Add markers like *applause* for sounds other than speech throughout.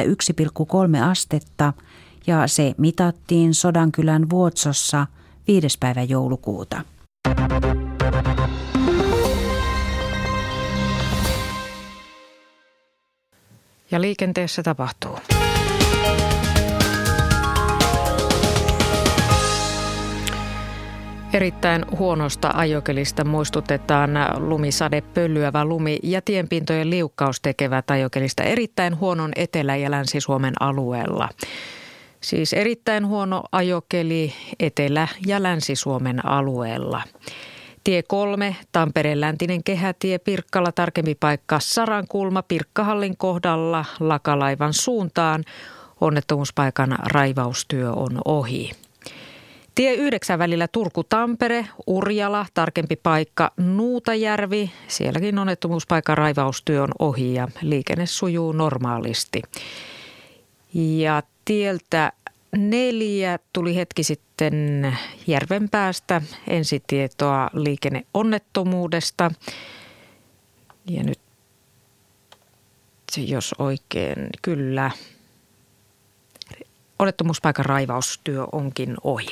41,3 astetta ja se mitattiin Sodankylän Vuotsossa 5. päivä joulukuuta. Ja liikenteessä tapahtuu. Erittäin huonosta ajokelista muistutetaan lumisade, pölyävä lumi ja tienpintojen liukkaus tekevät ajokelista erittäin huonon Etelä- ja Länsi-Suomen alueella. Siis erittäin huono ajokeli Etelä- ja Länsi-Suomen alueella. Tie 3, Tampereen läntinen kehätie, Pirkkala tarkempi paikka Sarankulma Pirkkahallin kohdalla Lakalaivan suuntaan. Onnettomuuspaikan raivaustyö on ohi. Tie 9 välillä Turku-Tampere, Urjala, tarkempi paikka Nuutajärvi. Sielläkin onnettomuuspaikan raivaustyö on ohi ja liikenne sujuu normaalisti. Ja tieltä neljä tuli hetki sitten järven päästä ensitietoa liikenneonnettomuudesta. Ja nyt jos oikein, kyllä, onnettomuuspaikan raivaustyö onkin ohi.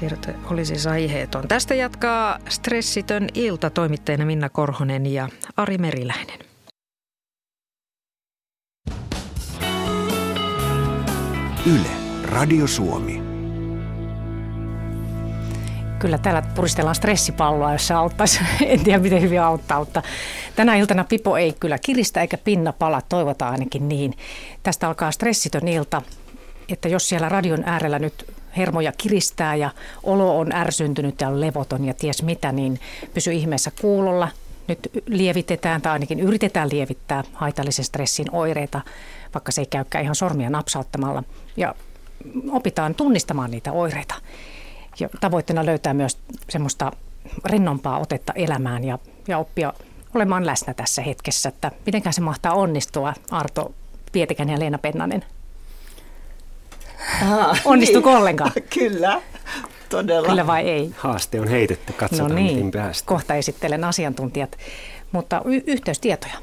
Tiedote oli siis aiheeton. Tästä jatkaa stressitön ilta toimittajina Minna Korhonen ja Ari Meriläinen. Yle, Radio Suomi. Kyllä täällä puristellaan stressipalloa, jos se auttaisi. *laughs* En tiedä, miten hyvin auttaa, mutta tänä iltana pipo ei kyllä kiristä eikä pinna pala, toivotaan ainakin niin. Tästä alkaa stressitön ilta, että jos siellä radion äärellä nyt hermoja kiristää ja olo on ärsyntynyt ja levoton ja ties mitä, niin pysy ihmeessä kuulolla. Nyt lievitetään tai ainakin yritetään lievittää haitallisen stressin oireita, vaikka se ei käykään ihan sormia napsauttamalla. Ja opitaan tunnistamaan niitä oireita. Ja tavoitteena löytää myös semmoista rennompaa otetta elämään ja, ja oppia olemaan läsnä tässä hetkessä, että mitenkään se mahtaa onnistua, Arto Pietikäinen ja Leena Pennanen. Aha, *laughs* Onnistuko niin. ollenkaan? *laughs* Kyllä, todella. Kyllä vai ei? Haaste on heitetty, katsotaan no niin, mihin päästään. Kohta esittelen asiantuntijat, mutta y- yhteystietoja.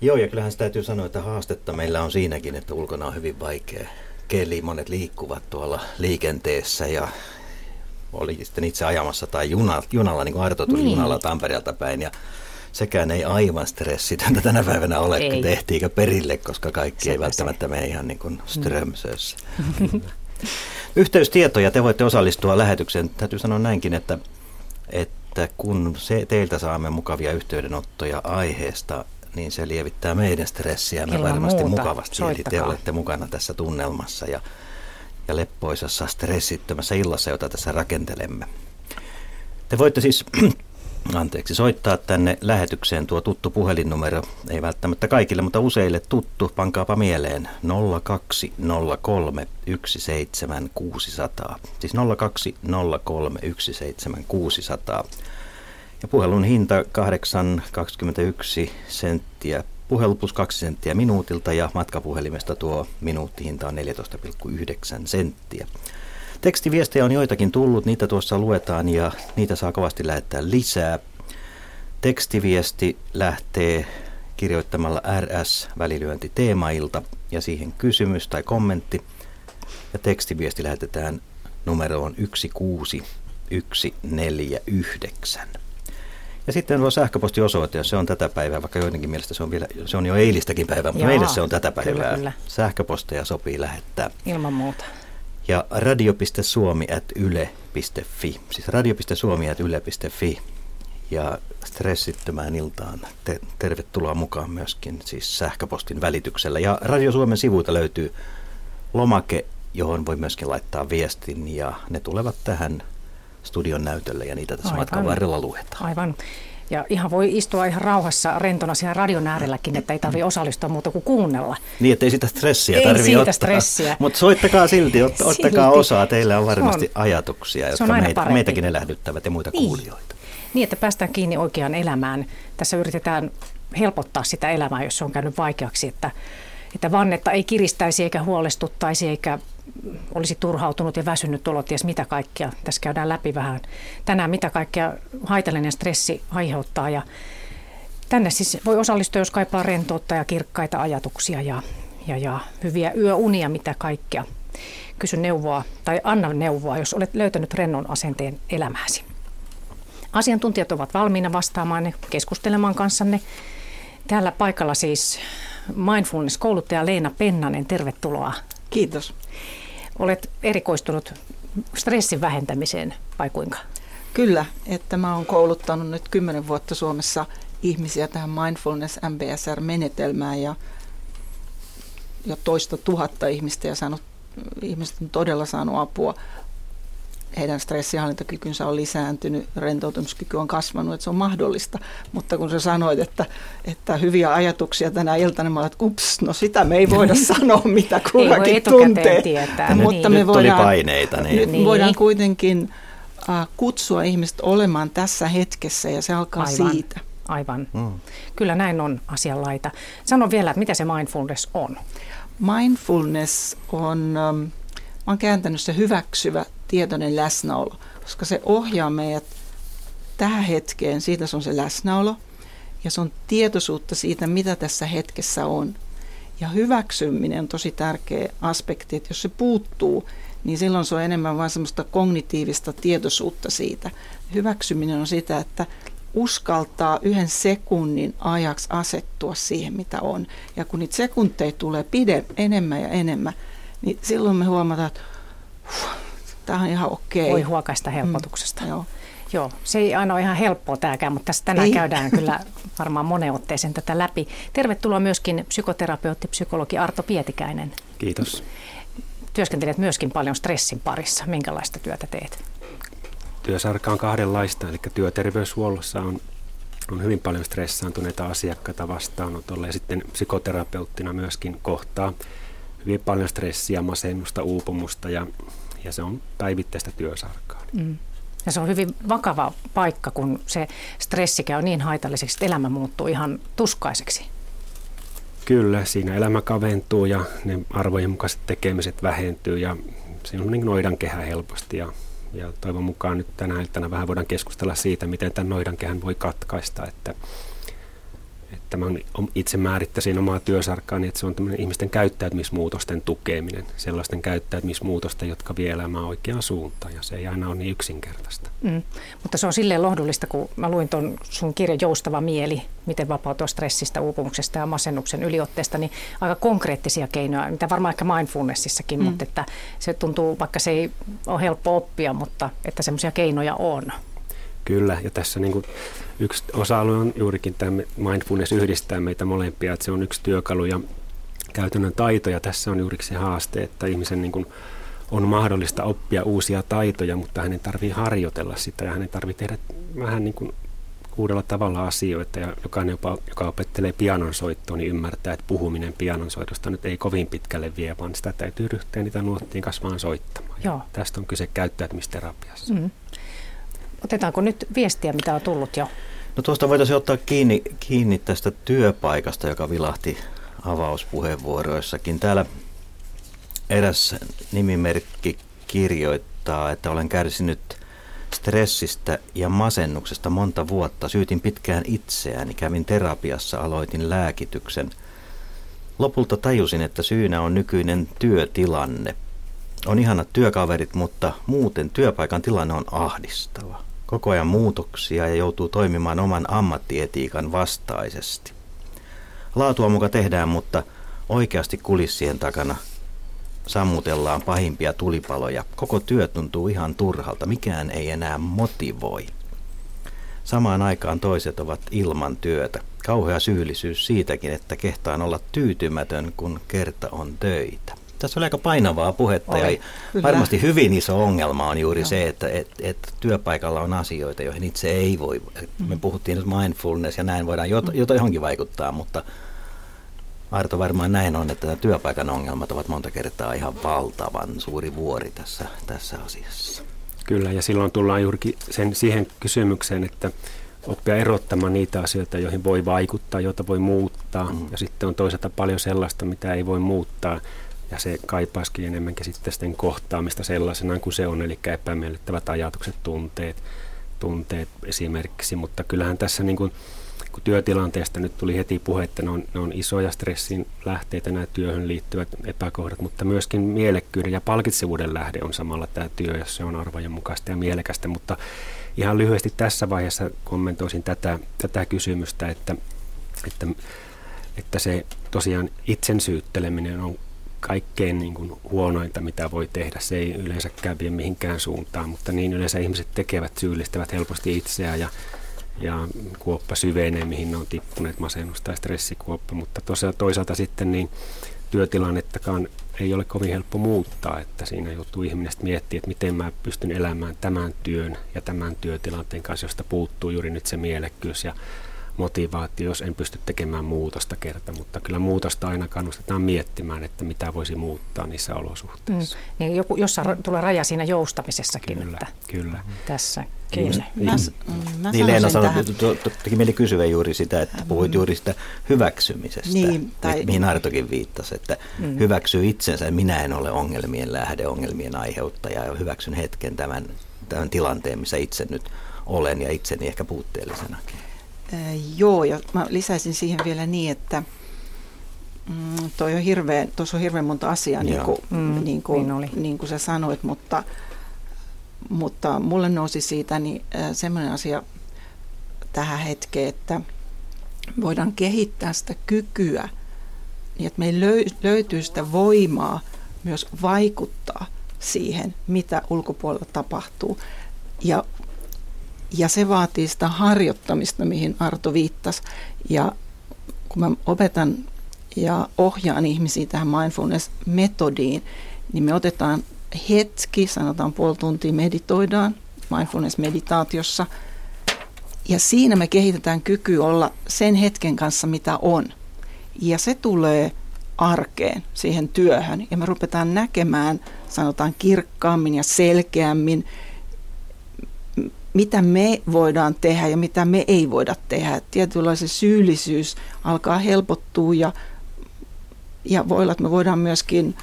Joo, ja kyllähän se täytyy sanoa, että haastetta meillä on siinäkin, että ulkona on hyvin vaikea keli. Monet liikkuvat tuolla liikenteessä ja oli sitten itse ajamassa tai juna, junalla, niin kuin Arto tuli niin. junalla Tampereelta päin. Ja sekään ei aivan stressitöntä tänä päivänä ole, ei. tehtiinkö perille, koska kaikki se ei välttämättä mene ihan niin kuin strömsössä. Yhteystietoja, te voitte osallistua lähetykseen. Täytyy sanoa näinkin, että, että kun se, teiltä saamme mukavia yhteydenottoja aiheesta, niin se lievittää meidän stressiä me varmasti muuta. mukavasti. Soittakaa. Eli te olette mukana tässä tunnelmassa ja, ja leppoisassa stressittömässä illassa, jota tässä rakentelemme. Te voitte siis *clears throat* anteeksi, soittaa tänne lähetykseen tuo tuttu puhelinnumero, ei välttämättä kaikille, mutta useille tuttu, pankaapa mieleen 0203 17600, siis 0203 17600. Ja puhelun hinta 8,21 senttiä puhelu plus 2 senttiä minuutilta ja matkapuhelimesta tuo minuuttihinta on 14,9 senttiä. Tekstiviestejä on joitakin tullut, niitä tuossa luetaan ja niitä saa kovasti lähettää lisää. Tekstiviesti lähtee kirjoittamalla RS välilyönti teemailta ja siihen kysymys tai kommentti. Ja tekstiviesti lähetetään numeroon 16149. Ja sitten tuo sähköpostiosoite, jos se on tätä päivää, vaikka joidenkin mielestä se on, vielä, se on jo eilistäkin päivää, mutta meille se on tätä päivää. Kyllä, kyllä. Sähköposteja sopii lähettää. Ilman muuta ja radio.suomi.yle.fi. Siis radio.suomi.yle.fi. Ja stressittömään iltaan te, tervetuloa mukaan myöskin siis sähköpostin välityksellä. Ja Radio Suomen sivuilta löytyy lomake, johon voi myöskin laittaa viestin ja ne tulevat tähän studion näytölle ja niitä tässä Aivan. matkan varrella luetaan. Aivan. Ja ihan voi istua ihan rauhassa rentona siellä radion äärelläkin, että ei tarvitse osallistua muuta kuin kuunnella. Niin, että ei sitä stressiä tarvitse ottaa. stressiä. Mutta soittakaa silti, ot, ottakaa silti. osaa. Teillä on varmasti on, ajatuksia, jotka meitä, meitäkin elähdyttävät ja muita niin. kuulijoita. Niin, että päästään kiinni oikeaan elämään. Tässä yritetään helpottaa sitä elämää, jos se on käynyt vaikeaksi, että, että vannetta ei kiristäisi eikä huolestuttaisi eikä olisi turhautunut ja väsynyt olo, ties mitä kaikkea. Tässä käydään läpi vähän tänään, mitä kaikkea haitallinen stressi aiheuttaa ja tänne siis voi osallistua, jos kaipaa rentoutta ja kirkkaita ajatuksia ja, ja, ja hyviä yöunia, mitä kaikkea. Kysy neuvoa tai anna neuvoa, jos olet löytänyt rennon asenteen elämääsi. Asiantuntijat ovat valmiina vastaamaan keskustelemaan kanssanne. Täällä paikalla siis mindfulness-kouluttaja Leena Pennanen, tervetuloa. Kiitos. Olet erikoistunut stressin vähentämiseen vai kuinka? Kyllä, että mä oon kouluttanut nyt kymmenen vuotta Suomessa ihmisiä tähän mindfulness MBSR-menetelmään ja jo toista tuhatta ihmistä ja saanut, ihmiset on todella saanut apua heidän stressihallintakykynsä on lisääntynyt, rentoutumiskyky on kasvanut, että se on mahdollista. Mutta kun sä sanoit, että, että hyviä ajatuksia tänä iltana, mä että ups, no sitä me ei voida *laughs* sanoa, mitä kullakin tuntee. Tietää. Mutta niin. me voidaan, tuli paineita. Niin. Nyt niin. voidaan kuitenkin uh, kutsua ihmiset olemaan tässä hetkessä ja se alkaa Aivan. siitä. Aivan. Mm. Kyllä näin on asianlaita. Sano vielä, että mitä se mindfulness on. Mindfulness on, um, mä oon kääntänyt se hyväksyvä tietoinen läsnäolo, koska se ohjaa meidät tähän hetkeen, siitä se on se läsnäolo, ja se on tietoisuutta siitä, mitä tässä hetkessä on. Ja hyväksyminen on tosi tärkeä aspekti, että jos se puuttuu, niin silloin se on enemmän vain semmoista kognitiivista tietoisuutta siitä. Hyväksyminen on sitä, että uskaltaa yhden sekunnin ajaksi asettua siihen, mitä on. Ja kun niitä sekunteja tulee pide, enemmän ja enemmän, niin silloin me huomataan, että tämä on ihan okei. Voi huokaista helpotuksesta. Mm, joo. Joo, se ei aina ole ihan helppoa tämäkään, mutta tässä tänään Ei. käydään kyllä varmaan moneen otteeseen tätä läpi. Tervetuloa myöskin psykoterapeutti, psykologi Arto Pietikäinen. Kiitos. Työskentelet myöskin paljon stressin parissa. Minkälaista työtä teet? Työsarka on kahdenlaista, eli työterveyshuollossa on, on hyvin paljon stressaantuneita asiakkaita vastaanotolla ja sitten psykoterapeuttina myöskin kohtaa hyvin paljon stressiä, masennusta, uupumusta ja, ja se on päivittäistä työsarkaa. Mm. Ja se on hyvin vakava paikka, kun se stressi käy niin haitalliseksi, että elämä muuttuu ihan tuskaiseksi. Kyllä, siinä elämä kaventuu ja ne arvojen mukaiset tekemiset vähentyy ja siinä on niin noidankehä helposti ja, ja toivon mukaan nyt tänä iltana vähän voidaan keskustella siitä, miten tämän noidankehän voi katkaista, että, että mä itse määrittäisin omaa työsarkkaani, että se on tämmöinen ihmisten käyttäytymismuutosten tukeminen, sellaisten käyttäytymismuutosten, jotka vie elämää oikeaan suuntaan ja se ei aina ole niin yksinkertaista. Mm. Mutta se on silleen lohdullista, kun mä luin tuon sun kirjan Joustava mieli, miten vapautua stressistä, uupumuksesta ja masennuksen yliotteesta, niin aika konkreettisia keinoja, mitä varmaan ehkä mindfulnessissakin, mm. mutta että se tuntuu, vaikka se ei ole helppo oppia, mutta että semmoisia keinoja on. Kyllä, ja tässä niin kuin yksi osa-alue on juurikin tämä mindfulness yhdistää meitä molempia, että se on yksi työkalu ja käytännön taito, ja tässä on juuri se haaste, että ihmisen niin kuin on mahdollista oppia uusia taitoja, mutta hänen tarvii harjoitella sitä ja hänen tarvii tehdä vähän niin kuin uudella tavalla asioita ja jokainen, jopa, joka opettelee pianonsoittoa, niin ymmärtää, että puhuminen pianonsoitosta nyt ei kovin pitkälle vie, vaan sitä täytyy ryhtyä niitä nuottiin kasvaan soittamaan. Ja Joo. tästä on kyse käyttäytymisterapiassa. Mm. Otetaanko nyt viestiä, mitä on tullut jo? No tuosta voitaisiin ottaa kiinni, kiinni tästä työpaikasta, joka vilahti avauspuheenvuoroissakin. Täällä eräs nimimerkki kirjoittaa, että olen kärsinyt stressistä ja masennuksesta monta vuotta. Syytin pitkään itseäni, kävin terapiassa, aloitin lääkityksen. Lopulta tajusin, että syynä on nykyinen työtilanne. On ihanat työkaverit, mutta muuten työpaikan tilanne on ahdistava. Koko ajan muutoksia ja joutuu toimimaan oman ammattietiikan vastaisesti. Laatua muka tehdään, mutta oikeasti kulissien takana sammutellaan pahimpia tulipaloja. Koko työ tuntuu ihan turhalta, mikään ei enää motivoi. Samaan aikaan toiset ovat ilman työtä. Kauhea syyllisyys siitäkin, että kehtaan olla tyytymätön, kun kerta on töitä. Tässä oli aika painavaa puhetta ja Oli, kyllä. varmasti hyvin iso ongelma on juuri se, että et, et työpaikalla on asioita, joihin itse ei voi. Me puhuttiin nyt mindfulness ja näin voidaan jot, jota johonkin vaikuttaa, mutta Arto varmaan näin on, että nämä työpaikan ongelmat ovat monta kertaa ihan valtavan suuri vuori tässä, tässä asiassa. Kyllä, ja silloin tullaan juurikin sen, siihen kysymykseen, että oppia erottamaan niitä asioita, joihin voi vaikuttaa, joita voi muuttaa. Mm. Ja sitten on toisaalta paljon sellaista, mitä ei voi muuttaa. Ja se kaipaisikin enemmänkin sitten sitten kohtaamista sellaisenaan kuin se on, eli epämiellyttävät ajatukset, tunteet, tunteet esimerkiksi, mutta kyllähän tässä niin kuin, kun työtilanteesta nyt tuli heti puhe, että ne on, ne on isoja stressin lähteitä nämä työhön liittyvät epäkohdat, mutta myöskin mielekkyyden ja palkitsevuuden lähde on samalla tämä työ, jos se on arvojen mukaista ja mielekästä, mutta ihan lyhyesti tässä vaiheessa kommentoisin tätä, tätä kysymystä, että, että, että se tosiaan itsen syytteleminen on kaikkein niin kuin huonointa, mitä voi tehdä. Se ei yleensäkään vie mihinkään suuntaan, mutta niin yleensä ihmiset tekevät, syyllistävät helposti itseään ja, ja kuoppa syvenee, mihin ne on tippuneet, masennus tai stressikuoppa. Mutta tosiaan toisaalta sitten niin työtilannettakaan ei ole kovin helppo muuttaa, että siinä joutuu ihminen miettimään, että miten mä pystyn elämään tämän työn ja tämän työtilanteen kanssa, josta puuttuu juuri nyt se mielekkyys ja motivaatio, jos en pysty tekemään muutosta kerta, mutta kyllä muutosta aina kannustetaan miettimään, että mitä voisi muuttaa niissä olosuhteissa. Mm. Niin joku, jossain tulee raja siinä joustamisessakin. Kyllä, että kyllä. Tässä Kiinni. Mä, mä niin Leena sanoi, teki mieli kysyä juuri sitä, että puhuit juuri sitä hyväksymisestä, niin, tai... mihin Artokin viittasi, että mm. hyväksyy itsensä, minä en ole ongelmien lähde, ongelmien aiheuttaja ja hyväksyn hetken tämän, tämän tilanteen, missä itse nyt olen ja itseni ehkä puutteellisenakin. Äh, joo, ja mä lisäisin siihen vielä niin, että mm, toi on hirveän, tuossa on hirveän monta asiaa, niin kuin, mm, niin, kuin, niin, oli. niin kuin sä sanoit, mutta, mutta mulle nousi siitä niin, äh, semmoinen asia tähän hetkeen, että voidaan kehittää sitä kykyä, niin että meillä löytyy sitä voimaa myös vaikuttaa siihen, mitä ulkopuolella tapahtuu. Ja ja se vaatii sitä harjoittamista, mihin Arto viittasi. Ja kun mä opetan ja ohjaan ihmisiä tähän mindfulness-metodiin, niin me otetaan hetki, sanotaan puoli tuntia meditoidaan mindfulness-meditaatiossa. Ja siinä me kehitetään kyky olla sen hetken kanssa, mitä on. Ja se tulee arkeen, siihen työhön. Ja me rupetaan näkemään, sanotaan kirkkaammin ja selkeämmin mitä me voidaan tehdä ja mitä me ei voida tehdä. Tietynlainen syyllisyys alkaa helpottua ja, ja voi olla, että me voidaan myöskin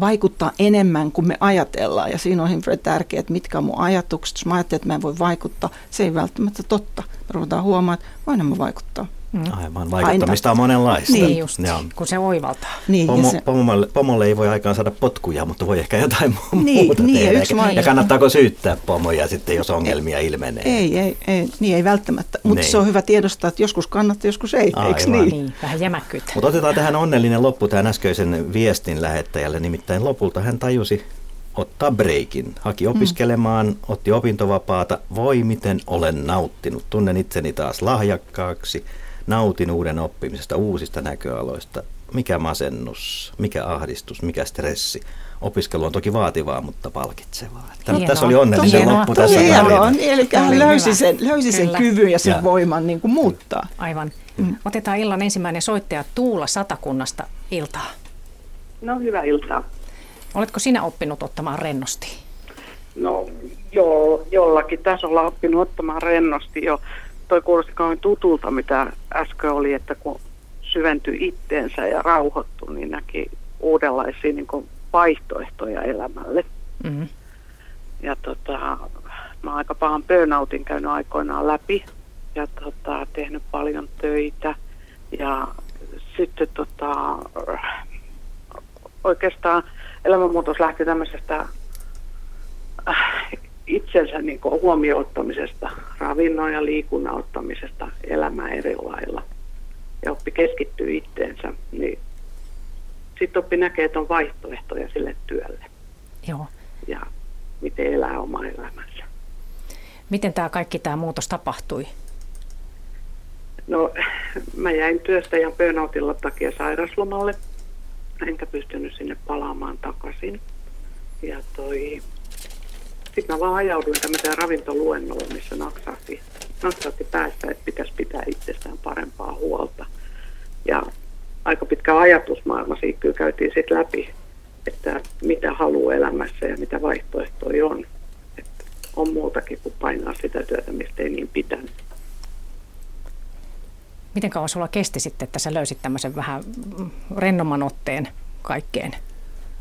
vaikuttaa enemmän kuin me ajatellaan. Ja siinä on hirveän tärkeää, että mitkä on mun ajatukset. Jos mä ajattelen, että mä en voi vaikuttaa, se ei välttämättä totta. Me ruvetaan huomaamaan, että voin mä vaikuttaa. Mm. Aivan, vaikuttamista Aina. on monenlaista. Niin just, ne on. kun se oivaltaa. Niin, Pomo, se... pomolle, pomolle ei voi aikaan saada potkuja, mutta voi ehkä jotain niin, muuta niin, tehdä. Ja, ja kannattaako syyttää pomoja sitten, jos ongelmia ei, ilmenee? Ei, ei, ei, niin ei välttämättä. Mutta niin. se on hyvä tiedostaa, että joskus kannattaa, joskus ei, Aivan. eikö niin? niin? Vähän jämäkkyyttä. Mutta otetaan tähän onnellinen loppu tähän äskeisen viestin lähettäjälle. Nimittäin lopulta hän tajusi ottaa breikin. Haki opiskelemaan, mm. otti opintovapaata. Voi miten olen nauttinut. Tunnen itseni taas lahjakkaaksi nautin uuden oppimisesta, uusista näköaloista. Mikä masennus, mikä ahdistus, mikä stressi. Opiskelu on toki vaativaa, mutta palkitsevaa. Hienoa. Tässä oli onnellisen hienoa. loppu tässä hienoa. Eli hän löysi sen, löysi sen kyvyn ja sen ja. voiman niin kuin muuttaa. Aivan. Mm. Otetaan illan ensimmäinen soittaja Tuula Satakunnasta iltaa. No hyvää iltaa. Oletko sinä oppinut ottamaan rennosti? No joo, jollakin tasolla oppinut ottamaan rennosti jo toi kuulosti kauan tutulta, mitä äsken oli, että kun syventyi itteensä ja rauhoittui, niin näki uudenlaisia niin kuin vaihtoehtoja elämälle. Mm-hmm. Ja tota, mä oon aika pahan burnoutin käynyt aikoinaan läpi ja tota, tehnyt paljon töitä. Ja sitten tota, oikeastaan elämänmuutos lähti tämmöisestä itsensä niin huomioon ottamisesta, ravinnon ja liikunnan ottamisesta elämään eri lailla ja oppi keskittyä itteensä, niin sitten oppi näkee, että on vaihtoehtoja sille työlle. Joo. Ja miten elää oma elämänsä. Miten tämä kaikki tämä muutos tapahtui? No, mä jäin työstä ja burnoutilla takia sairaslomalle, enkä pystynyt sinne palaamaan takaisin. Ja toi, sitten mä vaan ajauduin tämmöiseen ravintoluennolle, missä naksahti, naksahti päästä, että pitäisi pitää itsestään parempaa huolta. Ja aika pitkä ajatusmaailma siitä kyllä käytiin sitten läpi, että mitä haluaa elämässä ja mitä vaihtoehtoja on. Että on muutakin kuin painaa sitä työtä, mistä ei niin pitänyt. Miten kauan sulla kesti sitten, että sä löysit tämmöisen vähän rennomman otteen kaikkeen?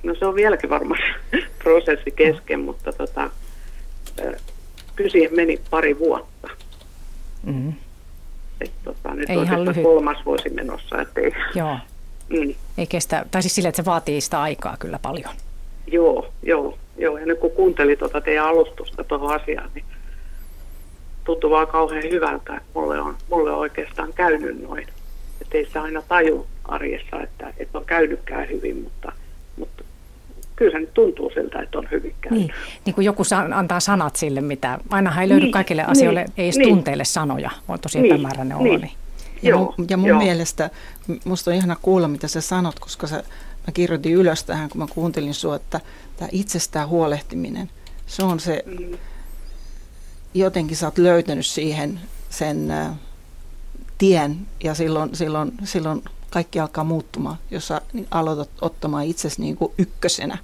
No se on vieläkin varmasti prosessi kesken, mutta tota, kyllä siihen meni pari vuotta. Mm. Et, tota, nyt Ei on ihan lyhyt. kolmas vuosi menossa. Ettei, Joo. mm, Ei kestä, tai siis sille, että se vaatii sitä aikaa kyllä paljon. joo, joo, joo. Ja nyt kun kuuntelin tuota teidän alustusta tuohon asiaan, niin tuntuu vaan kauhean hyvältä, että mulle on, mulle on oikeastaan käynyt noin. Että ei se aina taju arjessa, että, että on käynytkään hyvin, mutta, mutta kyllä se nyt tuntuu siltä, että on hyvin käynyt. Niin, niin kuin joku antaa sanat sille, mitä ainahan ei löydy Niin, kaikille asioille, niin, ei edes niin. tunteille sanoja. On tosi Niin, epämääräinen olo. niin. Ja, Joo, mun, ja mun joo. mielestä, musta on ihana kuulla, mitä sä sanot, koska sä, mä kirjoitin ylös tähän, kun mä kuuntelin sua, että tämä itsestään huolehtiminen, se on se, Mm, jotenkin sä oot löytänyt siihen sen ä, tien ja silloin, silloin, silloin kaikki alkaa muuttumaan, jos sä aloitat ottamaan itsesi niin kuin ykkösenä.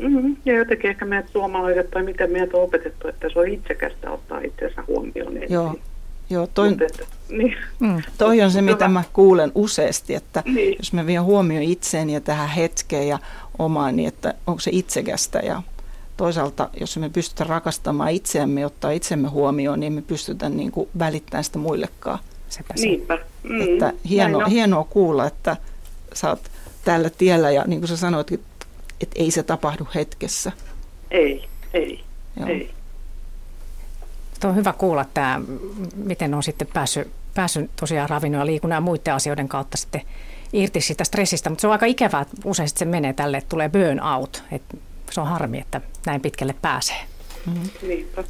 Mm-hmm. Ja jotenkin ehkä meidät suomalaiset, tai miten meidät on opetettu, että se on itsekästä ottaa itsensä huomioon ensin. Joo, joo toi, Mutta että, niin, Mm. toi on se, mitä mä kuulen useasti, että Niin. jos mä vien huomioon itseeni ja tähän hetkeen ja omaan, niin että onko se itsekästä ja toisaalta, jos me pystytään rakastamaan itseämme ja ottaa itsemme huomioon, niin me pystytään niin kuin välittämään sitä muillekaan. Sepä se. niinpä. Mm, Että hieno, näin on. hienoa kuulla, että sä oot tällä tiellä ja niin kuin sä sanoit, että ei se tapahdu hetkessä. Ei, ei, Joo. ei. Tuo on hyvä kuulla, tämä, miten on sitten päässyt, päässyt tosiaan ravinnon ja liikunnan ja muiden asioiden kautta sitten irti siitä stressistä. Mutta se on aika ikävää, että usein sitten se menee tälle, että tulee burnout. Että se on harmi, että näin pitkälle pääsee. Niinpä.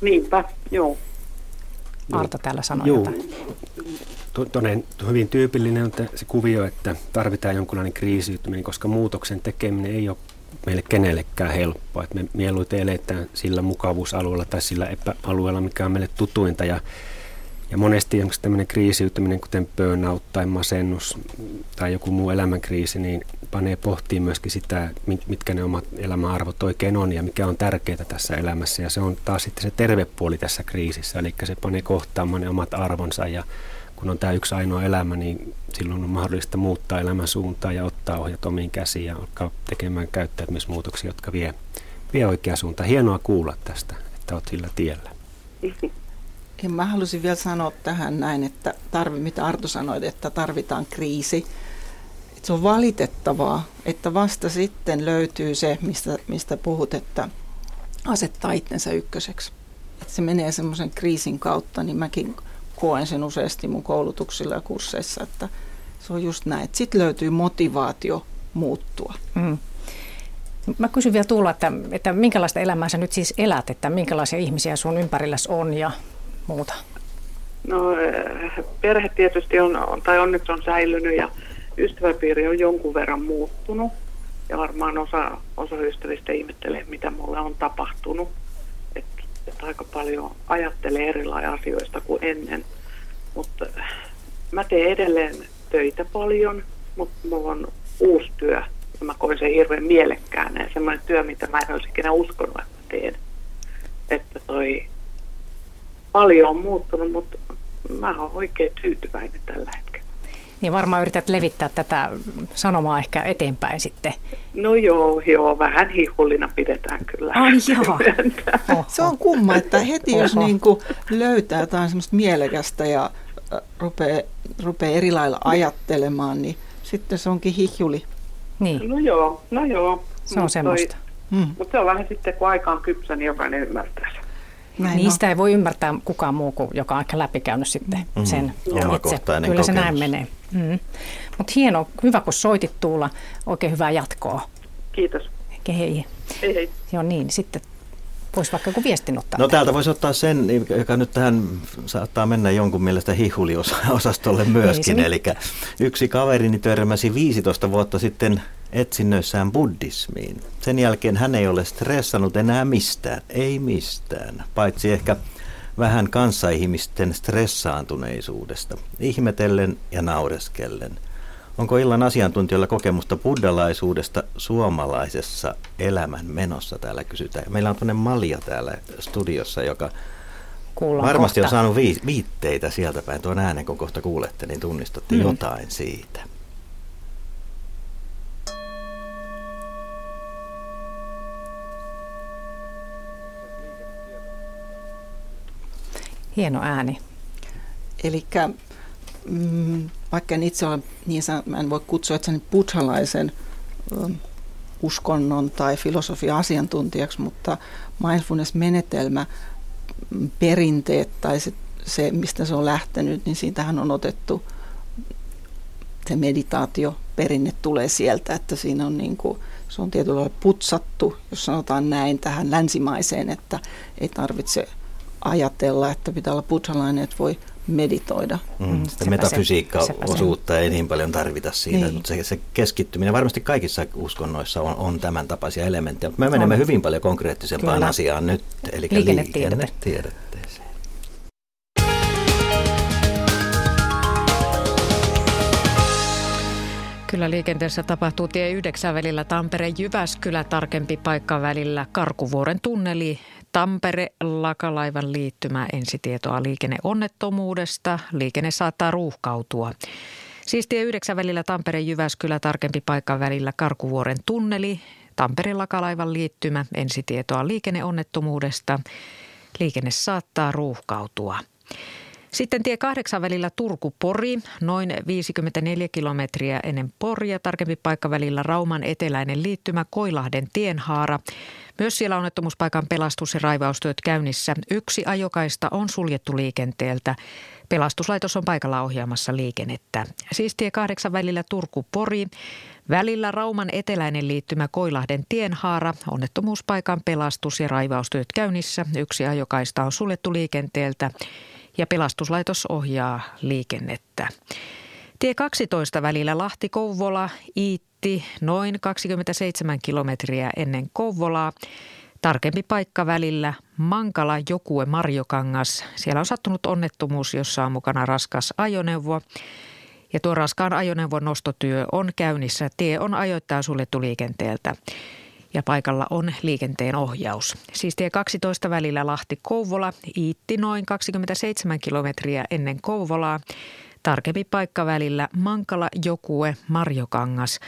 Niinpä, joo. Arto täällä sanoi Joo. jotain. To- Tonen, hyvin tyypillinen on se kuvio, että tarvitaan jonkunlainen kriisiytyminen, koska muutoksen tekeminen ei ole meille kenellekään helppoa. Että me mieluiten eletään sillä mukavuusalueella tai sillä epäalueella, mikä on meille tutuinta. Ja, ja monesti esimerkiksi tämmöinen kriisiytyminen, kuten burnout tai masennus tai joku muu elämänkriisi, niin panee pohtiin myöskin sitä, mit- mitkä ne omat elämäarvot oikein on ja mikä on tärkeää tässä elämässä. Ja se on taas sitten se terve puoli tässä kriisissä, eli se panee kohtaamaan ne omat arvonsa ja kun on tämä yksi ainoa elämä, niin silloin on mahdollista muuttaa elämän suuntaa ja ottaa ohjat omiin käsiin ja alkaa tekemään käyttäytymismuutoksia, jotka vie, vie oikeaan suuntaan. Hienoa kuulla tästä, että olet sillä tiellä. *laughs* Ja mä halusin vielä sanoa tähän näin, että tarvi, mitä Arto sanoi, että tarvitaan kriisi. Että se on valitettavaa, että vasta sitten löytyy se, mistä, mistä puhut, että asettaa itsensä ykköseksi. Että se menee semmoisen kriisin kautta, niin mäkin koen sen useasti mun koulutuksilla ja kursseissa, että se on just näin. Sitten löytyy motivaatio muuttua. Mm. Mä kysyn vielä Tuula, että, että minkälaista elämää sä nyt siis elät, että minkälaisia ihmisiä sun ympärilläsi on ja muuta? No perhe tietysti on, on, tai onneksi on säilynyt ja ystäväpiiri on jonkun verran muuttunut. Ja varmaan osa, osa ystävistä ihmettelee, mitä mulle on tapahtunut. Että et aika paljon ajattelee erilaisia asioista kuin ennen. Mutta eh, mä teen edelleen töitä paljon, mutta mulla on uusi työ. Ja mä koen sen hirveän mielekkäänä ja semmoinen työ, mitä mä en olisi ikinä uskonut, että mä teen. Että toi paljon on muuttunut, mutta mä oon oikein tyytyväinen tällä hetkellä. Niin varmaan yrität levittää tätä sanomaa ehkä eteenpäin sitten. No joo, joo, vähän hihullina pidetään kyllä. Ai joo. *laughs* Se on kumma, että heti jos niin kuin löytää jotain semmoista mielekästä ja rupeaa, rupeaa eri lailla ajattelemaan, niin sitten se onkin hihjuli. Niin, No joo, no joo. se on semmoista. Mm. Mutta se on vähän sitten, kun aika on kypsä, niin jokainen ymmärtää sen. Näin Niistä ei voi ymmärtää kukaan muu kuin joka on ehkä läpikäynyt sitten Mhm. sen Omakohtainen Kyllä se näin menee. Mm. Mutta hieno, hyvä kun soitit Tuula. Oikein hyvää jatkoa. Kiitos. Hei. Hei hei. Joo niin, sitten voisi vaikka joku viestin ottaa. No täältä voisi ottaa sen, joka nyt tähän saattaa mennä jonkun mielestä hihuli-osastolle myöskin. Niin se Eli yksi kaverini törmäsi 15 vuotta sitten etsinnöissään buddhismiin. Sen jälkeen hän ei ole stressannut enää mistään, ei mistään, paitsi ehkä vähän kanssaihmisten stressaantuneisuudesta, ihmetellen ja naureskellen. Onko illan asiantuntijoilla kokemusta buddhalaisuudesta suomalaisessa elämän menossa täällä kysytään. Meillä on tuonne Malja täällä studiossa, joka Kuullaan varmasti kohta. on saanut vi- viitteitä sieltä päin. Tuon äänen, kun kohta kuulette, niin tunnistatte mm. jotain siitä. Hieno ääni. Eli mm, vaikka en itse ole niin, mä en voi kutsua itseni buddhalaisen um, uskonnon tai filosofian asiantuntijaksi, mutta mindfulness-menetelmä, mm, perinteet tai se, se, mistä se on lähtenyt, niin siitähän on otettu se meditaatioperinne tulee sieltä, että siinä on niin kuin, se on tietyllä lailla putsattu, jos sanotaan näin, tähän länsimaiseen, että ei tarvitse ajatella, että pitää olla buddhalainen, että voi meditoida. Mm, mm metafysiikka-osuutta ei niin paljon tarvita siinä, niin. mutta se, se keskittyminen varmasti kaikissa uskonnoissa on, on tämän tapaisia elementtejä. Me menemme on. hyvin paljon konkreettisempaan Kyllä. asiaan nyt, eli liikennetieteeseen. Kyllä liikenteessä tapahtuu tie 9 välillä Tampere-Jyväskylä, tarkempi paikka välillä Karkuvuoren tunneli, Tampere-Lakalaivan liittymä ensitietoa liikenneonnettomuudesta. Liikenne saattaa ruuhkautua. Siis tie 9 välillä Tampere-Jyväskylä, tarkempi paikka välillä Karkuvuoren tunneli, Tampere-Lakalaivan liittymä ensitietoa liikenneonnettomuudesta. Liikenne saattaa ruuhkautua. Sitten tie kahdeksan välillä Turku-Pori, noin 54 kilometriä ennen Poria, tarkempi paikka välillä Rauman eteläinen liittymä Koilahden tienhaara. Myös siellä onnettomuuspaikan pelastus- ja raivaustyöt käynnissä. Yksi ajokaista on suljettu liikenteeltä. Pelastuslaitos on paikalla ohjaamassa liikennettä. Siis tie kahdeksan välillä Turku-Pori. Välillä Rauman eteläinen liittymä Koilahden tienhaara. Onnettomuuspaikan pelastus- ja raivaustyöt käynnissä. Yksi ajokaista on suljettu liikenteeltä ja pelastuslaitos ohjaa liikennettä. Tie 12 välillä Lahti-Kouvola, Iitti, noin 27 kilometriä ennen Kouvolaa. Tarkempi paikka välillä Mankala, Jokue, Marjokangas. Siellä on sattunut onnettomuus, jossa on mukana raskas ajoneuvo. Ja tuo raskaan ajoneuvon nostotyö on käynnissä. Tie on ajoittain suljettu liikenteeltä paikalla on liikenteen ohjaus. Siis tie 12 välillä Lahti-Kouvola, Iitti noin 27 kilometriä ennen Kouvolaa. Tarkempi paikka välillä Mankala, Jokue, Marjokangas.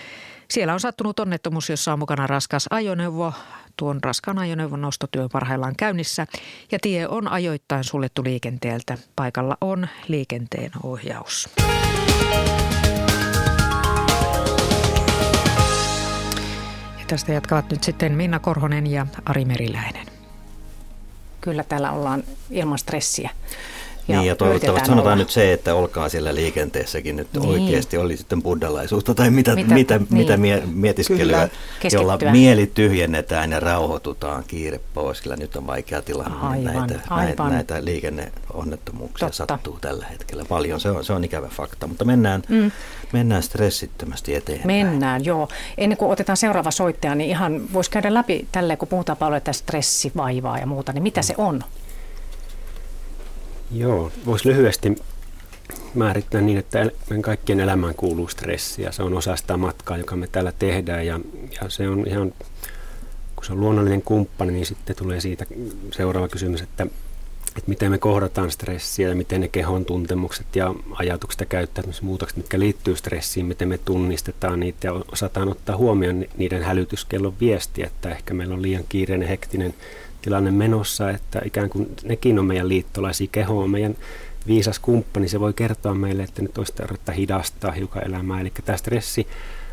Siellä on sattunut onnettomuus, jossa on mukana raskas ajoneuvo. Tuon raskaan ajoneuvon nostotyö parhaillaan käynnissä ja tie on ajoittain suljettu liikenteeltä. Paikalla on liikenteen ohjaus. Tästä jatkavat nyt sitten Minna Korhonen ja Ari Meriläinen. Kyllä täällä ollaan ilman stressiä. Ja niin ja toivottavasti sanotaan olla. nyt se, että olkaa siellä liikenteessäkin nyt niin. oikeasti, oli sitten buddhalaisuutta tai mitä, mitä, mitä, niin. mitä mietiskelyä, jolla mieli tyhjennetään ja rauhoitutaan kiire pois. Kyllä nyt on vaikea tilanne, aivan, näitä, aivan. näitä, näitä liikenneonnettomuuksia Totta. sattuu tällä hetkellä paljon. Se on, se on ikävä fakta, mutta mennään, mm. Mennään stressittömästi eteenpäin. Mennään, joo. Ennen kuin otetaan seuraava soittaja, niin ihan voisi käydä läpi tälle, kun puhutaan paljon tästä stressivaivaa ja muuta, niin mitä mm. se on? Joo, voisi lyhyesti määrittää niin, että meidän kaikkien elämään kuuluu stressi ja se on osa sitä matkaa, joka me täällä tehdään ja, ja se on ihan, kun se on luonnollinen kumppani, niin sitten tulee siitä seuraava kysymys, että, että miten me kohdataan stressiä ja miten ne kehon tuntemukset ja ajatukset ja käyttäytymismuutokset, mitkä liittyy stressiin, miten me tunnistetaan niitä ja osataan ottaa huomioon niiden hälytyskellon viesti, että ehkä meillä on liian kiireinen, hektinen tilanne menossa, että ikään kuin nekin on meidän liittolaisia, keho on meidän viisas kumppani, se voi kertoa meille, että nyt olisi tarvetta hidastaa hiukan elämää. Eli tämä stressi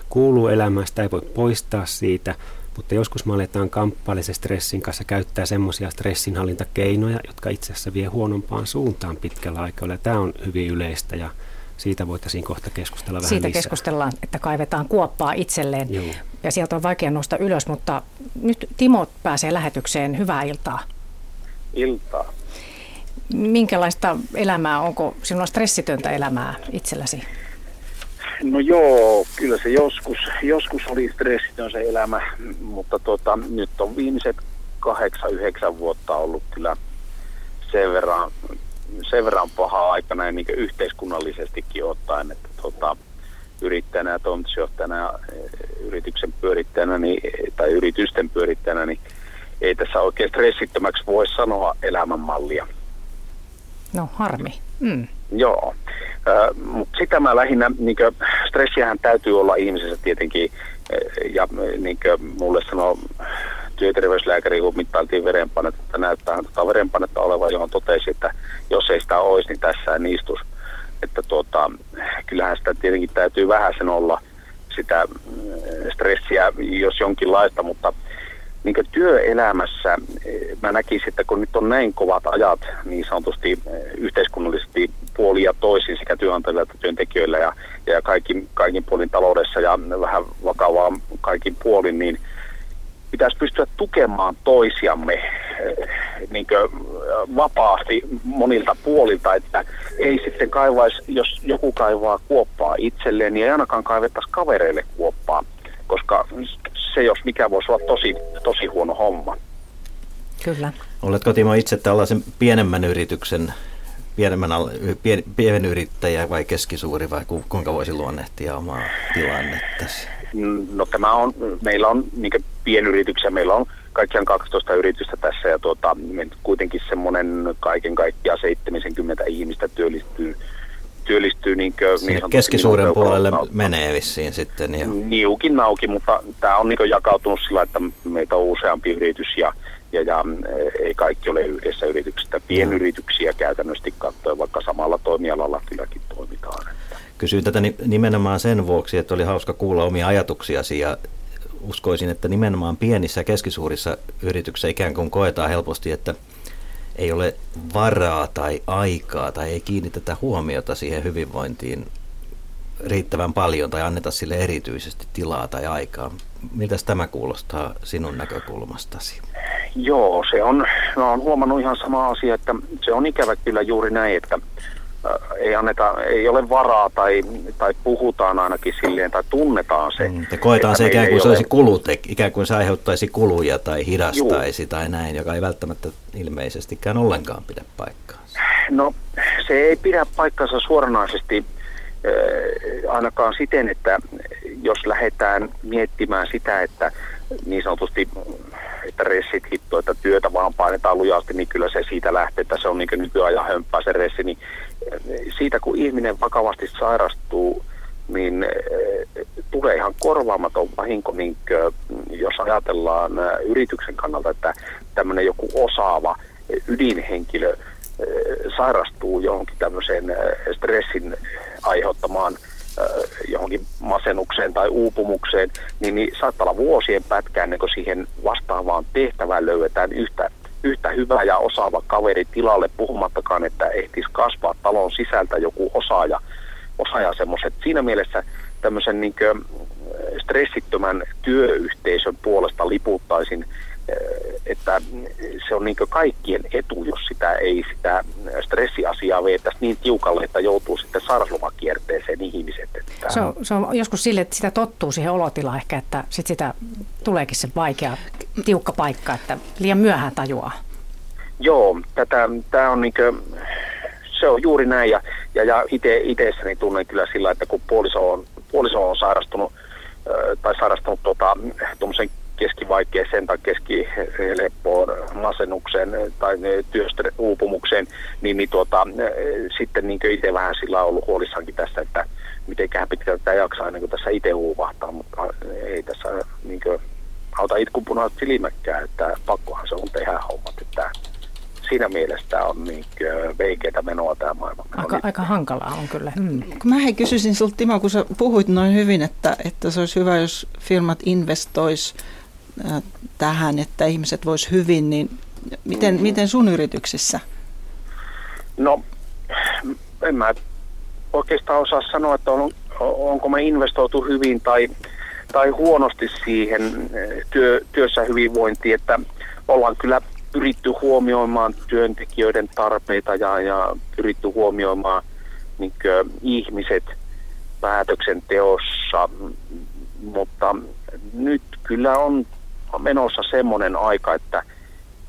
kuuluu elämään, sitä ei voi poistaa siitä, mutta joskus me aletaan kamppailla stressin kanssa käyttää semmoisia stressinhallintakeinoja, jotka itse asiassa vie huonompaan suuntaan pitkällä aikaa. Tämä on hyvin yleistä ja siitä voitaisiin kohta keskustella vähän Siitä lisää. keskustellaan, että kaivetaan kuoppaa itselleen Joo. ja sieltä on vaikea nostaa ylös, mutta nyt Timo pääsee lähetykseen. Hyvää iltaa. Iltaa. Minkälaista elämää, onko sinulla stressitöntä elämää itselläsi? No joo, kyllä se joskus, joskus oli stressitön se elämä, mutta tota, nyt on viimeiset kahdeksan, yhdeksän vuotta ollut kyllä sen verran sen verran pahaa aikana ja niin yhteiskunnallisestikin ottaen, että tota, yrittäjänä ja toimitusjohtajana ja e, yrityksen pyörittäjänä niin, tai yritysten pyörittäjänä, niin ei tässä oikein stressittömäksi voi sanoa elämänmallia. No harmi. Mm. Joo, mutta sitä mä lähinnä, niin stressiähän täytyy olla ihmisessä tietenkin, ja niin mulle sanoo työterveyslääkäri, kun mittailtiin verenpainetta, että näyttää tota verenpainetta olevan, johon totesi, että jos ei sitä olisi, niin tässä ei istus. Että tuota, kyllähän sitä tietenkin täytyy vähän sen olla sitä stressiä, jos jonkinlaista, mutta niin työelämässä mä näkisin, että kun nyt on näin kovat ajat niin sanotusti yhteiskunnallisesti puoli ja toisin sekä työnantajilla että työntekijöillä ja, ja kaikin, kaikin puolin taloudessa ja vähän vakavaa kaikin puolin, niin pitäisi pystyä tukemaan toisiamme eh, niin vapaasti monilta puolilta, että ei sitten kaivaisi, jos joku kaivaa kuoppaa itselleen, niin ei ainakaan kaivettaisi kavereille kuoppaa, se jos mikä voisi olla tosi, tosi huono homma. Kyllä. Oletko Timo itse tällaisen pienemmän yrityksen pienemmän, pien, pienen yrittäjä vai keskisuuri vai kuinka voisi luonnehtia omaa tilannetta? No tämä on, meillä on niin pienyrityksiä, meillä on kaikkiaan 12 yritystä tässä ja tuota, kuitenkin semmoinen kaiken kaikkiaan 70 ihmistä työllistyy työllistyy niin, niin keskisuuren niin puolelle kautta. menee vissiin sitten. Ja... Niukin nauki, mutta tämä on niin jakautunut sillä, että meitä on useampi yritys ja, ja, ja ei kaikki ole yhdessä yrityksestä. Pienyrityksiä käytännössä katsoen, vaikka samalla toimialalla kylläkin toimitaan. Kysyin tätä nimenomaan sen vuoksi, että oli hauska kuulla omia ajatuksiasi ja uskoisin, että nimenomaan pienissä ja keskisuurissa yrityksissä ikään kuin koetaan helposti, että ei ole varaa tai aikaa tai ei kiinnitetä huomiota siihen hyvinvointiin riittävän paljon tai anneta sille erityisesti tilaa tai aikaa. Miltä tämä kuulostaa sinun näkökulmastasi? Joo, se on, mä olen huomannut ihan sama asia, että se on ikävä kyllä juuri näin, että ei, anneta, ei ole varaa tai, tai puhutaan ainakin silleen tai tunnetaan se. Mm, ja koetaan se ikään kuin se olisi kulut, ikään kuin se aiheuttaisi kuluja tai hidastaisi Juu. tai näin, joka ei välttämättä ilmeisestikään ollenkaan pidä paikkaa. No se ei pidä paikkansa suoranaisesti äh, ainakaan siten, että jos lähdetään miettimään sitä, että niin sanotusti että ressit hitto, että työtä vaan painetaan lujasti, niin kyllä se siitä lähtee, että se on niin nykyajan hömppää se ressi, niin siitä kun ihminen vakavasti sairastuu, niin eh, tulee ihan korvaamaton vahinko, niin jos ajatellaan eh, yrityksen kannalta, että tämmöinen joku osaava ydinhenkilö eh, sairastuu johonkin tämmöiseen stressin aiheuttamaan johonkin masennukseen tai uupumukseen, niin, niin saattaa olla vuosien pätkään, ennen kuin siihen vastaavaan tehtävään löydetään yhtä yhtä hyvä ja osaava kaveri tilalle, puhumattakaan, että ehtisi kasvaa talon sisältä joku osaaja, osaaja semmoiset. Siinä mielessä tämmöisen niin kuin stressittömän työyhteisön puolesta liputtaisin, että se on niin kaikkien etu, jos sitä ei sitä stressiasiaa veettäisi niin tiukalle, että joutuu sitten sairauslomakierteeseen ihmiset. Että... Se, on, se on joskus sille, että sitä tottuu siihen olotilaan ehkä, että sit sitä tuleekin se vaikea tiukka paikka, että liian myöhään tajuaa. Joo, tätä, tämä on niinkö, se on juuri näin ja, ja, ja itessäni tunnen kyllä sillä, että kun puoliso on, puoliso on sairastunut tai sairastunut tota, tuommoisen keskivaikeeseen tai keskileppoon masennukseen tai työstä uupumukseen, niin, niin tuota, sitten niin itse vähän sillä on ollut huolissaankin tästä, että mitenköhän pitkään tätä jaksaa ennen kuin tässä itse uuvahtaa, mutta ei tässä niin kuin, auta itkupunat silmäkkään, että pakkohan se on tehdä hommat. Että siinä mielessä on niin veikeitä menoa tämä maailma. Aika, aika hankalaa on kyllä. Mm. Mä hei kysyisin sinulta Timo, kun sä puhuit noin hyvin, että, että se olisi hyvä, jos firmat investois äh, tähän, että ihmiset vois hyvin, niin miten, mm. miten sun yrityksissä? No, en mä oikeastaan osaa sanoa, että on, onko me investoitu hyvin tai tai huonosti siihen eh, työ, työssä hyvinvointiin, että ollaan kyllä pyritty huomioimaan työntekijöiden tarpeita ja, ja pyritty huomioimaan niin kuin, ihmiset päätöksenteossa, mutta nyt kyllä on menossa semmoinen aika, että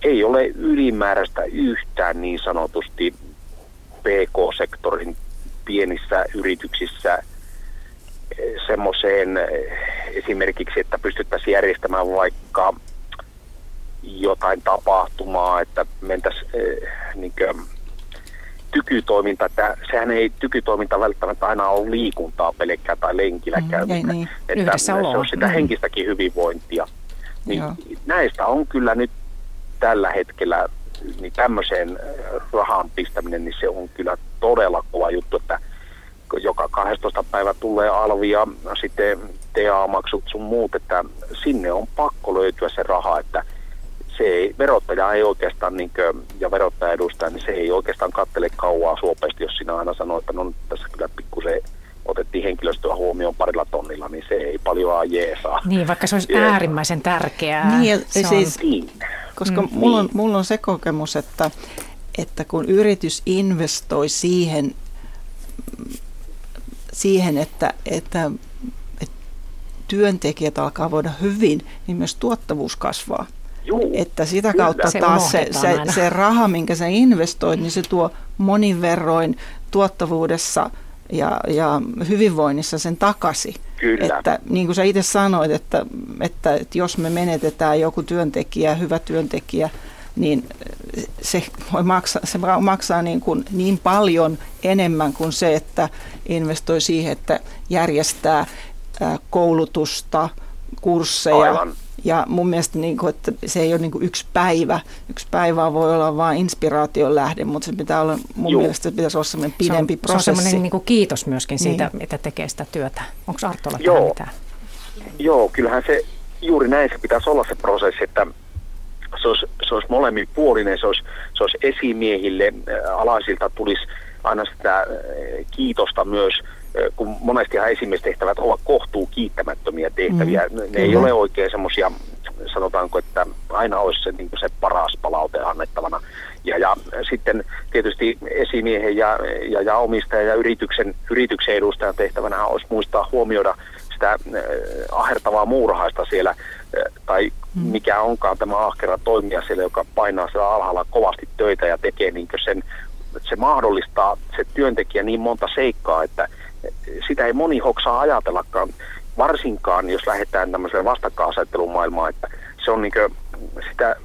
ei ole ylimääräistä yhtään niin sanotusti PK-sektorin pienissä yrityksissä semmoiseen eh, esimerkiksi, että pystyttäisiin järjestämään vaikka jotain tapahtumaa, että mentäisiin äh, niin tykytoiminta, että sehän ei tykytoiminta välttämättä aina ole liikuntaa pelkkää tai lenkillä mm, käymistä. Niin, että se on sitä mm. henkistäkin hyvinvointia. Niin näistä on kyllä nyt tällä hetkellä niin tämmöiseen rahan pistäminen, niin se on kyllä todella kova juttu, että joka 12 päivä tulee alvi ja sitten TA-maksut sun muut, että sinne on pakko löytyä se raha, että se ei, verottaja ei oikeastaan, niin kuin, ja verottaja edustaa, niin se ei oikeastaan kattele kauaa suopesti, jos sinä aina sanoo, että no tässä kyllä pikkusen otettiin henkilöstöä huomioon parilla tonnilla, niin se ei paljon jeesaa. Niin, vaikka se olisi Jeesa. äärimmäisen tärkeää. Niin, se siis, on... niin. koska mm. mulla, on, mulla on se kokemus, että, että kun yritys investoi siihen, siihen että, että, että työntekijät alkaa voida hyvin, niin myös tuottavuus kasvaa. Juu, että sitä kyllä. kautta se taas se, se, se raha, minkä sä investoit, niin se tuo monin verroin tuottavuudessa ja, ja hyvinvoinnissa sen takaisin. Kyllä. Että niin kuin sä itse sanoit, että, että, että jos me menetetään joku työntekijä, hyvä työntekijä, niin se voi maksaa, se maksaa niin, kuin niin paljon enemmän kuin se, että investoi siihen, että järjestää koulutusta, kursseja. Aivan. Ja mun mielestä niin kuin, että se ei ole niin kuin yksi päivä. Yksi päivä voi olla vain inspiraation lähde, mutta se pitää olla, mun Joo. mielestä se pitäisi olla sellainen pidempi se on, prosessi. Se on sellainen niin kuin kiitos myöskin siitä, niin. että tekee sitä työtä. Onko Artolla Joo. mitään? Joo, kyllähän se juuri näin se pitäisi olla se prosessi, että se olisi, se olisi molemminpuolinen, se olisi, se olisi esimiehille, alaisilta tulisi aina sitä kiitosta myös – kun monestihan esimiestehtävät ovat kohtuu kiittämättömiä tehtäviä. Mm, ne kyllä. ei ole oikein semmoisia, sanotaanko, että aina olisi se, niin se paras palaute annettavana. Ja, ja sitten tietysti esimiehen ja, ja, ja omistajan ja yrityksen, yrityksen edustajan tehtävänä olisi muistaa huomioida sitä äh, ahertavaa muurahaista siellä, äh, tai mm. mikä onkaan tämä ahkera toimija siellä, joka painaa siellä alhaalla kovasti töitä ja tekee niin sen, se mahdollistaa se työntekijä niin monta seikkaa, että sitä ei moni hoksaa ajatellakaan, varsinkaan jos lähdetään tämmöiseen vastakkainasettelun maailmaan, että se on niin kuin, sitä,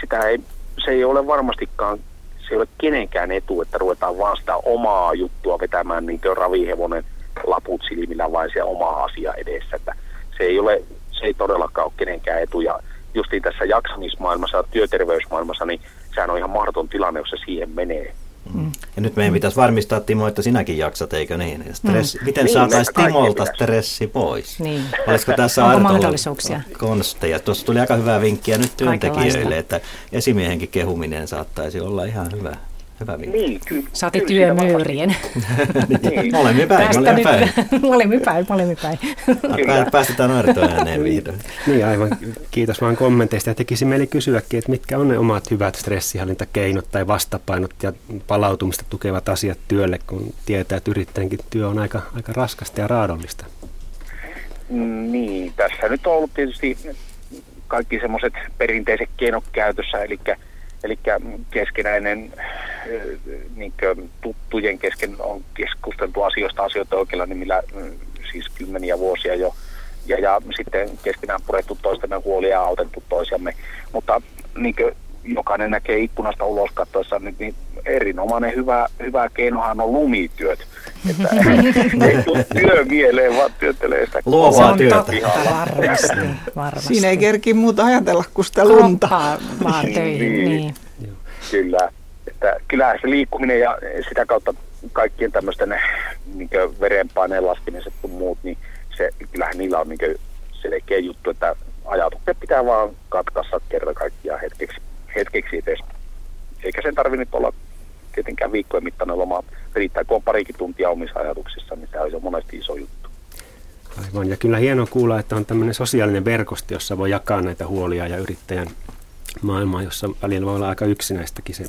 sitä ei, se ei ole varmastikaan, se ei ole kenenkään etu, että ruvetaan vaan sitä omaa juttua vetämään niin kuin ravihevonen laput silmillä vain se oma asia edessä, että se ei ole, se ei todellakaan ole kenenkään etu ja justiin tässä jaksamismaailmassa ja työterveysmaailmassa, niin sehän on ihan mahdoton tilanne, jos se siihen menee. Mm. Ja nyt meidän pitäisi varmistaa, Timo, että sinäkin jaksat, eikö niin? Stressi, mm. Miten niin, saataisiin Timolta stressi pois? Niin. Olisiko tässä Onko mahdollisuuksia? konsteja? Tuossa tuli aika hyvää vinkkiä nyt työntekijöille, että esimiehenkin kehuminen saattaisi olla ihan hyvä. Hyvä vinkki. Niin, ky- Saati työmyyrien. *laughs* niin. *laughs* Molemmin päin, molemmin päin. molemmin päin, molemmin päin. Päästetään Arto ääneen vihdoin. niin, aivan. Kiitos vaan kommenteista. Ja tekisi mieli kysyäkin, että mitkä on ne omat hyvät stressihallintakeinot tai vastapainot ja palautumista tukevat asiat työlle, kun tietää, että yrittäjänkin työ on aika, aika raskasta ja raadollista. Niin, tässä nyt on ollut tietysti kaikki semmoiset perinteiset keinot käytössä, eli Eli keskinäinen niin tuttujen kesken on keskusteltu asioista asioita oikeilla nimillä siis kymmeniä vuosia jo. Ja, ja sitten keskenään purettu toistemme huolia ja autettu toisiamme. Mutta niin jokainen näkee ikkunasta ulos katsoessa, niin, niin erinomainen hyvä, hyvä keinohan on lumityöt. Että *laughs* ei tule työ mieleen, vaan työttelee sitä. Luovaa työtä. Totta, varmasti, varmasti. Siinä ei kerki muuta ajatella kuin sitä lunta. vaan töihin, niin. niin. Kyllä. Että kyllähän se liikkuminen ja sitä kautta kaikkien tämmöisten niin verenpaineen laskemiset ja muut, niin se, kyllähän niillä on niin selkeä juttu, että ajatukset pitää vaan katkaista kerta kaikkiaan hetkeksi, hetkeksi edes. Eikä sen tarvitse nyt olla tietenkään viikkojen mittainen loma. Riittää, kun on parikin tuntia omissa ajatuksissa, niin se on monesti iso juttu. Aivan, ja kyllä hienoa kuulla, että on tämmöinen sosiaalinen verkosto, jossa voi jakaa näitä huolia ja yrittäjän maailmaa, jossa välillä voi olla aika yksinäistäkin se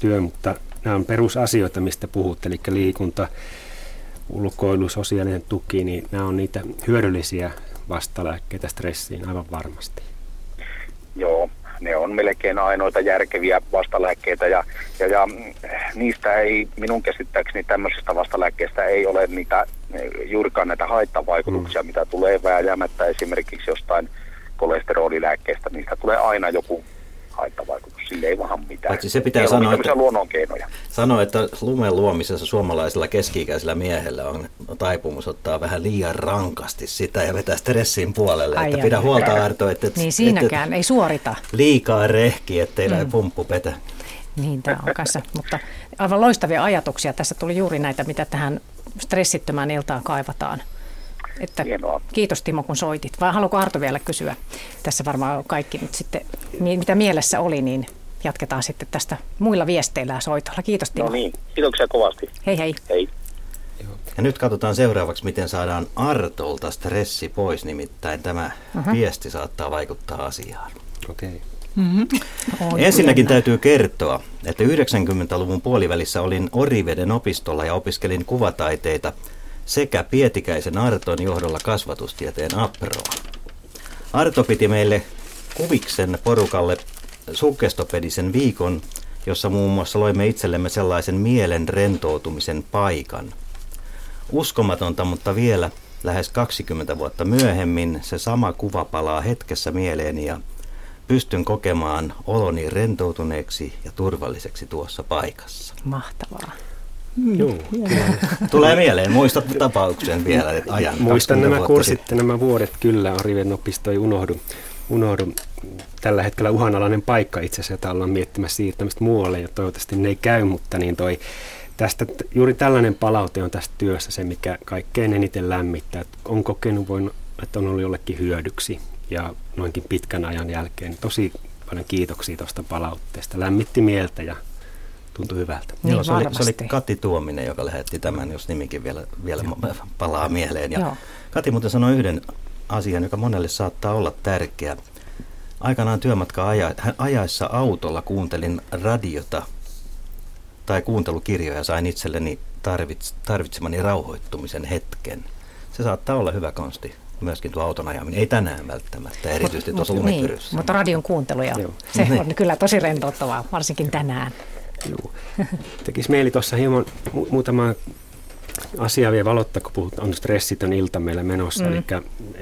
työ, mutta nämä on perusasioita, mistä puhut, eli liikunta, ulkoilu, sosiaalinen tuki, niin nämä on niitä hyödyllisiä vastalääkkeitä stressiin aivan varmasti. Joo, ne on melkein ainoita järkeviä vastalääkkeitä ja, ja, ja niistä ei minun käsittääkseni tämmöisistä vastalääkkeistä ei ole niitä, juurikaan näitä haittavaikutuksia, mm. mitä tulee vääjäämättä esimerkiksi jostain kolesterolilääkkeestä, niistä tulee aina joku haittavaikutus. Sille ei vaan mitään. Paitsi se pitää ei sanoa, että... luonnonkeinoja. Sanoa, että lumen luomisessa suomalaisella keski-ikäisellä miehellä on taipumus ottaa vähän liian rankasti sitä ja vetää stressin puolelle. Ai että pidä huolta Arto, että niin siinäkään et, ei suorita. Liikaa rehki, ettei mm. pumppu petä. Niin, tämä on kanssa, mutta aivan loistavia ajatuksia. Tässä tuli juuri näitä, mitä tähän stressittömään iltaan kaivataan. Että Hienoa. Kiitos Timo, kun soitit. Vai haluatko Arto vielä kysyä? Tässä varmaan kaikki nyt sitten, mitä mielessä oli, niin jatketaan sitten tästä muilla viesteillä ja soitolla. Kiitos Timo. No niin, kiitoksia kovasti. Hei hei. Hei. Ja nyt katsotaan seuraavaksi, miten saadaan Artolta stressi pois, nimittäin tämä uh-huh. viesti saattaa vaikuttaa asiaan. Okei. Okay. Mm-hmm. Ensinnäkin täytyy kertoa, että 90-luvun puolivälissä olin Oriveden opistolla ja opiskelin kuvataiteita sekä Pietikäisen Arton johdolla kasvatustieteen aproa. Arto piti meille kuviksen porukalle sukkestopedisen viikon, jossa muun muassa loimme itsellemme sellaisen mielen rentoutumisen paikan. Uskomatonta, mutta vielä lähes 20 vuotta myöhemmin se sama kuva palaa hetkessä mieleeni ja pystyn kokemaan oloni rentoutuneeksi ja turvalliseksi tuossa paikassa. Mahtavaa. Mm, Joo, Tulee mieleen, muistat tapauksen vielä ajan. Muistan nämä kurssit sitten. nämä vuodet kyllä, Ariven opisto ei unohdu. unohdu. Tällä hetkellä uhanalainen paikka itse asiassa, jota ollaan miettimässä siirtämistä muualle ja toivottavasti ne ei käy, mutta niin toi, tästä, juuri tällainen palaute on tästä työssä se, mikä kaikkein eniten lämmittää. Että on kokenut, voin, että on ollut jollekin hyödyksi ja noinkin pitkän ajan jälkeen. Tosi paljon kiitoksia tuosta palautteesta. Lämmitti mieltä ja tuntui hyvältä. Niin, Joo, se, oli, se oli Kati Tuominen, joka lähetti tämän, jos nimikin vielä, vielä *laughs* palaa mieleen. Ja Joo. Kati muuten sanoi yhden asian, joka monelle saattaa olla tärkeä. Aikanaan työmatka aja, ajaessa autolla kuuntelin radiota tai kuuntelukirjoja sain itselleni tarvits, tarvitsemani rauhoittumisen hetken. Se saattaa olla hyvä konsti myöskin tuo auton ajaminen. Ei tänään välttämättä, erityisesti mut, tuossa lumipyryssä. Niin, mutta radion kuunteluja, Joo. se *laughs* niin. on kyllä tosi rentouttavaa, varsinkin tänään. Joo. Tekisi mieli tuossa hieman mu- muutama asia vielä valottaa, kun puhut, on stressitön ilta meillä menossa. Mm. Eli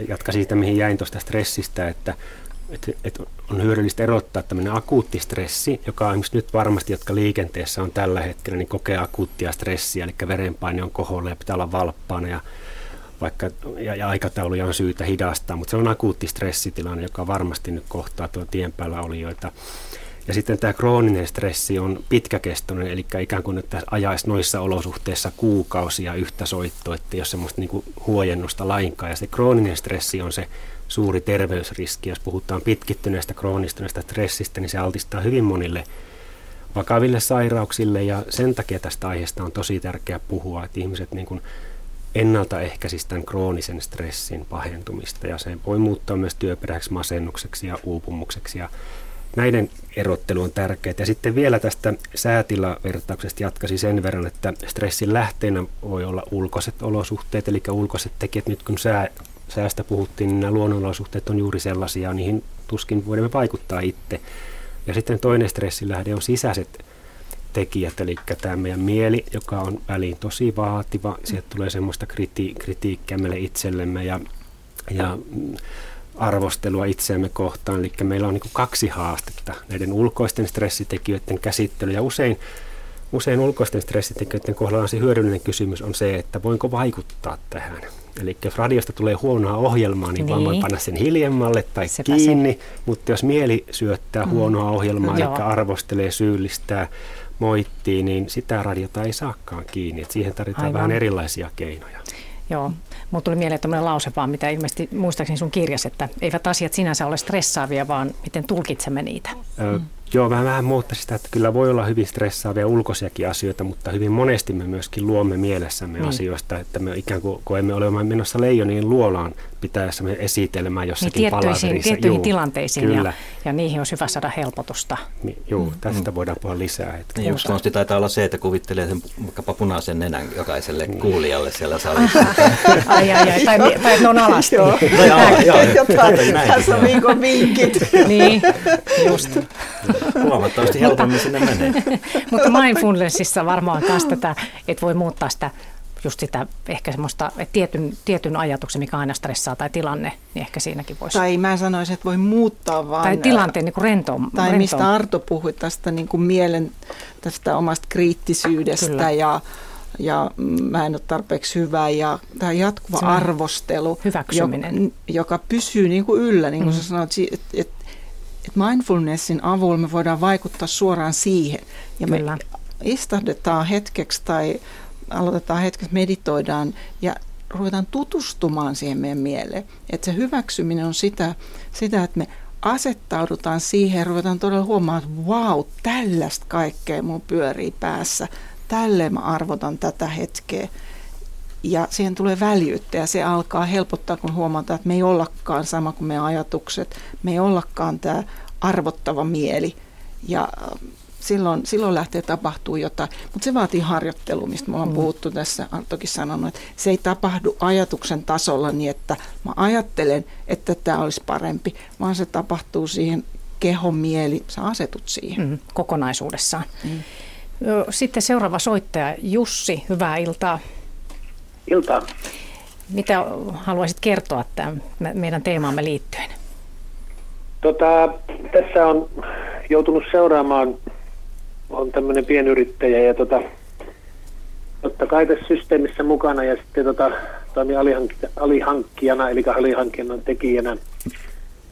jatka siitä, mihin jäin tuosta stressistä, että että, että on hyödyllistä erottaa tämmöinen akuutti stressi, joka on nyt varmasti, jotka liikenteessä on tällä hetkellä, niin kokee akuuttia stressiä, eli verenpaine on koholla ja pitää olla valppaana ja vaikka ja, ja aikatauluja on syytä hidastaa, mutta se on akuutti stressitilanne, joka varmasti nyt kohtaa tuon tien päällä olijoita. Ja sitten tämä krooninen stressi on pitkäkestoinen, eli ikään kuin että ajaisi noissa olosuhteissa kuukausia yhtä soittoa, että jos semmoista niin kuin huojennusta lainkaan. Ja se krooninen stressi on se suuri terveysriski. Jos puhutaan pitkittyneestä kroonistuneesta stressistä, niin se altistaa hyvin monille vakaville sairauksille ja sen takia tästä aiheesta on tosi tärkeää puhua, että ihmiset niin kuin ennaltaehkäisisi tämän kroonisen stressin pahentumista ja se voi muuttaa myös työperäiseksi masennukseksi ja uupumukseksi ja näiden erottelu on tärkeää. Ja sitten vielä tästä säätilavertauksesta jatkaisin sen verran, että stressin lähteenä voi olla ulkoiset olosuhteet, eli ulkoiset tekijät. Nyt kun sää, säästä puhuttiin, niin nämä luonnonolosuhteet on juuri sellaisia, niihin tuskin voimme vaikuttaa itse. Ja sitten toinen stressilähde on sisäiset tekijät, eli tämä meidän mieli, joka on väliin tosi vaativa, sieltä tulee semmoista kriti- kritiikkiä meille itsellemme ja, ja arvostelua itseämme kohtaan. Eli meillä on niin kaksi haastetta, näiden ulkoisten stressitekijöiden käsittely ja usein Usein ulkoisten stressitekijöiden kohdalla se hyödyllinen kysymys on se, että voinko vaikuttaa tähän. Eli jos radiosta tulee huonoa ohjelmaa, niin, niin. vaan panna sen hiljemmalle tai Sepä kiinni, se. mutta jos mieli syöttää mm. huonoa ohjelmaa, eli arvostelee, syyllistää, moittii, niin sitä radiota ei saakaan kiinni. Et siihen tarvitaan Aivan. vähän erilaisia keinoja. Joo, mutta tuli mieleen tämmöinen lause vaan, mitä ilmeisesti muistaakseni sun kirjas, että eivät asiat sinänsä ole stressaavia, vaan miten tulkitsemme niitä. Ö, mm. Joo, mä vähän muuttaisin sitä, että kyllä voi olla hyvin stressaavia ulkoisiakin asioita, mutta hyvin monesti me myöskin luomme mielessämme niin. asioista, että me ikään kuin koemme olemaan menossa leijonien luolaan pitäessämme esitelmään jossakin niin, tiettyihin, tiettyihin Juu, tilanteisiin kyllä. Ja, ja niihin olisi hyvä saada helpotusta. Niin, joo, mm. tästä mm. voidaan puhua lisää. Hetki. Niin, yksi konsti taitaa olla se, että kuvittelee sen vaikkapa punaisen nenän jokaiselle niin. kuulijalle siellä *laughs* salissa. ai, ai, ai, tai, *laughs* tai että ne on alasti. joo, tässä on viikon vinkit. *laughs* niin, just. Huomattavasti helpommin sinne menee. Mutta mindfulnessissa varmaan myös tätä, että voi muuttaa sitä just sitä ehkä semmoista, tietyn, tietyn ajatuksen, mikä aina stressaa tai tilanne, niin ehkä siinäkin voisi. Tai mä sanoisin, että voi muuttaa vaan. Tai tilanteen niin kuin rentoon. Tai rentoon. mistä Arto puhui tästä niin kuin mielen, tästä omasta kriittisyydestä Kyllä. ja ja mä en ole tarpeeksi hyvä ja tämä jatkuva se arvostelu, hyväksyminen. Joka, joka pysyy niin kuin yllä, niin kuin mm. sä sanoit, että et, et mindfulnessin avulla me voidaan vaikuttaa suoraan siihen. Ja Kyllä. me istahdetaan hetkeksi tai aloitetaan hetkeksi, meditoidaan ja ruvetaan tutustumaan siihen meidän mieleen. Että se hyväksyminen on sitä, sitä että me asettaudutaan siihen ja ruvetaan todella huomaamaan, että vau, wow, tällaista kaikkea mun pyörii päässä. Tälleen mä arvotan tätä hetkeä. Ja siihen tulee väljyyttä ja se alkaa helpottaa, kun huomataan, että me ei ollakaan sama kuin meidän ajatukset. Me ei ollakaan tämä arvottava mieli. Ja silloin, silloin lähtee tapahtuu jotain. Mutta se vaatii harjoittelua, mistä me ollaan mm. puhuttu tässä. Anttokin sanonut, että se ei tapahdu ajatuksen tasolla niin, että mä ajattelen, että tämä olisi parempi, vaan se tapahtuu siihen kehon mieli, sä asetut siihen. Mm, kokonaisuudessaan. Mm. Sitten seuraava soittaja, Jussi, hyvää iltaa. Iltaa. Mitä haluaisit kertoa tämän meidän teemaamme liittyen? Tota, tässä on joutunut seuraamaan on tämmöinen pienyrittäjä ja tota, totta kai tässä systeemissä mukana ja sitten tota, toimii alihankki, alihankkijana, eli alihankkijan tekijänä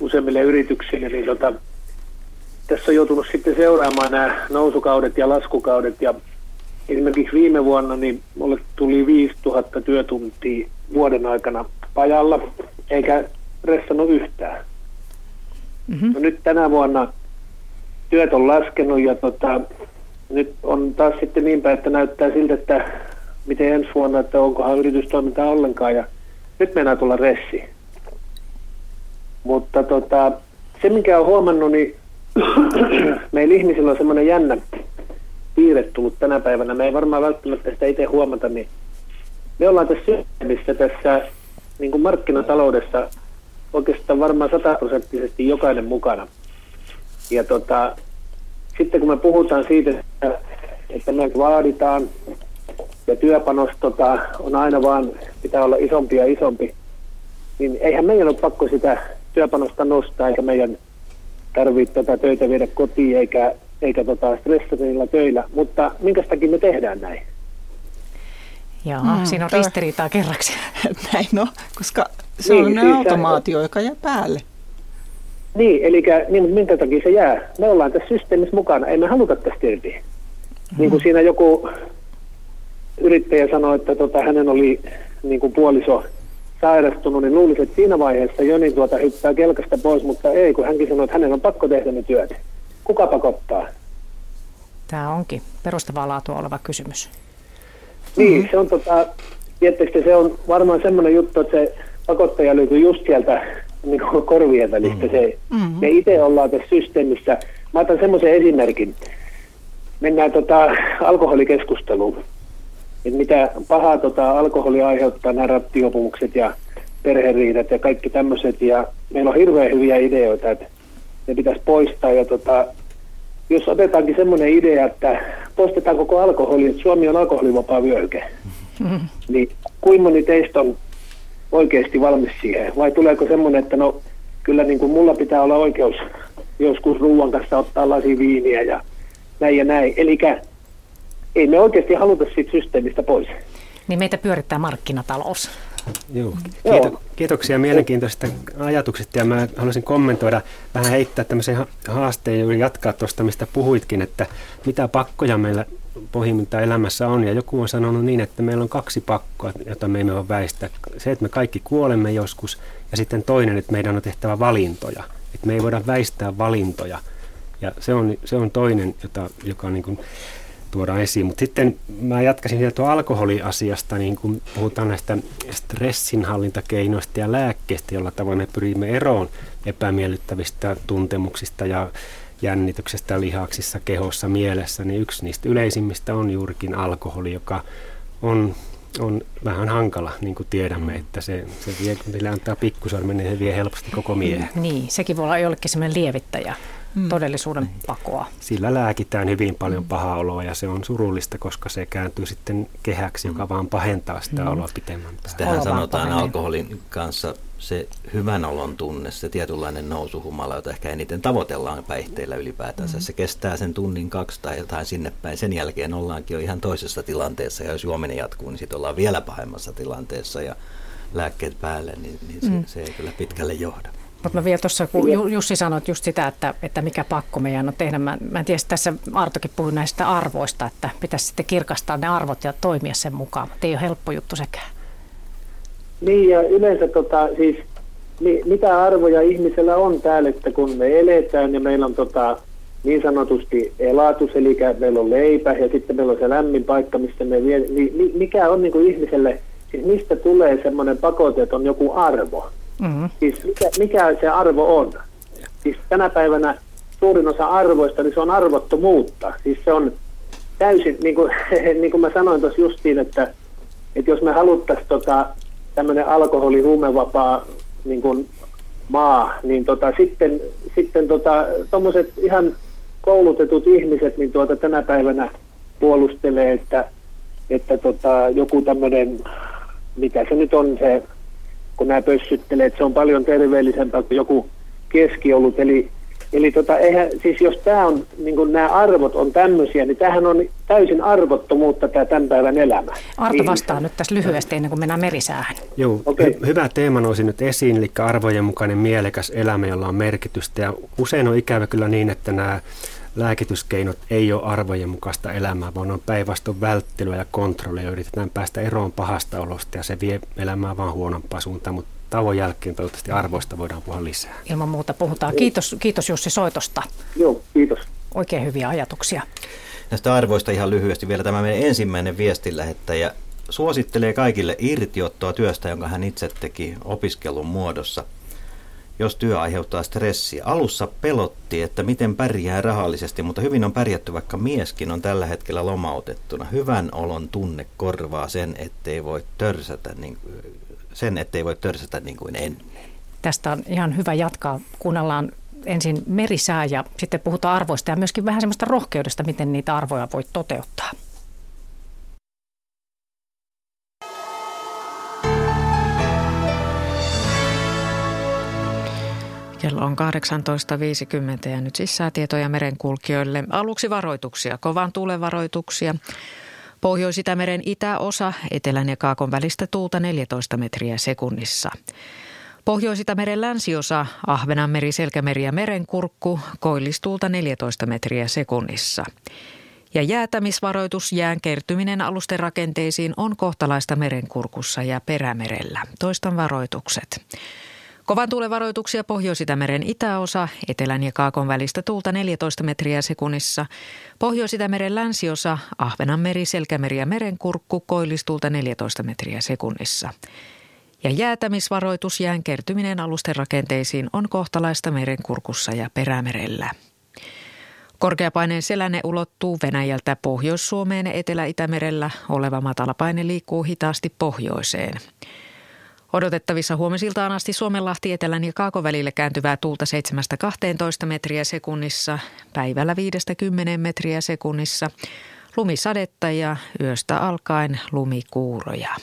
useimmille yrityksille, niin tota, tässä on joutunut sitten seuraamaan nämä nousukaudet ja laskukaudet ja esimerkiksi viime vuonna niin mulle tuli 5000 työtuntia vuoden aikana pajalla, eikä ressannut yhtään. Mm-hmm. No nyt tänä vuonna työt on laskenut ja tota, nyt on taas sitten niin päin, että näyttää siltä, että miten ensi vuonna, että onkohan yritystoimintaa ollenkaan ja nyt mennään tulla ressi. Mutta tota, se, mikä on huomannut, niin *clears throat* meillä ihmisillä on semmoinen jännä piirre tullut tänä päivänä. Me ei varmaan välttämättä sitä itse huomata, niin me ollaan tässä systeemissä tässä niin kuin markkinataloudessa oikeastaan varmaan sataprosenttisesti jokainen mukana. Ja tota, sitten kun me puhutaan siitä, että, että me vaaditaan ja työpanos tota, on aina vaan, pitää olla isompi ja isompi, niin eihän meidän ole pakko sitä työpanosta nostaa, eikä meidän tarvitse tätä töitä viedä kotiin, eikä, eikä tota stressata niillä töillä. Mutta minkä takia me tehdään näin? Joo, mm, siinä on ristiriitaa kerraksi. *laughs* Näin no, koska se niin, on siis automaatio, joka jää päälle. Niin, eli niin, minkä takia se jää? Me ollaan tässä systeemissä mukana, emme haluta tästä irti. Mm-hmm. Niin kuin siinä joku yrittäjä sanoi, että tota, hänen oli niin kuin puoliso sairastunut, niin luulisi, että siinä vaiheessa jo niin tuota hyppää kelkasta pois, mutta ei, kun hänkin sanoi, että hänen on pakko tehdä ne työt. Kuka pakottaa? Tämä onkin perustavaa laatua oleva kysymys. Niin, mm-hmm. se on tota, se on varmaan semmoinen juttu, että se pakottaja löytyy just sieltä niin kuin korvien välistä. Mm. Se, mm-hmm. Me itse ollaan tässä systeemissä. Mä otan semmoisen esimerkin. Mennään tota, alkoholikeskusteluun. Et mitä pahaa tota, alkoholi aiheuttaa, nämä rattiopumukset ja perheriidat ja kaikki tämmöiset. Ja meillä on hirveän hyviä ideoita, että ne pitäisi poistaa. Ja tota, jos otetaankin semmoinen idea, että poistetaan koko alkoholi, että Suomi on alkoholivapaa vyöhyke, mm-hmm. niin kuinka moni teistä on oikeasti valmis siihen? Vai tuleeko semmoinen, että no kyllä niin kuin mulla pitää olla oikeus joskus ruuan kanssa ottaa lasi viiniä ja näin ja näin. Eli ei me oikeasti haluta siitä systeemistä pois. Niin meitä pyörittää markkinatalous. Joo. Kiito, kiitoksia mielenkiintoisista ajatuksista ja mä haluaisin kommentoida, vähän heittää tämmöisen haasteen ja jatkaa tuosta, mistä puhuitkin, että mitä pakkoja meillä pohjimmiltaan elämässä on. Ja joku on sanonut niin, että meillä on kaksi pakkoa, jota me emme voi väistää. Se, että me kaikki kuolemme joskus ja sitten toinen, että meidän on tehtävä valintoja. Että me ei voida väistää valintoja. Ja se on, se on toinen, jota, joka niin kuin tuodaan esiin. Mutta sitten mä jatkaisin vielä tuo alkoholiasiasta, niin kun puhutaan näistä stressinhallintakeinoista ja lääkkeistä, jolla tavoin me pyrimme eroon epämiellyttävistä tuntemuksista ja jännityksestä lihaksissa, kehossa, mielessä, niin yksi niistä yleisimmistä on juurikin alkoholi, joka on, on vähän hankala, niin kuin tiedämme, että se, se vie, kun sille antaa pikkusormen, niin se vie helposti koko miehen. Niin, sekin voi olla jollekin sellainen lievittäjä. mm. todellisuuden niin. pakoa. Sillä lääkitään hyvin paljon mm. pahaa oloa ja se on surullista, koska se kääntyy sitten kehäksi, joka mm. vaan pahentaa sitä mm. oloa pitemmän päälle. Sitähän sanotaan pahenee. alkoholin kanssa se hyvän olon tunne, se tietynlainen nousuhumala, jota ehkä eniten tavoitellaan päihteillä ylipäätänsä. Mm. Se kestää sen tunnin kaksi tai jotain sinne päin. Sen jälkeen ollaankin jo ihan toisessa tilanteessa ja jos juominen jatkuu, niin sitten ollaan vielä pahemmassa tilanteessa ja lääkkeet päälle, niin, niin se, mm. se ei kyllä pitkälle johda. Mutta mä vielä tuossa, kun Jussi sanoi just sitä, että, että mikä pakko meidän on tehdä. Mä, mä en tiedä, tässä Artokin puhui näistä arvoista, että pitäisi sitten kirkastaa ne arvot ja toimia sen mukaan. Mutta ei ole helppo juttu sekään. Niin ja yleensä tota, siis mi, mitä arvoja ihmisellä on täällä, että kun me eletään ja meillä on tota, niin sanotusti elatus, eli meillä on leipä ja sitten meillä on se lämmin paikka, mistä me vie, niin mikä on niin kuin ihmiselle, siis mistä tulee semmoinen pakote, että on joku arvo? Mm-hmm. Siis mikä, mikä se arvo on? Siis tänä päivänä suurin osa arvoista, niin se on arvottomuutta. Siis se on täysin, niin kuin, *laughs* niin kuin mä sanoin tuossa justiin, että, että jos me haluttaisiin tota, tämmöinen alkoholi huumevapaa niin kuin maa, niin tota, sitten, sitten tota, ihan koulutetut ihmiset niin tuota, tänä päivänä puolustelee, että, että tota, joku tämmöinen, mikä se nyt on se, kun nämä pössyttelee, että se on paljon terveellisempää kuin joku keskiolut, eli Eli tota, eihän, siis jos tämä on, niin nämä arvot on tämmöisiä, niin tämähän on täysin arvottomuutta tämä tämän päivän elämä. Arto vastaa nyt tässä lyhyesti ennen kuin mennään merisäähän. Joo, okay. hy- hyvä teema nousi nyt esiin, eli arvojen mukainen mielekäs elämä, jolla on merkitystä. Ja usein on ikävä kyllä niin, että nämä lääkityskeinot ei ole arvojen mukaista elämää, vaan on päinvastoin välttelyä ja kontrollia. Yritetään päästä eroon pahasta olosta ja se vie elämää vaan huonompaan suuntaan, mutta tauon jälkeen toivottavasti arvoista voidaan puhua lisää. Ilman muuta puhutaan. Kiitos, kiitos Jussi soitosta. Joo, kiitos. Oikein hyviä ajatuksia. Näistä arvoista ihan lyhyesti vielä tämä meidän ensimmäinen viestinlähettäjä suosittelee kaikille irtiottoa työstä, jonka hän itse teki opiskelun muodossa – jos työ aiheuttaa stressiä. Alussa pelotti, että miten pärjää rahallisesti, mutta hyvin on pärjätty, vaikka mieskin on tällä hetkellä lomautettuna. Hyvän olon tunne korvaa sen, ettei voi törsätä niin, sen, ettei voi törsätä niin kuin ennen. Tästä on ihan hyvä jatkaa. Kuunnellaan ensin merisää ja sitten puhutaan arvoista ja myöskin vähän semmoista rohkeudesta, miten niitä arvoja voi toteuttaa. Kello on 18.50 ja nyt siis säätietoja merenkulkijoille. Aluksi varoituksia, kovan tuulen varoituksia. Pohjois-Itämeren itäosa, etelän ja kaakon välistä tuulta 14 metriä sekunnissa. Pohjois-Itämeren länsiosa, Ahvenanmeri, Selkämeri ja Merenkurkku, koillistuulta 14 metriä sekunnissa. Ja jäätämisvaroitus jään kertyminen alusten rakenteisiin on kohtalaista merenkurkussa ja perämerellä. Toistan varoitukset. Kovan tuulen varoituksia Pohjois-Itämeren itäosa, etelän ja kaakon välistä tuulta 14 metriä sekunnissa. Pohjois-Itämeren länsiosa, Ahvenanmeri, Selkämeri ja Merenkurkku koillistuulta 14 metriä sekunnissa. Ja jäätämisvaroitus jään kertyminen alusten rakenteisiin on kohtalaista merenkurkussa ja perämerellä. Korkeapaineen selänne ulottuu Venäjältä Pohjois-Suomeen Etelä-Itämerellä. Oleva matalapaine liikkuu hitaasti pohjoiseen. Odotettavissa huomisiltaan asti Suomenlahti etelän ja kaakon välille kääntyvää tuulta 7-12 metriä sekunnissa, päivällä 5-10 metriä sekunnissa, lumisadetta ja yöstä alkaen lumikuuroja.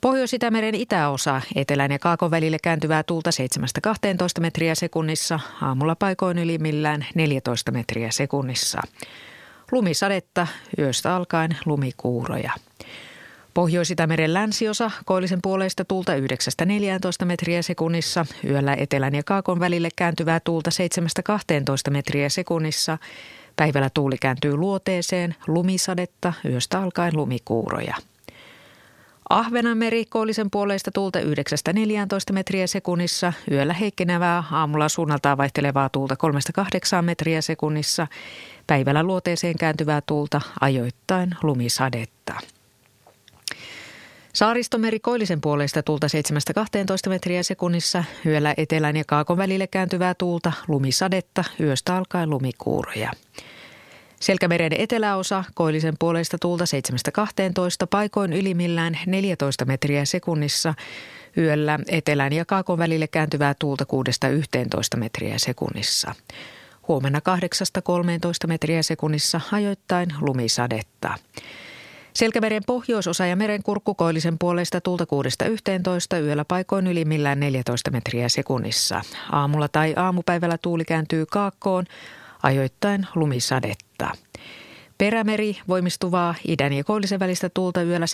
Pohjois-Itämeren itäosa etelän ja kaakon välille kääntyvää tuulta 7-12 metriä sekunnissa, aamulla paikoin ylimmillään 14 metriä sekunnissa. Lumisadetta, yöstä alkaen lumikuuroja. Pohjois-Itämeren länsiosa koillisen puoleista tuulta 9-14 metriä sekunnissa, yöllä etelän ja kaakon välille kääntyvää tuulta 7-12 metriä sekunnissa. Päivällä tuuli kääntyy luoteeseen, lumisadetta, yöstä alkaen lumikuuroja. Ahvenanmeri koillisen puoleista tuulta 9-14 metriä sekunnissa, yöllä heikkenevää, aamulla suunnaltaan vaihtelevaa tuulta 3-8 metriä sekunnissa, päivällä luoteeseen kääntyvää tuulta ajoittain lumisadetta. Saaristomeri koillisen puolesta tuulta 7-12 metriä sekunnissa, yöllä etelän ja kaakon välille kääntyvää tuulta, lumisadetta, yöstä alkaen lumikuuroja. Selkämeren eteläosa koillisen puoleista tuulta 7-12, paikoin ylimmillään 14 metriä sekunnissa. Yöllä etelän ja kaakon välille kääntyvää tuulta 6-11 metriä sekunnissa. Huomenna 8-13 metriä sekunnissa ajoittain lumisadetta. Selkämeren pohjoisosa ja meren kurkkukoillisen puolesta tuulta 6-11, yöllä paikoin ylimmillään 14 metriä sekunnissa. Aamulla tai aamupäivällä tuuli kääntyy kaakkoon, ajoittain lumisadetta. Perämeri voimistuvaa idän ja koillisen välistä tuulta yöllä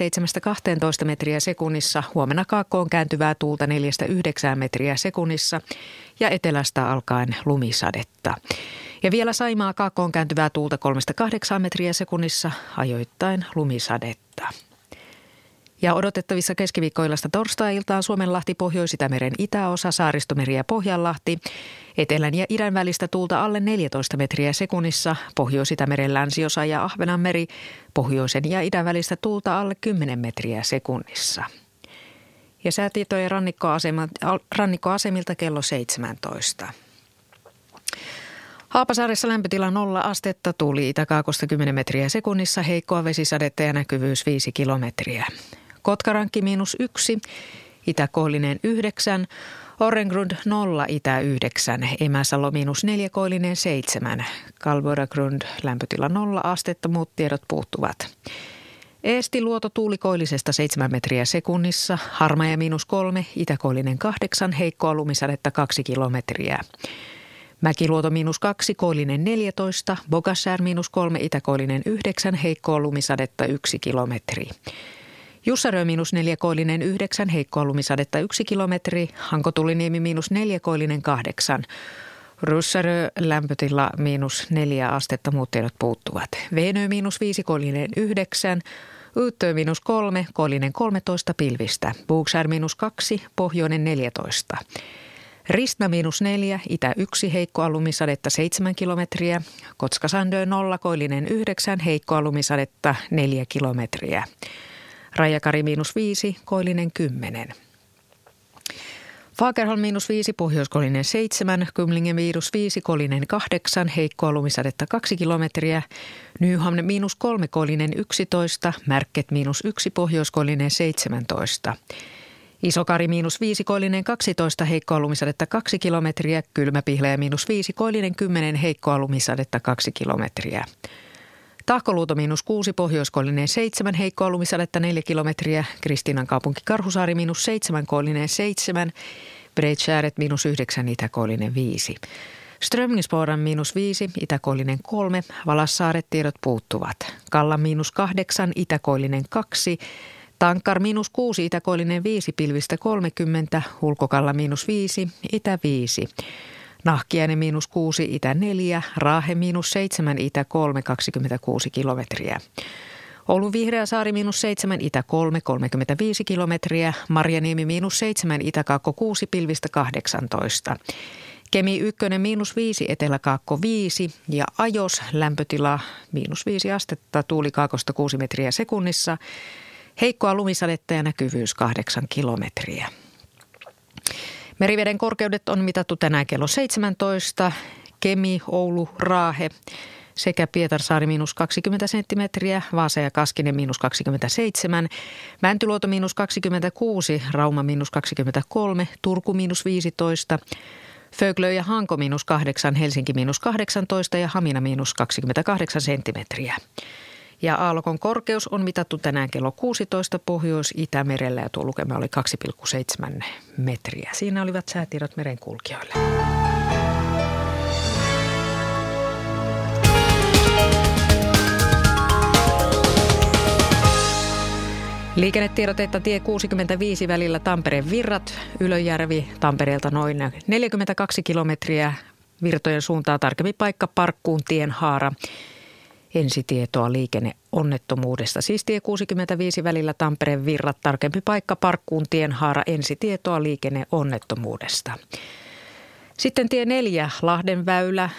7-12 metriä sekunnissa, huomenna kaakkoon kääntyvää tuulta 4-9 metriä sekunnissa ja etelästä alkaen lumisadetta. Ja vielä Saimaa kaakkoon kääntyvää tuulta 3-8 metriä sekunnissa, ajoittain lumisadetta. Ja odotettavissa keskiviikkoilasta torstai-iltaan Suomenlahti, Pohjois-Itämeren itäosa, Saaristomeri ja Pohjanlahti. Etelän ja idän välistä tuulta alle 14 metriä sekunnissa, Pohjois-Itämeren länsiosa ja Ahvenanmeri, pohjoisen ja idän välistä tuulta alle 10 metriä sekunnissa. Ja säätietojen rannikkoasemilta kello 17. Haapasaaressa lämpötila 0 astetta, tuuli itäkaakosta 10 metriä sekunnissa, heikkoa vesisadetta ja näkyvyys 5 kilometriä. Kotkarankki miinus 1, itäkoillinen 9, Orrengrund 0, itä 9, Emäsalo miinus 4, koillinen 7, Kalvoragrund lämpötila 0 astetta, muut tiedot puuttuvat. Eesti luoto tuulikoillisesta 7 metriä sekunnissa, Harmaja miinus 3, itäkoillinen 8, heikkoa lumisadetta 2 kilometriä. Mäkiluoto miinus 2, koillinen 14, Bogassär miinus 3, itäkoillinen 9, heikkoa lumisadetta 1 kilometri. Jussarö miinus 4, koillinen 9, heikkoa lumisadetta 1 kilometri, Hankotuliniemi miinus 4, koillinen 8. Russarö lämpötila miinus 4 astetta, muut tiedot puuttuvat. Venö miinus 5, koillinen 9, Yyttö miinus 3, koillinen 13 pilvistä. Buuksär miinus 2, pohjoinen 14. Ristna miinus neljä, itä yksi, heikkoa lumisadetta seitsemän kilometriä. Kotskasandö nolla, koillinen yhdeksän, heikkoa lumisadetta neljä kilometriä. Rajakari miinus viisi, koillinen kymmenen. Fagerholm miinus viisi, pohjoiskollinen seitsemän, Kymlingen miinus viisi, kollinen kahdeksan, heikkoa lumisadetta kaksi kilometriä. Nyhamn miinus kolme, kollinen yksitoista, Märket miinus yksi, pohjoiskollinen seitsemäntoista. Isokari miinus viisi, koillinen 12, heikkoa lumisadetta 2 kilometriä. Kylmäpihleä miinus viisi, koillinen 10, heikkoa lumisadetta 2 kilometriä. Tahkoluuto miinus 6, pohjoiskoillinen 7, heikkoa lumisadetta 4 kilometriä. Kristiinan kaupunki Karhusaari miinus 7, koillinen 7. Breitschääret miinus 9, itäkoillinen 5. Strömningspooran miinus 5, itäkoillinen 3, Valassaaret tiedot puuttuvat. Kalla miinus 8, itäkoillinen 2, Tankkar miinus 6, itäkoillinen 5, pilvistä 30, Hulkokalla miinus 5, itä 5. Nahkiainen miinus 6, itä 4, Raahe miinus 7, itä 3, 26 kilometriä. Oulun Vihreä saari miinus 7, itä 3, 35 kilometriä. Marjaniemi miinus 7, itä 6, pilvistä 18. Kemi 1 miinus 5, eteläkaakko 5 ja Ajos lämpötila miinus 5 astetta, tuuli kaakosta 6 metriä sekunnissa. Heikkoa lumisadetta ja näkyvyys kahdeksan kilometriä. Meriveden korkeudet on mitattu tänään kello 17. Kemi, Oulu, Raahe sekä Pietarsaari miinus 20 senttimetriä, Vaasa ja Kaskinen miinus 27, Mäntyluoto miinus 26, Rauma miinus 23, Turku miinus 15, Föglö ja Hanko miinus 8, Helsinki miinus 18 ja Hamina miinus 28 senttimetriä. Ja aallokon korkeus on mitattu tänään kello 16 Pohjois-Itämerellä ja tuo lukema oli 2,7 metriä. Siinä olivat säätiedot merenkulkijoille. Liikennetiedotetta tie 65 välillä Tampereen virrat, Ylöjärvi Tampereelta noin 42 kilometriä virtojen suuntaan tarkempi paikka Parkkuun tien haara ensitietoa liikenneonnettomuudesta. Siis tie 65 välillä Tampereen virrat, tarkempi paikka Parkkuun tien haara ensitietoa liikenneonnettomuudesta. Sitten tie 4 Lahden väylä,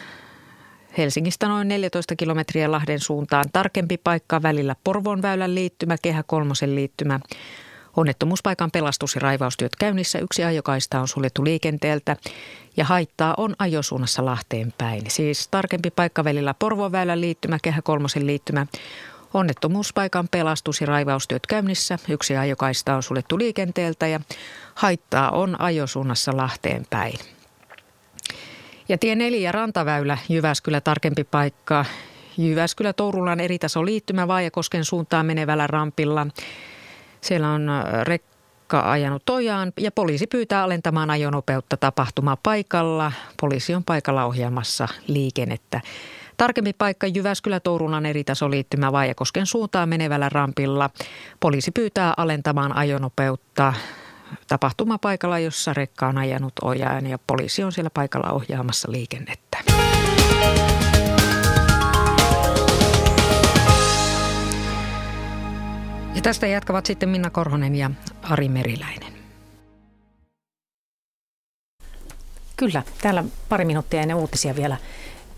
Helsingistä noin 14 kilometriä Lahden suuntaan. Tarkempi paikka välillä Porvon väylän liittymä, Kehä Kolmosen liittymä. Onnettomuuspaikan pelastus- ja raivaustyöt käynnissä. Yksi ajokaista on suljettu liikenteeltä ja haittaa on ajosuunnassa Lahteen päin. Siis tarkempi paikka välillä Porvoväylän liittymä, Kehä Kolmosen liittymä. Onnettomuuspaikan pelastus- ja raivaustyöt käynnissä. Yksi ajokaista on suljettu liikenteeltä ja haittaa on ajosuunnassa Lahteen päin. Ja tie 4 rantaväylä Jyväskylä tarkempi paikka. Jyväskylä Tourulan eritaso liittymä Vaajakosken suuntaan menevällä rampilla. Siellä on äh, rekka ajanut tojaan ja poliisi pyytää alentamaan ajonopeutta tapahtuma paikalla. Poliisi on paikalla ohjaamassa liikennettä. Tarkempi paikka Jyväskylä Tourunan eritaso liittymä Vaajakosken suuntaan menevällä rampilla. Poliisi pyytää alentamaan ajonopeutta tapahtumapaikalla, jossa rekka on ajanut ojaan ja poliisi on siellä paikalla ohjaamassa liikennettä. Ja tästä jatkavat sitten Minna Korhonen ja Ari Meriläinen. Kyllä, täällä pari minuuttia ennen uutisia vielä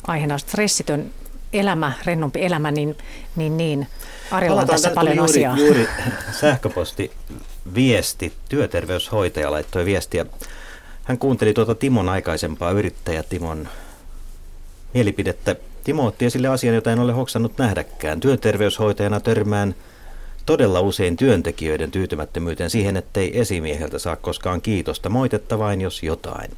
aiheena stressitön elämä, rennompi elämä, niin, niin, niin. Arilla on tässä paljon juuri, asiaa. Juuri *laughs* sähköposti viesti, työterveyshoitaja laittoi viestiä. Hän kuunteli tuota Timon aikaisempaa yrittäjä Timon mielipidettä. Timo otti esille asian, jota en ole hoksannut nähdäkään. Työterveyshoitajana törmään todella usein työntekijöiden tyytymättömyyteen siihen, ettei esimieheltä saa koskaan kiitosta, moitetta vain jos jotain.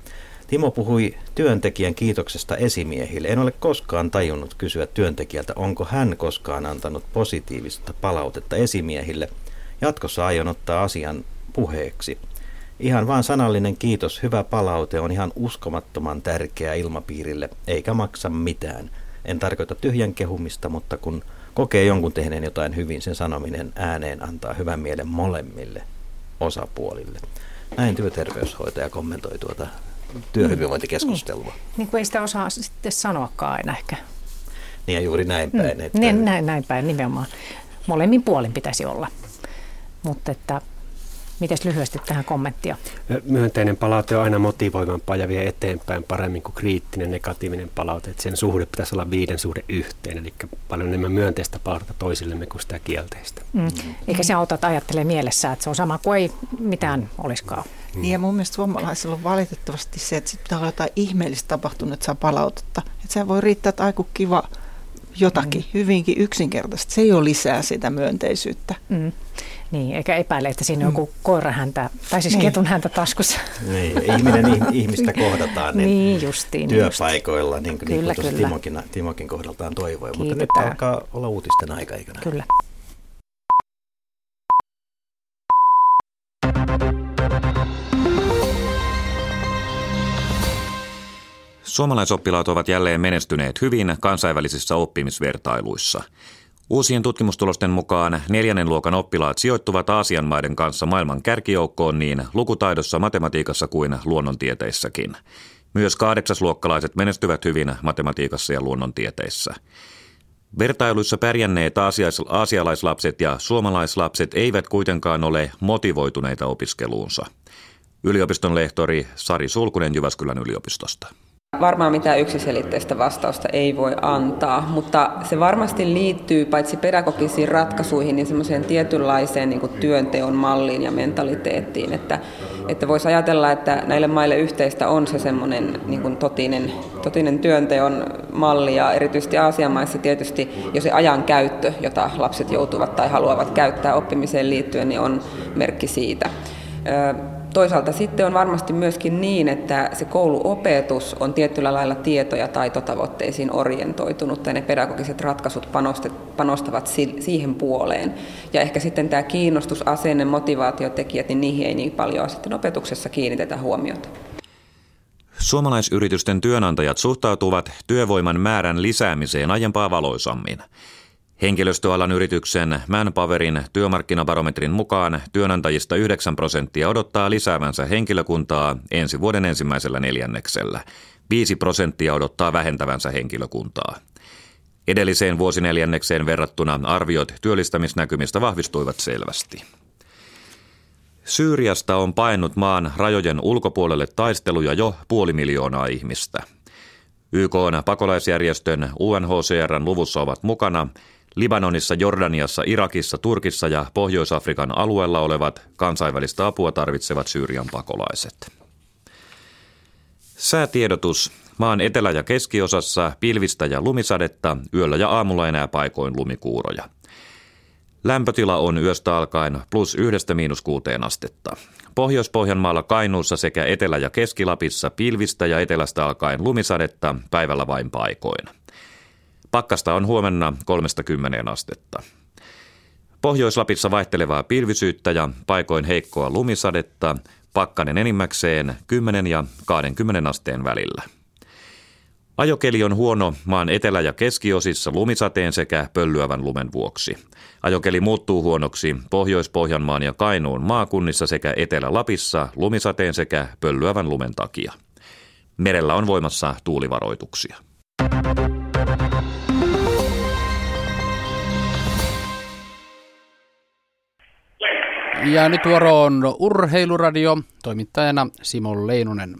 Timo puhui työntekijän kiitoksesta esimiehille. En ole koskaan tajunnut kysyä työntekijältä, onko hän koskaan antanut positiivista palautetta esimiehille. Jatkossa aion ottaa asian puheeksi. Ihan vain sanallinen kiitos, hyvä palaute on ihan uskomattoman tärkeä ilmapiirille, eikä maksa mitään. En tarkoita tyhjän kehumista, mutta kun kokee jonkun tehneen jotain hyvin, sen sanominen ääneen antaa hyvän mielen molemmille osapuolille. Näin työterveyshoitaja kommentoi tuota työhyvinvointikeskustelua. Niin, niin kuin ei sitä osaa sitten sanoakaan aina ehkä. Niin ja juuri näin päin. Mm. Että... Niin, näin, näin päin nimenomaan. Molemmin puolin pitäisi olla. Mutta että Miten lyhyesti tähän kommenttia? Myönteinen palaute on aina motivoivampaa ja vie eteenpäin paremmin kuin kriittinen negatiivinen palaute. Että sen suhde pitäisi olla viiden suhde yhteen, eli paljon enemmän myönteistä palautetta toisillemme kuin sitä kielteistä. Mm. Eikä se auta, että ajattelee mielessä, että se on sama kuin ei mitään olisikaan. Mm. Niin ja mun mielestä suomalaisilla on valitettavasti se, että sit pitää olla jotain ihmeellistä tapahtunut, että saa palautetta. Että se voi riittää, että aiku kiva jotakin, mm. hyvinkin yksinkertaisesti. Se ei ole lisää sitä myönteisyyttä. Mm. Niin, eikä epäile, että siinä on mm. joku koira häntä, tai siis niin. ketun häntä taskussa. Niin, ihminen ihmistä kohdataan niin, niin justiin, työpaikoilla, just. niin, kyllä, niin kuin kyllä. Timokin, Timokin kohdaltaan toivoi. Mutta nyt alkaa olla uutisten aika, eikö näin? Kyllä. Suomalaisoppilaat ovat jälleen menestyneet hyvin kansainvälisissä oppimisvertailuissa. Uusien tutkimustulosten mukaan neljännen luokan oppilaat sijoittuvat Aasian maiden kanssa maailman kärkijoukkoon niin lukutaidossa, matematiikassa kuin luonnontieteissäkin. Myös kahdeksasluokkalaiset menestyvät hyvin matematiikassa ja luonnontieteissä. Vertailuissa pärjänneet aasialaislapset ja suomalaislapset eivät kuitenkaan ole motivoituneita opiskeluunsa. Yliopiston lehtori Sari Sulkunen Jyväskylän yliopistosta. Varmaan mitään yksiselitteistä vastausta ei voi antaa, mutta se varmasti liittyy paitsi pedagogisiin ratkaisuihin, niin semmoiseen tietynlaiseen niin kuin työnteon malliin ja mentaliteettiin, että, että voisi ajatella, että näille maille yhteistä on se semmoinen niin kuin totinen, totinen työnteon malli ja erityisesti Aasian maissa tietysti jo se ajan käyttö, jota lapset joutuvat tai haluavat käyttää oppimiseen liittyen, niin on merkki siitä. Toisaalta sitten on varmasti myöskin niin, että se kouluopetus on tietyllä lailla tieto- ja taitotavoitteisiin orientoitunut, ja ne pedagogiset ratkaisut panostavat siihen puoleen. Ja ehkä sitten tämä kiinnostus, asenne, motivaatiotekijät, niin niihin ei niin paljon sitten opetuksessa kiinnitetä huomiota. Suomalaisyritysten työnantajat suhtautuvat työvoiman määrän lisäämiseen aiempaa valoisammin. Henkilöstöalan yrityksen Manpowerin työmarkkinabarometrin mukaan työnantajista 9 prosenttia odottaa lisäävänsä henkilökuntaa ensi vuoden ensimmäisellä neljänneksellä. 5 prosenttia odottaa vähentävänsä henkilökuntaa. Edelliseen vuosineljännekseen verrattuna arviot työllistämisnäkymistä vahvistuivat selvästi. Syyriasta on painut maan rajojen ulkopuolelle taisteluja jo puoli miljoonaa ihmistä. YK on pakolaisjärjestön UNHCRn luvussa ovat mukana Libanonissa, Jordaniassa, Irakissa, Turkissa ja Pohjois-Afrikan alueella olevat kansainvälistä apua tarvitsevat Syyrian pakolaiset. Säätiedotus. Maan etelä- ja keskiosassa pilvistä ja lumisadetta, yöllä ja aamulla enää paikoin lumikuuroja. Lämpötila on yöstä alkaen plus yhdestä miinus kuuteen astetta. Pohjois-Pohjanmaalla Kainuussa sekä Etelä- ja Keskilapissa pilvistä ja etelästä alkaen lumisadetta, päivällä vain paikoin. Pakkasta on huomenna 30 astetta. Pohjois-Lapissa vaihtelevaa pilvisyyttä ja paikoin heikkoa lumisadetta, pakkanen enimmäkseen 10 ja 20 asteen välillä. Ajokeli on huono maan etelä- ja keskiosissa lumisateen sekä pöllyävän lumen vuoksi. Ajokeli muuttuu huonoksi Pohjois-Pohjanmaan ja Kainuun maakunnissa sekä Etelä-Lapissa lumisateen sekä pöllyävän lumen takia. Merellä on voimassa tuulivaroituksia. Ja nyt vuoro on Urheiluradio, toimittajana Simo Leinunen.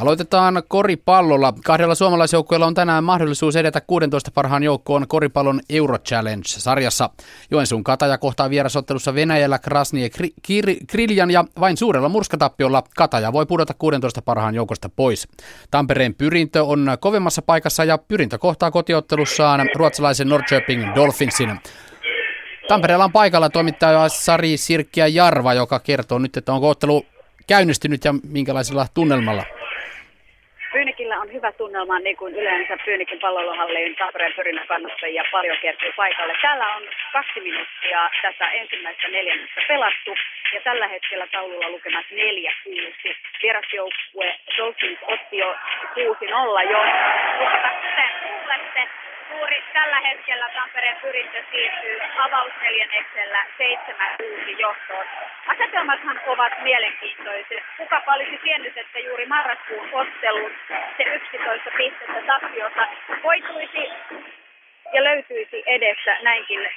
Aloitetaan koripallolla. Kahdella suomalaisjoukkueella on tänään mahdollisuus edetä 16 parhaan joukkoon koripallon Euro Challenge-sarjassa. Joensuun Kataja kohtaa vierasottelussa Venäjällä Krasnie Kriljan ja vain suurella murskatappiolla Kataja voi pudota 16 parhaan joukosta pois. Tampereen pyrintö on kovemmassa paikassa ja pyrintö kohtaa kotiottelussaan ruotsalaisen Norrköping Dolphinsin. Tampereella on paikalla toimittaja Sari Sirkkiä Jarva, joka kertoo nyt, että onko ottelu käynnistynyt ja minkälaisella tunnelmalla. Pyynikillä on hyvä tunnelma, niin kuin yleensä Pyynikin pallolohallin Tampereen pyrinnän kannattajia paljon kertyy paikalle. Täällä on kaksi minuuttia tätä ensimmäistä neljännestä pelattu ja tällä hetkellä taululla lukemat 4-6. Vierasjoukkue Dolphins otti jo 6-0 jo. Mutta kuten kuulette, juuri tällä hetkellä Tampereen pyrintö siirtyy avausneljänneksellä 7-6 johtoon. Asetelmathan ovat mielenkiintoiset. Kuka olisi tiennyt, että juuri marraskuun ottelun se 11 pistettä tappiossa koituisi ja löytyisi edessä näinkin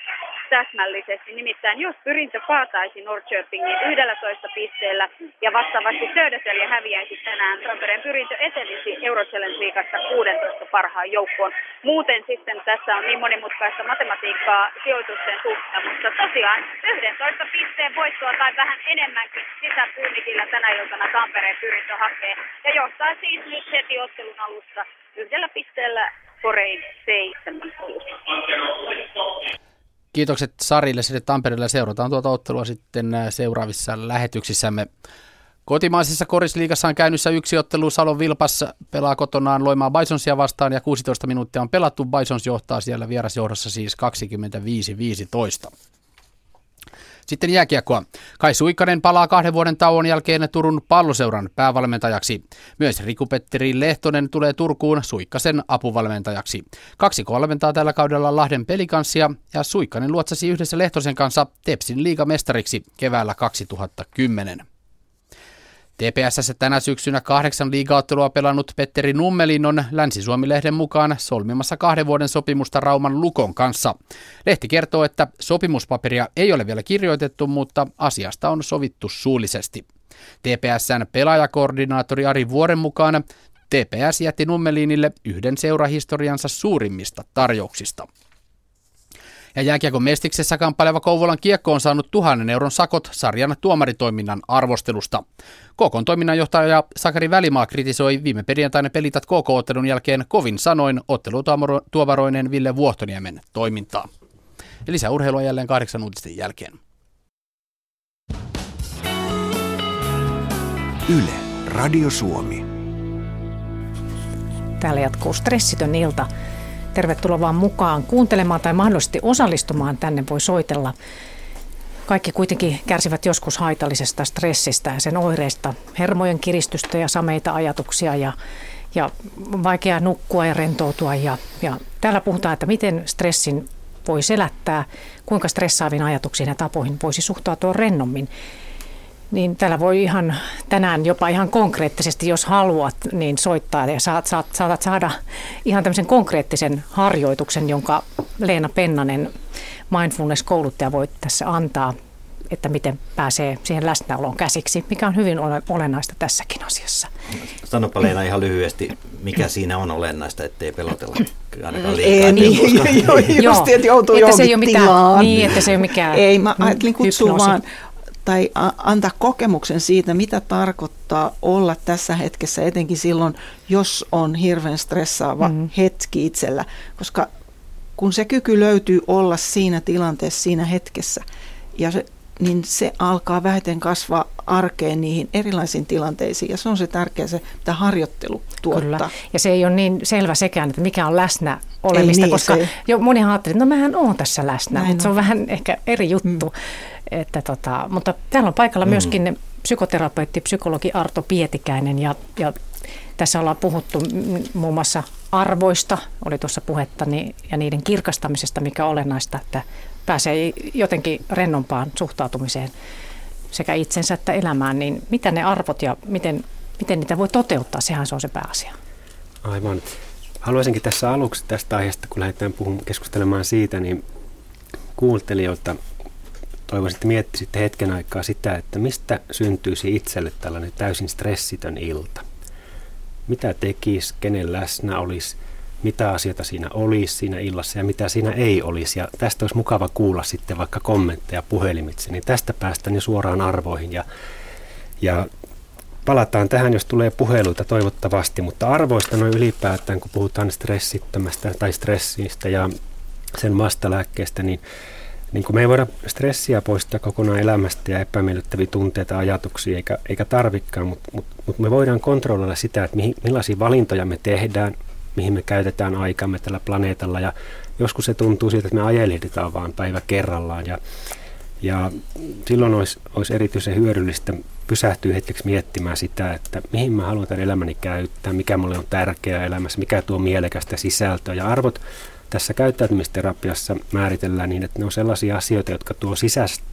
täsmällisesti. Nimittäin jos pyrintö kaataisi Norrköpingin 11 pisteellä ja vastaavasti Södertälje häviäisi tänään, Tampereen pyrintö etenisi Eurochallenge liikassa 16 parhaan joukkoon. Muuten sitten tässä on niin monimutkaista matematiikkaa sijoitusten suhteen, mutta tosiaan 11 pisteen voittoa tai vähän enemmänkin sisäpyynikillä tänä iltana Tampereen pyrintö hakee ja johtaa siis nyt heti ottelun alussa yhdellä pisteellä Korein seitsemän. Kiitokset Sarille sinne Tampereelle. Seurataan tuota ottelua sitten äh, seuraavissa lähetyksissämme. Kotimaisessa korisliigassa on käynnissä yksi ottelu. Salon Vilpas pelaa kotonaan Loimaa Bisonsia vastaan ja 16 minuuttia on pelattu. Bisons johtaa siellä vierasjohdossa siis 25-15. Sitten jääkiekkoa. Kai Suikkanen palaa kahden vuoden tauon jälkeen Turun palloseuran päävalmentajaksi. Myös Riku-Petteri Lehtonen tulee Turkuun Suikkasen apuvalmentajaksi. Kaksi valmentaa tällä kaudella Lahden pelikanssia ja Suikkanen luotsasi yhdessä Lehtosen kanssa Tepsin liigamestariksi keväällä 2010. TPSssä tänä syksynä kahdeksan liigaottelua pelannut Petteri Nummelin on Länsi-Suomi-lehden mukaan solmimassa kahden vuoden sopimusta Rauman Lukon kanssa. Lehti kertoo, että sopimuspaperia ei ole vielä kirjoitettu, mutta asiasta on sovittu suullisesti. TPSn pelaajakoordinaattori Ari Vuoren mukaan TPS jätti Nummelinille yhden seurahistoriansa suurimmista tarjouksista. Ja jääkiekon mestiksessä kamppaileva Kouvolan kiekko on saanut tuhannen euron sakot sarjan tuomaritoiminnan arvostelusta. KKn toiminnanjohtaja Sakari Välimaa kritisoi viime perjantaina pelitat KK-ottelun jälkeen kovin sanoin ottelutuomaroinen Ville Vuohtoniemen toimintaa. Ja lisää urheilua jälleen kahdeksan uutisten jälkeen. Yle, Radio Suomi. Täällä jatkuu stressitön ilta. Tervetuloa vaan mukaan kuuntelemaan tai mahdollisesti osallistumaan tänne voi soitella. Kaikki kuitenkin kärsivät joskus haitallisesta stressistä ja sen oireista, hermojen kiristystä ja sameita ajatuksia ja, ja vaikea nukkua ja rentoutua. Ja, ja täällä puhutaan, että miten stressin voi selättää, kuinka stressaaviin ajatuksiin ja tapoihin voisi suhtautua rennommin niin täällä voi ihan tänään jopa ihan konkreettisesti, jos haluat, niin soittaa ja saat, saat, saatat saada ihan tämmöisen konkreettisen harjoituksen, jonka Leena Pennanen, mindfulness-kouluttaja, voi tässä antaa että miten pääsee siihen läsnäoloon käsiksi, mikä on hyvin olennaista tässäkin asiassa. Sanopa Leena ihan lyhyesti, mikä siinä on olennaista, ettei pelotella ainakaan liikaa. Ei, niin, joo, just, että joutuu että se ei ole mitään, Niin, että se ei ole mikään Ei, mä ajattelin kutsua vaan tai antaa kokemuksen siitä, mitä tarkoittaa olla tässä hetkessä, etenkin silloin, jos on hirveän stressaava mm. hetki itsellä, koska kun se kyky löytyy olla siinä tilanteessa, siinä hetkessä, ja se, niin se alkaa vähiten kasvaa arkeen niihin erilaisiin tilanteisiin. Ja se on se tärkeä, se, mitä harjoittelu tuottaa. Kyllä. Ja se ei ole niin selvä sekään, että mikä on läsnä olemista, niin, koska se... jo moni ajattelee, että no mähän on tässä läsnä, Näin mutta on. se on vähän ehkä eri juttu. Mm. Että tota, mutta täällä on paikalla mm. myöskin psykoterapeutti, psykologi Arto Pietikäinen ja, ja tässä ollaan puhuttu muun muassa arvoista, oli tuossa puhetta, niin, ja niiden kirkastamisesta, mikä on olennaista, että pääsee jotenkin rennompaan suhtautumiseen sekä itsensä että elämään, niin mitä ne arvot ja miten, miten niitä voi toteuttaa, sehän se on se pääasia. Aivan. Haluaisinkin tässä aluksi tästä aiheesta, kun lähdetään puhumaan, keskustelemaan siitä, niin kuuntelijoilta toivoisin, että miettisitte hetken aikaa sitä, että mistä syntyisi itselle tällainen täysin stressitön ilta. Mitä tekisi, kenen läsnä olisi, mitä asioita siinä olisi siinä illassa ja mitä siinä ei olisi. Ja tästä olisi mukava kuulla sitten vaikka kommentteja puhelimitse, niin tästä päästään jo suoraan arvoihin. Ja, ja palataan tähän, jos tulee puheluita toivottavasti, mutta arvoista noin ylipäätään, kun puhutaan stressittömästä tai stressistä ja sen vastalääkkeestä, niin niin kuin me ei voida stressiä poistaa kokonaan elämästä ja epämiellyttäviä tunteita, ajatuksia, eikä, eikä tarvikaan, mutta, mutta, mutta me voidaan kontrolloida sitä, että mihin, millaisia valintoja me tehdään, mihin me käytetään aikamme tällä planeetalla. Ja joskus se tuntuu siltä, että me ajelehditaan vaan päivä kerrallaan. Ja, ja silloin olisi, olisi erityisen hyödyllistä pysähtyä hetkeksi miettimään sitä, että mihin mä haluan tämän elämäni käyttää, mikä mulle on tärkeää elämässä, mikä tuo mielekästä sisältöä. Ja arvot tässä käyttäytymisterapiassa määritellään niin, että ne on sellaisia asioita, jotka tuo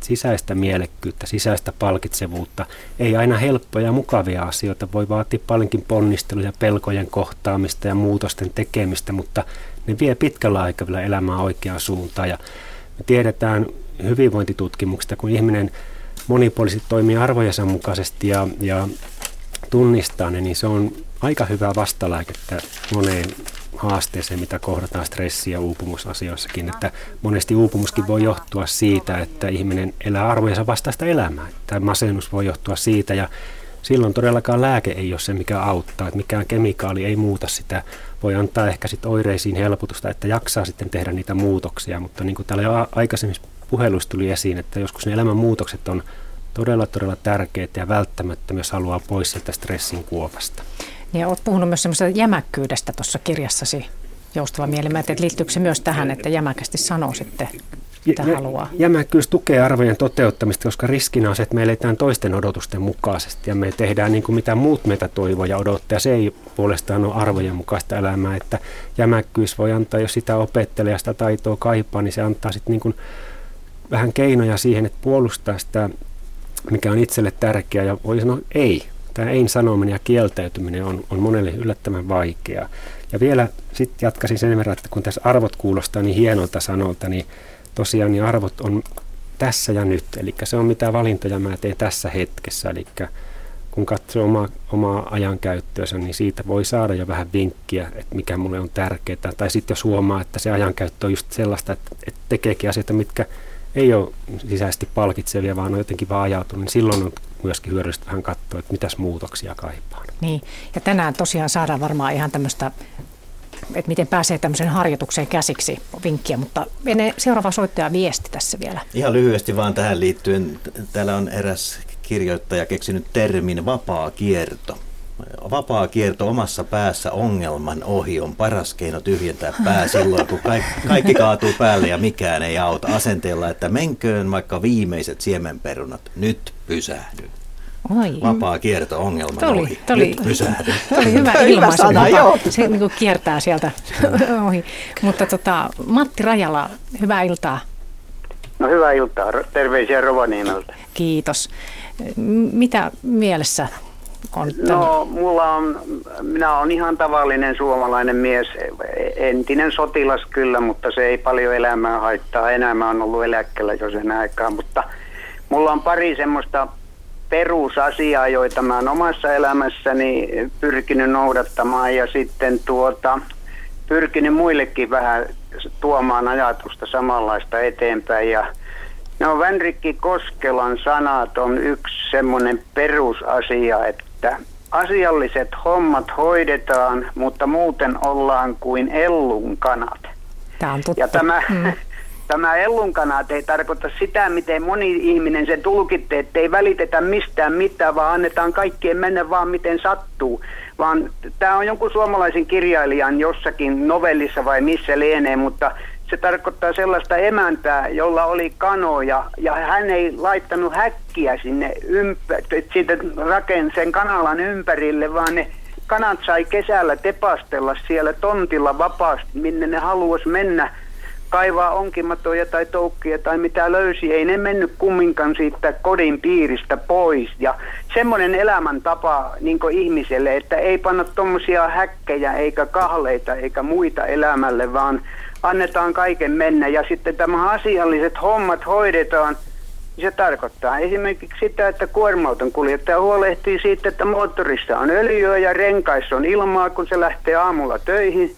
sisäistä, mielekkyyttä, sisäistä palkitsevuutta. Ei aina helppoja ja mukavia asioita, voi vaatia paljonkin ponnisteluja, pelkojen kohtaamista ja muutosten tekemistä, mutta ne vie pitkällä aikavälillä elämää oikeaan suuntaan. Ja me tiedetään hyvinvointitutkimuksista, kun ihminen monipuolisesti toimii arvojensa mukaisesti ja, ja tunnistaa ne, niin se on aika hyvä vastalääkettä moneen haasteeseen, mitä kohdataan stressi- ja uupumusasioissakin. Että monesti uupumuskin voi johtua siitä, että ihminen elää arvojensa vastaista elämää. Tämä masennus voi johtua siitä ja silloin todellakaan lääke ei ole se, mikä auttaa. Että mikään kemikaali ei muuta sitä. Voi antaa ehkä sitten oireisiin helpotusta, että jaksaa sitten tehdä niitä muutoksia. Mutta niin kuin täällä jo aikaisemmin puheluissa tuli esiin, että joskus ne elämän muutokset on todella, todella tärkeitä ja välttämättä, jos haluaa pois sieltä stressin kuopasta. Ja olet puhunut myös semmoisesta jämäkkyydestä tuossa kirjassasi, joustava mieli. Mä että liittyykö se myös tähän, että jämäkästi sanoo sitten, mitä Jä, haluaa? Jämäkkyys tukee arvojen toteuttamista, koska riskinä on se, että me eletään toisten odotusten mukaisesti ja me tehdään niin kuin mitä muut meitä toivoo ja odottaa. Se ei puolestaan ole arvojen mukaista elämää, että jämäkkyys voi antaa, jos sitä opettelee ja sitä taitoa kaipaa, niin se antaa sitten niin kuin vähän keinoja siihen, että puolustaa sitä, mikä on itselle tärkeää ja voi sanoa ei tämä ei-sanominen ja kieltäytyminen on, on monelle yllättävän vaikeaa. Ja vielä sitten jatkaisin sen verran, että kun tässä arvot kuulostaa niin hienolta sanolta, niin tosiaan niin arvot on tässä ja nyt. Eli se on mitä valintoja mä teen tässä hetkessä. Eli kun katsoo oma, omaa ajankäyttöönsä, niin siitä voi saada jo vähän vinkkiä, että mikä mulle on tärkeää. Tai sitten jos huomaa, että se ajankäyttö on just sellaista, että, että tekeekin asioita, mitkä ei ole sisäisesti palkitsevia, vaan on jotenkin vaan ajautunut, niin silloin on myöskin hyödyllistä vähän katsoa, että mitäs muutoksia kaipaa. Niin, ja tänään tosiaan saadaan varmaan ihan tämmöistä että miten pääsee tämmöiseen harjoitukseen käsiksi vinkkiä, mutta ennen seuraava soittaja viesti tässä vielä. Ihan lyhyesti vaan tähän liittyen. Täällä on eräs kirjoittaja keksinyt termin vapaa kierto. Vapaa kierto omassa päässä ongelman ohi on paras keino tyhjentää pää silloin, kun kaikki, kaikki kaatuu päälle ja mikään ei auta. Asenteella, että menköön vaikka viimeiset siemenperunat, nyt pysähdy. Oi. Vapaa kierto ongelman tuli, ohi. Tuli, nyt pysähdy. *laughs* Tuli hyvä ilmaisu. Hyvä Se niin kuin kiertää sieltä *laughs* ohi. Mutta tota, Matti Rajala, hyvää iltaa. No hyvää iltaa. Terveisiä Rovaniemeltä. Kiitos. Mitä mielessä No, mulla on, minä olen ihan tavallinen suomalainen mies, entinen sotilas kyllä, mutta se ei paljon elämää haittaa. Enää mä oon ollut eläkkeellä jo sen aikaa, mutta mulla on pari semmoista perusasiaa, joita mä oon omassa elämässäni pyrkinyt noudattamaan ja sitten tuota, pyrkinyt muillekin vähän tuomaan ajatusta samanlaista eteenpäin. Ja no Vänrikki Koskelan sanat on yksi semmoinen perusasia, että asialliset hommat hoidetaan, mutta muuten ollaan kuin ellun kanat. Tämä on totta. Ja tämä, mm. *laughs* tämä ellunkanat ei tarkoita sitä, miten moni ihminen sen tulkitte, että ei välitetä mistään mitään, vaan annetaan kaikkien mennä vaan miten sattuu. Vaan tämä on jonkun suomalaisen kirjailijan jossakin novellissa vai missä lienee, mutta se tarkoittaa sellaista emäntää, jolla oli kanoja ja hän ei laittanut häkkiä sinne ympä, siitä raken sen kanalan ympärille, vaan ne kanat sai kesällä tepastella siellä tontilla vapaasti, minne ne haluaisi mennä kaivaa onkimatoja tai toukkia tai mitä löysi. Ei ne mennyt kumminkaan siitä kodin piiristä pois. Ja semmoinen elämäntapa niin ihmiselle, että ei panna tuommoisia häkkejä eikä kahleita eikä muita elämälle, vaan annetaan kaiken mennä. Ja sitten tämä asialliset hommat hoidetaan – se tarkoittaa esimerkiksi sitä, että kuorma-auton kuljettaja huolehtii siitä, että moottorissa on öljyä ja renkaissa on ilmaa, kun se lähtee aamulla töihin.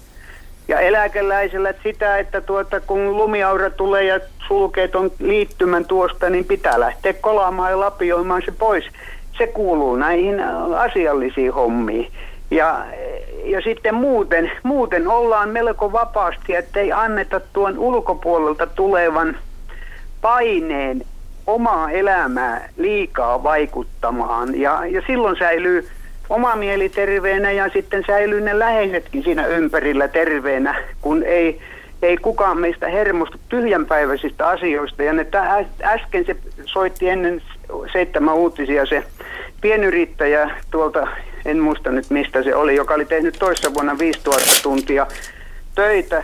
Ja eläkeläisellä sitä, että tuota, kun lumiaura tulee ja sulkee tuon liittymän tuosta, niin pitää lähteä kolaamaan ja lapioimaan se pois. Se kuuluu näihin asiallisiin hommiin. Ja, ja sitten muuten, muuten ollaan melko vapaasti, ettei anneta tuon ulkopuolelta tulevan paineen omaa elämää liikaa vaikuttamaan. Ja, ja silloin säilyy oma mieli terveenä ja sitten säilyy ne läheisetkin siinä ympärillä terveenä, kun ei, ei kukaan meistä hermostu tyhjänpäiväisistä asioista. Ja ne tä, äsken se soitti ennen seitsemän uutisia se pienyrittäjä tuolta, en muista nyt mistä se oli, joka oli tehnyt toissa vuonna 5000 tuntia töitä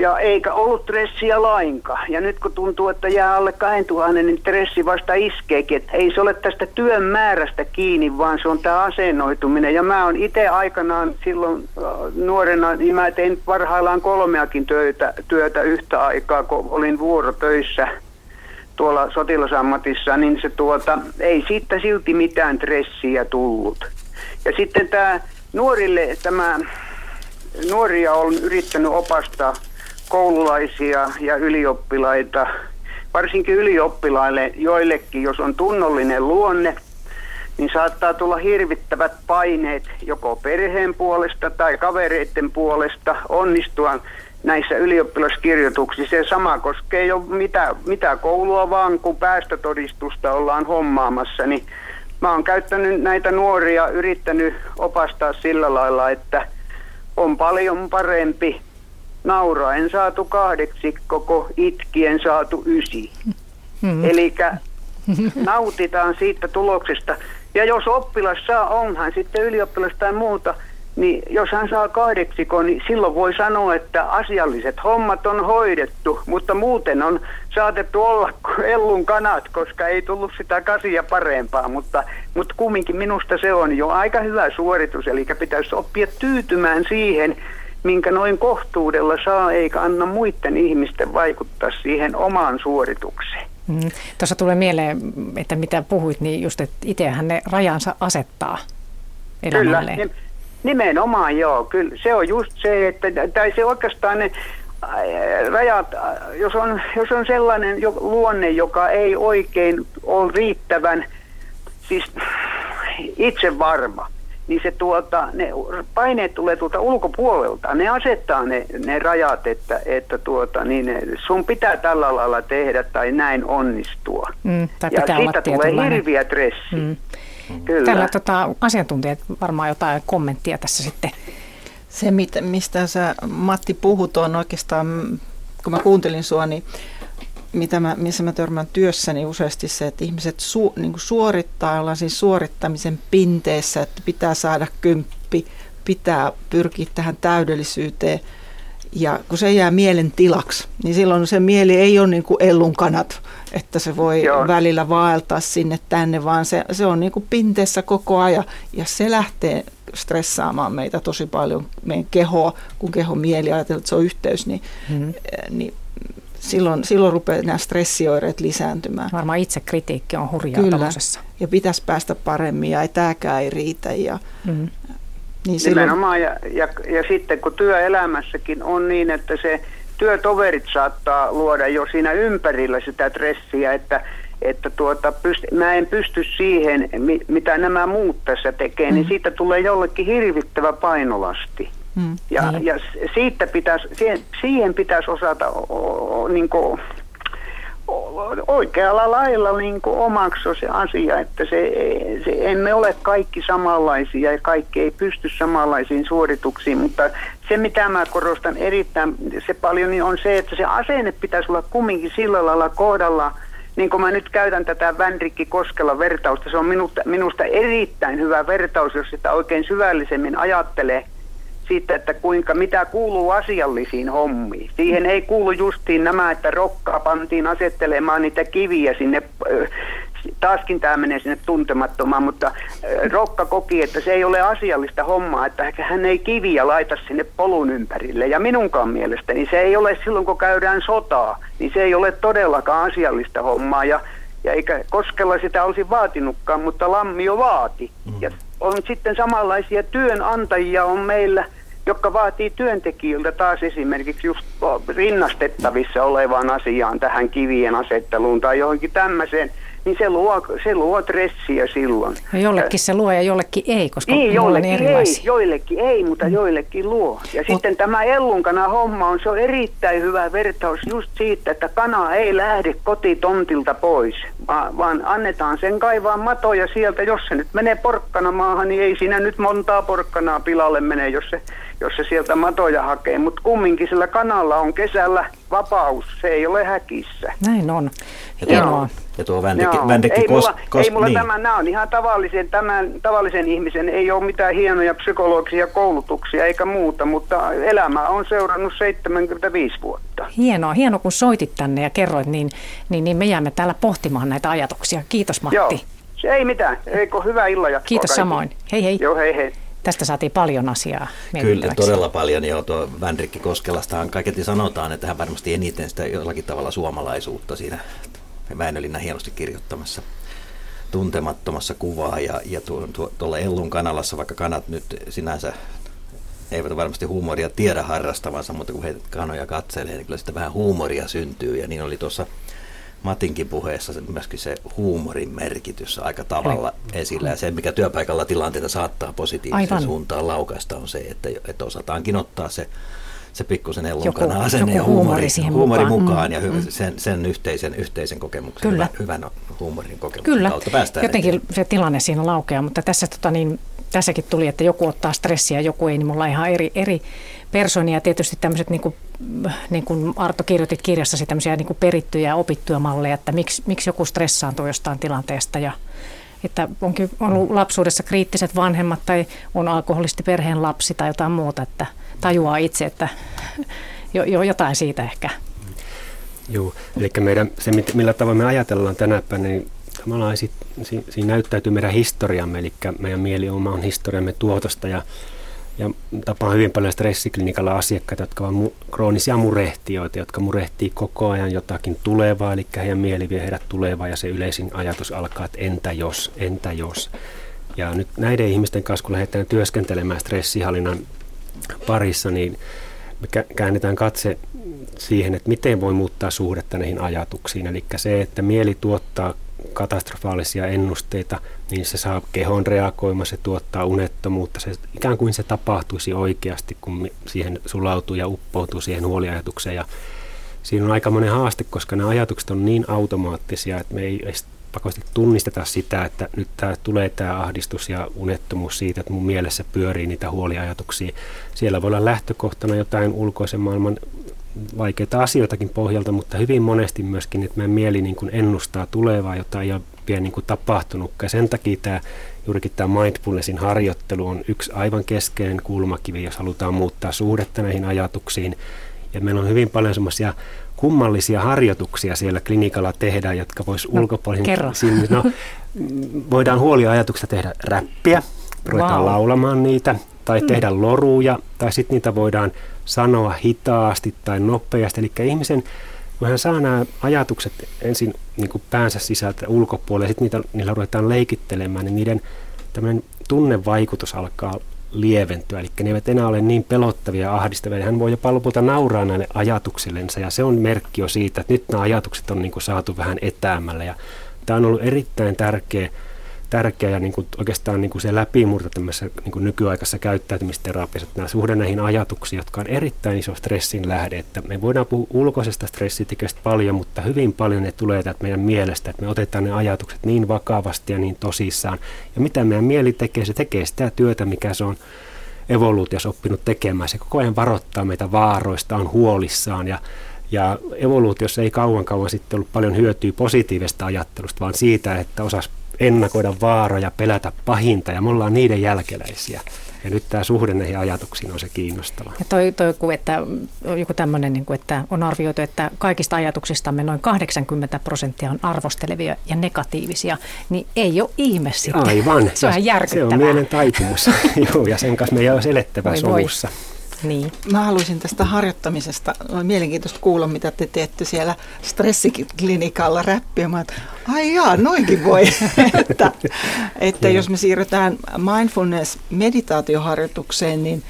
ja eikä ollut stressiä lainkaan. Ja nyt kun tuntuu, että jää alle 2000, niin stressi vasta iskeekin. Että ei se ole tästä työn määrästä kiinni, vaan se on tämä asennoituminen. Ja mä oon itse aikanaan silloin nuorena, niin mä tein parhaillaan kolmeakin työtä, työtä yhtä aikaa, kun olin vuorotöissä tuolla sotilasammatissa, niin se tuota, ei siitä silti mitään stressiä tullut. Ja sitten tämä nuorille, tämä nuoria on yrittänyt opastaa koululaisia ja ylioppilaita, varsinkin ylioppilaille, joillekin, jos on tunnollinen luonne, niin saattaa tulla hirvittävät paineet joko perheen puolesta tai kavereiden puolesta onnistua näissä ylioppilaskirjoituksissa. Se sama koskee jo mitä, mitä koulua vaan, kun päästötodistusta ollaan hommaamassa, niin mä oon käyttänyt näitä nuoria, yrittänyt opastaa sillä lailla, että on paljon parempi nauraen saatu kahdeksi koko itkien saatu ysi. Mm. Eli nautitaan siitä tuloksesta. Ja jos oppilas saa, onhan sitten ylioppilas tai muuta, niin jos hän saa kahdeksiko, niin silloin voi sanoa, että asialliset hommat on hoidettu, mutta muuten on saatettu olla ellun kanat, koska ei tullut sitä kasia parempaa, mutta, mutta kumminkin minusta se on jo aika hyvä suoritus, eli pitäisi oppia tyytymään siihen, minkä noin kohtuudella saa, eikä anna muiden ihmisten vaikuttaa siihen omaan suoritukseen. Mm. Tuossa tulee mieleen, että mitä puhuit, niin just, että itsehän ne rajansa asettaa elämälle. Kyllä, nimenomaan joo. Kyllä se on just se, että tai se oikeastaan ne rajat, jos on, jos on sellainen luonne, joka ei oikein ole riittävän siis itse varma, niin se tuota, ne paineet tulee tuolta ulkopuolelta. Ne asettaa ne, ne rajat, että, että tuota, niin sun pitää tällä lailla tehdä tai näin onnistua. Mm, tai ja siitä tulee hirviä stressi. Mm. Kyllä. Tällä tota, asiantuntijat varmaan jotain kommenttia tässä sitten. Se, mistä sä Matti puhut, on oikeastaan, kun mä kuuntelin sua, niin mitä mä, missä mä törmään työssäni useasti se, että ihmiset su, niin kuin suorittaa, ollaan siis suorittamisen pinteessä, että pitää saada kymppi, pitää pyrkiä tähän täydellisyyteen. Ja kun se jää mielen tilaksi, niin silloin se mieli ei ole niin kuin ellun kanat, että se voi Joo. välillä vaeltaa sinne tänne, vaan se, se on niin kuin pinteessä koko ajan. Ja se lähtee stressaamaan meitä tosi paljon, meidän kehoa, kun keho mieli ajatellaan, että se on yhteys, niin, mm-hmm. niin silloin, silloin rupeaa nämä stressioireet lisääntymään. Varmaan itse kritiikki on hurjaa Kyllä. Tällaisessa. Ja pitäisi päästä paremmin ja ei tämäkään ei riitä. Ja, mm. niin silloin... Nimenomaan ja, ja, ja sitten kun työelämässäkin on niin, että se työtoverit saattaa luoda jo siinä ympärillä sitä stressiä, että että tuota, pyst, mä en pysty siihen, mitä nämä muut tässä tekee, mm. niin siitä tulee jollekin hirvittävä painolasti. Mm. Ja, niin. ja siitä pitäisi, siihen, siihen pitäisi osata o, o, niin kuin, oikealla lailla niin omaksua se asia, että se, se, emme ole kaikki samanlaisia ja kaikki ei pysty samanlaisiin suorituksiin, mutta se mitä mä korostan erittäin se paljon niin on se, että se asenne pitäisi olla kumminkin sillä lailla kohdalla, niin kuin mä nyt käytän tätä Vänrikki Koskela vertausta, se on minusta, minusta erittäin hyvä vertaus, jos sitä oikein syvällisemmin ajattelee – siitä, että kuinka, mitä kuuluu asiallisiin hommiin. Siihen ei kuulu justiin nämä, että rokkaa pantiin asettelemaan niitä kiviä sinne, taaskin tämä menee sinne tuntemattomaan, mutta Rokka koki, että se ei ole asiallista hommaa, että hän ei kiviä laita sinne polun ympärille. Ja minunkaan mielestäni se ei ole silloin, kun käydään sotaa, niin se ei ole todellakaan asiallista hommaa. Ja ja eikä Koskella sitä olisi vaatinutkaan, mutta Lammio vaati. Mm. Ja on sitten samanlaisia työnantajia on meillä – jotka vaatii työntekijöiltä taas esimerkiksi just rinnastettavissa olevaan asiaan, tähän kivien asetteluun tai johonkin tämmöiseen, niin se luo, se luo stressiä silloin. No jollekin se luo ja jollekin ei, koska niin, jollekin ei, joillekin ei, mutta mm. joillekin luo. Ja Mut... sitten tämä ellunkana homma on, se on erittäin hyvä vertaus just siitä, että kana ei lähde kotitontilta pois, vaan, vaan annetaan sen kaivaa matoja sieltä. Jos se nyt menee porkkana maahan, niin ei siinä nyt montaa porkkanaa pilalle mene, jos se jos se sieltä matoja hakee. Mutta kumminkin sillä kanalla on kesällä vapaus, se ei ole häkissä. Näin on. Ja tuo, ja tuo Vändekki, Vändekki ei kos, mulla, kos, ei mulla niin. tämä, nämä on ihan tavallisen, tämän, tavallisen ihmisen, ei ole mitään hienoja psykologisia koulutuksia eikä muuta, mutta elämä on seurannut 75 vuotta. Hienoa, hienoa kun soitit tänne ja kerroit, niin, niin, niin me jäämme täällä pohtimaan näitä ajatuksia. Kiitos Matti. Joo, se ei mitään, eikö hyvä illan jatkoa Kiitos kaikille. samoin. Hei hei. Joo, hei hei. Tästä saatiin paljon asiaa Kyllä, todella paljon. Ja tuo Vänrikki Koskelastahan kaiketi sanotaan, että hän varmasti eniten sitä jollakin tavalla suomalaisuutta siinä Väinölinna hienosti kirjoittamassa tuntemattomassa kuvaa. Ja, ja tuo, tuo, tuolla Ellun kanalassa, vaikka kanat nyt sinänsä eivät varmasti huumoria tiedä harrastavansa, mutta kun he kanoja katselee, niin kyllä sitä vähän huumoria syntyy. Ja niin oli tuossa Matinkin puheessa myöskin se huumorin merkitys aika tavalla esillä. Ja se, mikä työpaikalla tilanteita saattaa positiiviseen Aivan. suuntaan laukaista, on se, että, että osataankin ottaa se, se pikkusen ellunkana asenne ja huumori, huumori mukaan, mukaan mm, ja mm. sen, sen yhteisen, yhteisen kokemuksen, Kyllä. hyvän, hyvän huumorin kokemuksen Kyllä. kautta päästään Jotenkin eteen. se tilanne siinä laukeaa, mutta tässä tota niin, tässäkin tuli, että joku ottaa stressiä, joku ei, niin mulla on ihan eri, eri persoonia. Tietysti tämmöiset, niin kuin, niin kuin Arto kirjoitit kirjassasi, tämmöisiä niin kuin perittyjä ja opittuja malleja, että miksi, miksi joku stressaantuu jostain tilanteesta ja että onkin ollut lapsuudessa kriittiset vanhemmat tai on alkoholisti perheen lapsi tai jotain muuta, että tajuaa itse, että jo, jo jotain siitä ehkä. Joo, eli meidän, se millä tavoin me ajatellaan tänä päivänä, niin tavallaan siinä näyttäytyy meidän historiamme, eli meidän mielioma on historiamme tuotosta ja ja tapaan hyvin paljon stressiklinikalla asiakkaita, jotka ovat mu- kroonisia murehtijoita, jotka murehtii koko ajan jotakin tulevaa, eli heidän mieli vie heidät tulevaa ja se yleisin ajatus alkaa, että entä jos, entä jos. Ja nyt näiden ihmisten kanssa, kun lähdetään työskentelemään stressihallinnan parissa, niin me käännetään katse siihen, että miten voi muuttaa suhdetta näihin ajatuksiin. Eli se, että mieli tuottaa katastrofaalisia ennusteita, niin se saa kehon reagoimaan, se tuottaa unettomuutta, se, ikään kuin se tapahtuisi oikeasti, kun siihen sulautuu ja uppoutuu siihen huoliajatukseen. Ja siinä on aika monen haaste, koska nämä ajatukset on niin automaattisia, että me ei edes pakosti tunnisteta sitä, että nyt tää, tulee tämä ahdistus ja unettomuus siitä, että mun mielessä pyörii niitä huoliajatuksia. Siellä voi olla lähtökohtana jotain ulkoisen maailman vaikeita asioitakin pohjalta, mutta hyvin monesti myöskin, että meidän mieli niin kuin ennustaa tulevaa, jota ei ole vielä niin kuin tapahtunut. Ja sen takia tämä, juurikin tämä mindfulnessin harjoittelu on yksi aivan keskeinen kulmakivi, jos halutaan muuttaa suhdetta näihin ajatuksiin. Ja meillä on hyvin paljon semmoisia kummallisia harjoituksia siellä klinikalla tehdä, jotka vois no, ulkopuolella... *laughs* Sinne, no, *laughs* voidaan huoliajatuksesta tehdä räppiä, ruvetaan wow. laulamaan niitä, tai mm. tehdä loruja, tai sitten niitä voidaan sanoa hitaasti tai nopeasti. Eli ihmisen kun hän saa nämä ajatukset ensin niin kuin päänsä sisältä ulkopuolelle ja sitten niitä, niillä ruvetaan leikittelemään, niin niiden tämmöinen tunnevaikutus alkaa lieventyä. Eli ne eivät enää ole niin pelottavia ja ahdistavia. Hän voi jopa lopulta nauraa näille ajatuksillensa ja se on merkki jo siitä, että nyt nämä ajatukset on niin kuin saatu vähän etäämällä. Ja tämä on ollut erittäin tärkeä tärkeä ja niin kuin oikeastaan niin kuin se läpimurto tämmöisessä niin kuin nykyaikaisessa käyttäytymisterapiassa, että nämä suhde näihin ajatuksiin, jotka on erittäin iso stressin lähde, että me voidaan puhua ulkoisesta stressitekijöstä paljon, mutta hyvin paljon ne tulee täältä meidän mielestä, että me otetaan ne ajatukset niin vakavasti ja niin tosissaan. Ja mitä meidän mieli tekee, se tekee sitä työtä, mikä se on evoluutiossa oppinut tekemään. Se koko ajan varoittaa meitä vaaroista, on huolissaan ja ja evoluutiossa ei kauan kauan sitten ollut paljon hyötyä positiivista ajattelusta, vaan siitä, että osas ennakoida vaaroja, pelätä pahinta ja me ollaan niiden jälkeläisiä. Ja nyt tämä suhde näihin ajatuksiin on se kiinnostava. Ja toi, toi että joku tämmöinen, niin kuin, että on arvioitu, että kaikista ajatuksistamme noin 80 prosenttia on arvostelevia ja negatiivisia, niin ei ole ihme sitten. Aivan. se on järkyttävää. Se on mielen taipumus. *laughs* Joo, ja sen kanssa me ei ole elettävä sovussa. Voi. Niin. Mä haluaisin tästä harjoittamisesta, on mielenkiintoista kuulla, mitä te teette siellä stressiklinikalla räppiä. että ai jaa, noinkin voi. *laughs* että, että jos me siirrytään mindfulness-meditaatioharjoitukseen, niin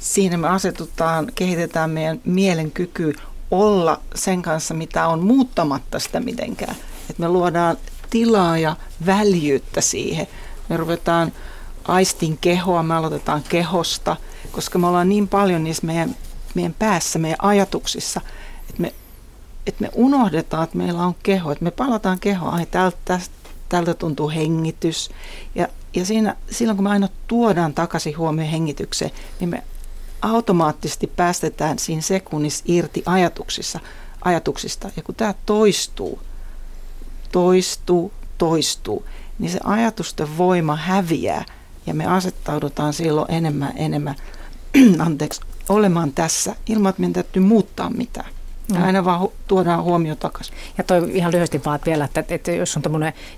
siinä me asetutaan, kehitetään meidän mielen kyky olla sen kanssa, mitä on muuttamatta sitä mitenkään. Että me luodaan tilaa ja väljyyttä siihen. Me ruvetaan aistin kehoa, me aloitetaan kehosta – koska me ollaan niin paljon niissä meidän, meidän päässä, meidän ajatuksissa, että me, että me unohdetaan, että meillä on keho, että me palataan kehoon, ai tältä, tältä tuntuu hengitys. Ja, ja siinä, silloin kun me aina tuodaan takaisin huomioon hengitykseen, niin me automaattisesti päästetään siinä sekunnissa irti ajatuksissa, ajatuksista. Ja kun tämä toistuu, toistuu, toistuu, niin se ajatusten voima häviää ja me asettaudutaan silloin enemmän enemmän *clears throat* anteeksi, olemaan tässä ilman, että meidän täytyy muuttaa mitään. Ja aina vaan tuodaan huomio takaisin. Ja toi ihan lyhyesti vaan vielä, että, että jos on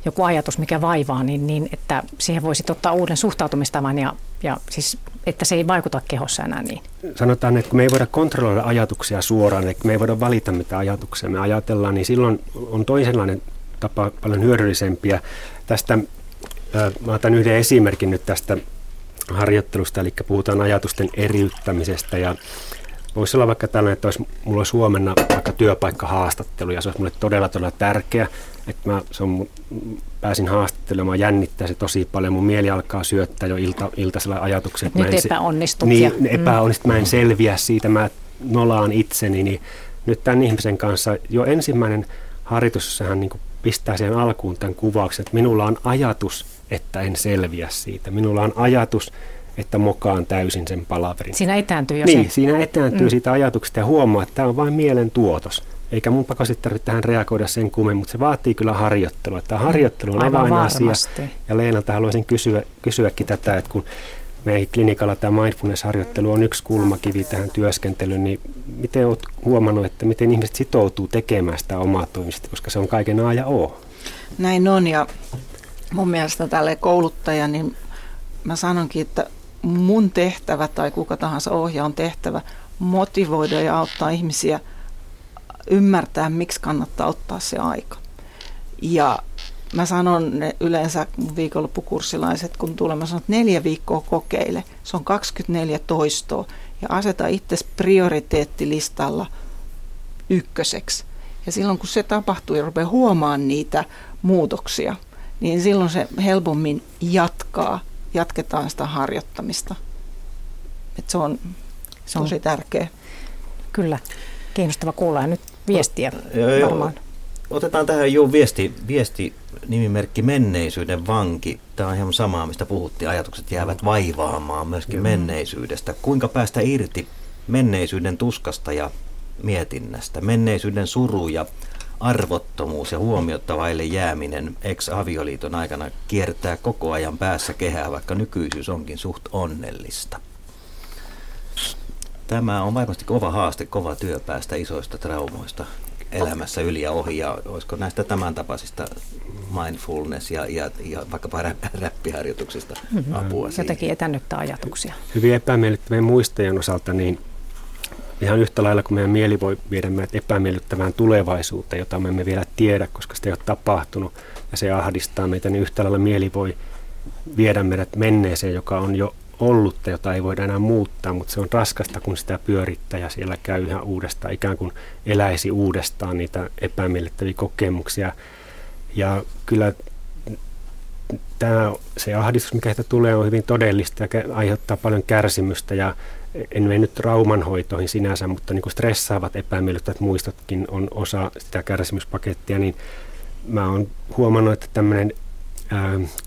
joku ajatus, mikä vaivaa, niin, niin että siihen voisi ottaa uuden suhtautumistavan ja, ja siis, että se ei vaikuta kehossa enää niin. Sanotaan, että kun me ei voida kontrolloida ajatuksia suoraan, että me ei voida valita mitä ajatuksia me ajatellaan, niin silloin on toisenlainen tapa paljon hyödyllisempiä. Tästä, mä otan yhden esimerkin nyt tästä harjoittelusta, eli puhutaan ajatusten eriyttämisestä ja voisi olla vaikka tällainen, että olisi, mulla olisi huomenna vaikka työpaikkahaastattelu ja se olisi mulle todella todella tärkeä, että mä se on, pääsin haastattelemaan, jännittää se tosi paljon, mun mieli alkaa syöttää jo ilta, iltaisella ajatuksella. Nyt en, epäonnistut. Niin, mm. epäonnistut, mä en selviä siitä, mä nolaan itseni, niin nyt tämän ihmisen kanssa jo ensimmäinen harjoitus, jossa hän niin pistää siihen alkuun tämän kuvauksen, että minulla on ajatus, että en selviä siitä. Minulla on ajatus, että mokaan täysin sen palaverin. Siinä etääntyy jo Niin, se. siinä etääntyy mm. siitä ajatuksesta ja huomaa, että tämä on vain mielen tuotos. Eikä mun pakosti tarvitse tähän reagoida sen kummemmin, mutta se vaatii kyllä harjoittelua. Tämä harjoittelu on avainasia. Ja Leenalta haluaisin kysyä, kysyäkin tätä, että kun meidän klinikalla tämä mindfulness-harjoittelu on yksi kulmakivi tähän työskentelyyn, niin miten olet huomannut, että miten ihmiset sitoutuu tekemään sitä omaa toimista, koska se on kaiken A ja O? Näin on ja mun mielestä tälle kouluttaja, niin mä sanonkin, että mun tehtävä tai kuka tahansa ohjaa on tehtävä motivoida ja auttaa ihmisiä ymmärtää, miksi kannattaa ottaa se aika. Ja mä sanon ne yleensä viikonloppukurssilaiset, kun tulee, mä sanon, että neljä viikkoa kokeile. Se on 24 toistoa ja aseta itse prioriteettilistalla ykköseksi. Ja silloin kun se tapahtuu ja rupeaa huomaan niitä muutoksia, niin silloin se helpommin jatkaa, jatketaan sitä harjoittamista. Et se on, se on tosi tärkeä. Kyllä, kiinnostava kuulla nyt viestiä no, varmaan. Otetaan tähän jo viesti, viesti nimimerkki menneisyyden vanki. Tämä on ihan samaa, mistä puhuttiin. Ajatukset jäävät vaivaamaan myöskin Joo. menneisyydestä. Kuinka päästä irti menneisyyden tuskasta ja mietinnästä, menneisyyden suru ja arvottomuus ja huomiota vaille jääminen ex-avioliiton aikana kiertää koko ajan päässä kehää, vaikka nykyisyys onkin suht onnellista. Tämä on varmasti kova haaste, kova työ päästä isoista traumoista elämässä yli ja ohi. Ja olisiko näistä tämän tapaisista mindfulness ja, ja, ja vaikkapa räppiharjoituksista mm-hmm. apua Jotenkin etännyttää ajatuksia. Hyvin epämiellyttävien muistajien osalta, niin ihan yhtä lailla kuin meidän mieli voi viedä meidät epämiellyttävään tulevaisuuteen, jota me emme vielä tiedä, koska sitä ei ole tapahtunut ja se ahdistaa meitä, niin yhtä lailla mieli voi viedä meidät menneeseen, joka on jo ollut, jota ei voida enää muuttaa, mutta se on raskasta, kun sitä pyörittää ja siellä käy ihan uudestaan, ikään kuin eläisi uudestaan niitä epämiellyttäviä kokemuksia. Ja kyllä tämä, se ahdistus, mikä heitä tulee, on hyvin todellista ja aiheuttaa paljon kärsimystä ja en mene nyt raumanhoitoihin sinänsä, mutta niin kuin stressaavat epämiellyttävät muistotkin on osa sitä kärsimyspakettia, niin mä oon huomannut, että tämmöinen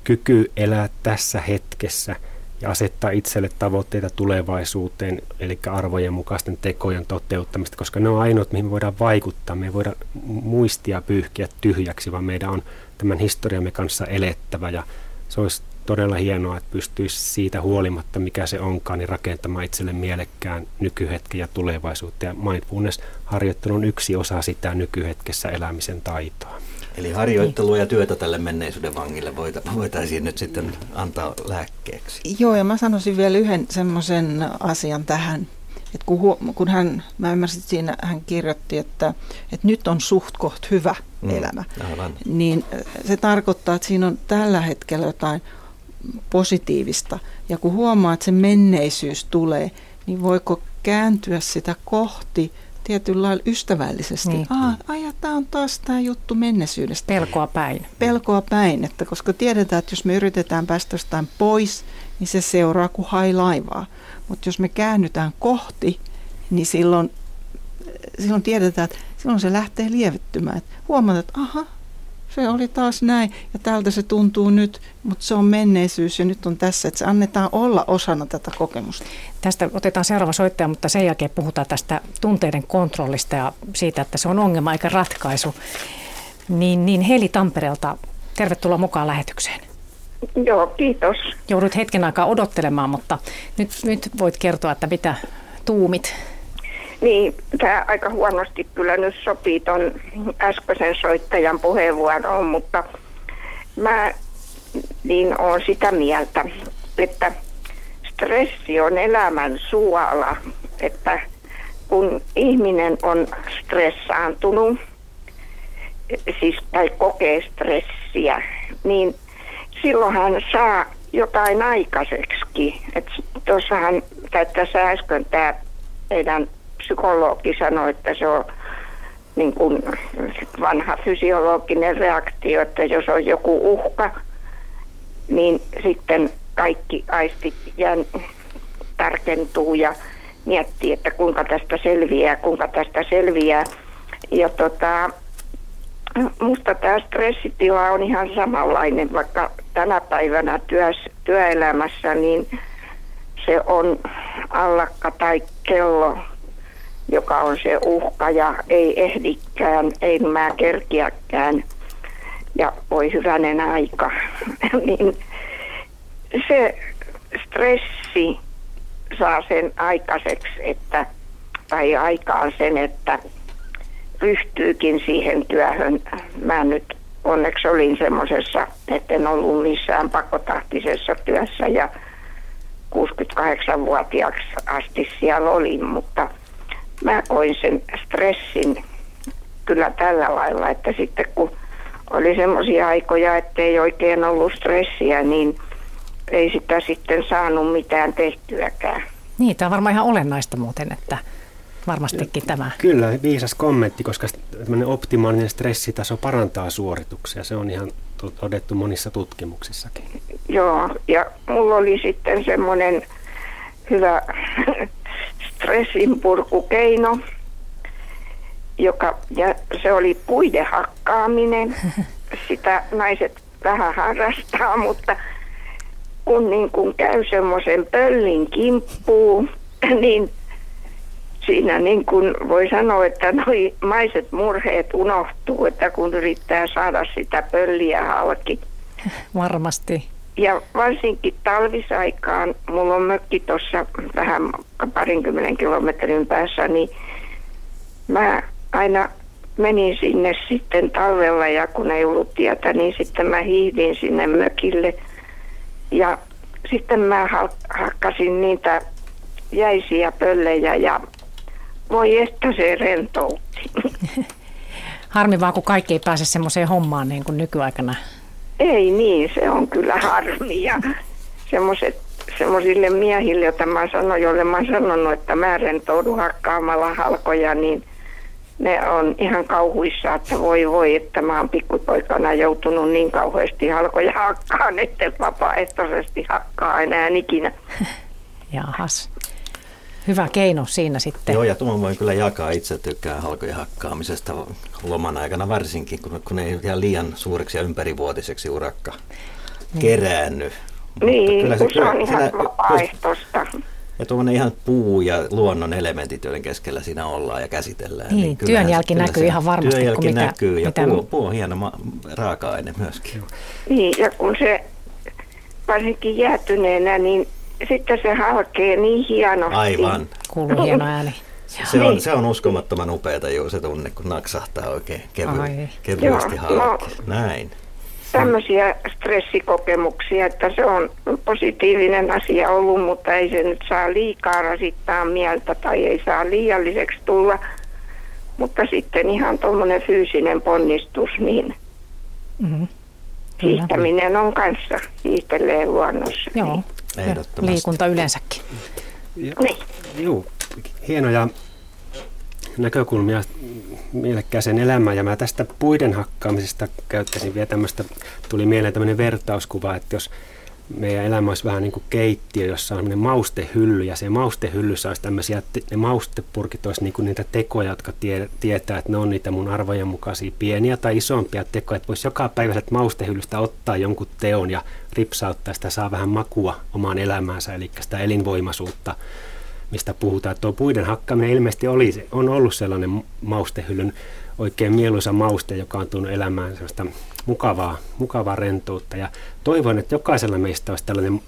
kyky elää tässä hetkessä ja asettaa itselle tavoitteita tulevaisuuteen, eli arvojen mukaisten tekojen toteuttamista, koska ne on ainoat, mihin me voidaan vaikuttaa. Me ei voida muistia pyyhkiä tyhjäksi, vaan meidän on tämän historiamme kanssa elettävä ja se olisi todella hienoa, että pystyisi siitä huolimatta, mikä se onkaan, niin rakentamaan itselle mielekkään nykyhetken ja tulevaisuutta. Ja mindfulness-harjoittelu on yksi osa sitä nykyhetkessä elämisen taitoa. Eli harjoittelua ja työtä tälle menneisyyden vangille voitaisiin nyt sitten antaa lääkkeeksi. Joo, ja mä sanoisin vielä yhden semmoisen asian tähän. Että kun, kun hän, mä ymmärsin, että siinä hän kirjoitti, että, että nyt on suht koht hyvä mm, elämä, aivan. niin se tarkoittaa, että siinä on tällä hetkellä jotain positiivista. Ja kun huomaa, että se menneisyys tulee, niin voiko kääntyä sitä kohti tietyllä lailla ystävällisesti. Niin. Ah, ai, tämä on taas tämä juttu menneisyydestä. Pelkoa päin. Pelkoa päin, että koska tiedetään, että jos me yritetään päästä jostain pois, niin se seuraa kuin hai laivaa. Mutta jos me käännytään kohti, niin silloin, silloin tiedetään, että silloin se lähtee lievittymään. Että huomataan, että aha, se oli taas näin ja tältä se tuntuu nyt, mutta se on menneisyys ja nyt on tässä, että se annetaan olla osana tätä kokemusta. Tästä otetaan seuraava soittaja, mutta sen jälkeen puhutaan tästä tunteiden kontrollista ja siitä, että se on ongelma eikä ratkaisu. Niin, niin Heli Tampereelta, tervetuloa mukaan lähetykseen. Joo, kiitos. Joudut hetken aikaa odottelemaan, mutta nyt, nyt voit kertoa, että mitä tuumit niin, tämä aika huonosti kyllä nyt sopii tuon äskeisen soittajan puheenvuoroon, mutta mä niin on sitä mieltä, että stressi on elämän suola, että kun ihminen on stressaantunut, siis tai kokee stressiä, niin silloin hän saa jotain aikaiseksi. Tuossahan, tai tässä äsken tämä meidän psykologi sanoi, että se on niin kuin vanha fysiologinen reaktio, että jos on joku uhka, niin sitten kaikki aistit jän, tarkentuu ja miettii, että kuinka tästä selviää, kuinka tästä selviää. Ja tota, musta tämä stressitila on ihan samanlainen, vaikka tänä päivänä työs, työelämässä, niin se on allakka tai kello joka on se uhka ja ei ehdikään, ei mä kerkiäkään ja voi hyvänen aika. *laughs* niin se stressi saa sen aikaiseksi, että, tai aikaan sen, että ryhtyykin siihen työhön. Mä nyt onneksi olin semmoisessa, en ollut missään pakotahtisessa työssä ja 68-vuotiaaksi asti siellä olin, mutta – mä koin sen stressin kyllä tällä lailla, että sitten kun oli semmoisia aikoja, että ei oikein ollut stressiä, niin ei sitä sitten saanut mitään tehtyäkään. Niin, tämä on varmaan ihan olennaista muuten, että varmastikin tämä. Kyllä, viisas kommentti, koska tämmöinen optimaalinen stressitaso parantaa suorituksia. Se on ihan todettu monissa tutkimuksissakin. Joo, ja mulla oli sitten semmoinen hyvä stressinpurkukeino, joka, ja se oli puiden hakkaaminen. *laughs* Sitä naiset vähän harrastaa, mutta kun niin kun käy semmoisen pöllin kimppuun, *clears throat* niin siinä niin kuin voi sanoa, että noi maiset murheet unohtuu, että kun yrittää saada sitä pölliä halki. Varmasti. Ja varsinkin talvisaikaan, mulla on mökki tuossa vähän parinkymmenen kilometrin päässä, niin mä aina menin sinne sitten talvella ja kun ei ollut tietä, niin sitten mä hiihdin sinne mökille. Ja sitten mä hakkasin niitä jäisiä pöllejä ja voi että se rentoutti. *laughs* Harmi vaan, kun kaikki ei pääse semmoiseen hommaan niin kuin nykyaikana. Ei niin, se on kyllä harmi. Ja semmoiset semmoisille miehille, joita mä sanoin, joille mä sanonut, että mä rentoudun hakkaamalla halkoja, niin ne on ihan kauhuissa, että voi voi, että mä oon pikkupoikana joutunut niin kauheasti halkoja hakkaan, että vapaaehtoisesti hakkaa enää ikinä. *laughs* Jahas. Hyvä keino siinä sitten. Joo, ja tuon voi kyllä jakaa. Itse tykkää halkojen hakkaamisesta loman aikana varsinkin, kun, kun ei ihan liian suureksi ja ympärivuotiseksi urakka niin. keräänny. Niin, kyllä se, se on ihan vapaaehtoista. Ja tuommoinen ihan puu ja luonnon elementit, joiden keskellä siinä ollaan ja käsitellään. Niin, niin työnjälki näkyy ihan varmasti. Työnjälki mitä, näkyy ja mitä... puu, puu on hieno ma- raaka-aine myöskin. Niin, ja kun se varsinkin jäätyneenä, niin sitten se halkee niin hienosti. Aivan. Kuuluu hieno ääni. Se on, se on uskomattoman upeata jo se tunne, kun naksahtaa oikein kevy- kevyesti halki. Näin tämmöisiä stressikokemuksia, että se on positiivinen asia ollut, mutta ei se nyt saa liikaa rasittaa mieltä tai ei saa liialliseksi tulla. Mutta sitten ihan tuommoinen fyysinen ponnistus, niin mm-hmm. Hiihtäminen on kanssa, hiihtelee luonnossa. Joo, niin. liikunta yleensäkin. Ja, niin. Joo, hienoja näkökulmia mielekkääseen elämään. Ja mä tästä puiden hakkaamisesta käyttäisin vielä tämmöistä, tuli mieleen tämmöinen vertauskuva, että jos meidän elämä olisi vähän niin kuin keittiö, jossa on maustehylly, ja se maustehyllyssä olisi tämmöisiä, ne maustepurkit olisi niin kuin niitä tekoja, jotka tie, tietää, että ne on niitä mun arvojen mukaisia pieniä tai isompia tekoja, että voisi joka päivä maustehyllystä ottaa jonkun teon ja ripsauttaa sitä, saa vähän makua omaan elämäänsä, eli sitä elinvoimaisuutta mistä puhutaan. Tuo puiden hakkaaminen ilmeisesti oli, on ollut sellainen maustehyllyn oikein mieluisa mauste, joka on tullut elämään sellaista mukavaa, mukavaa rentoutta. Ja toivon, että jokaisella meistä olisi tällainen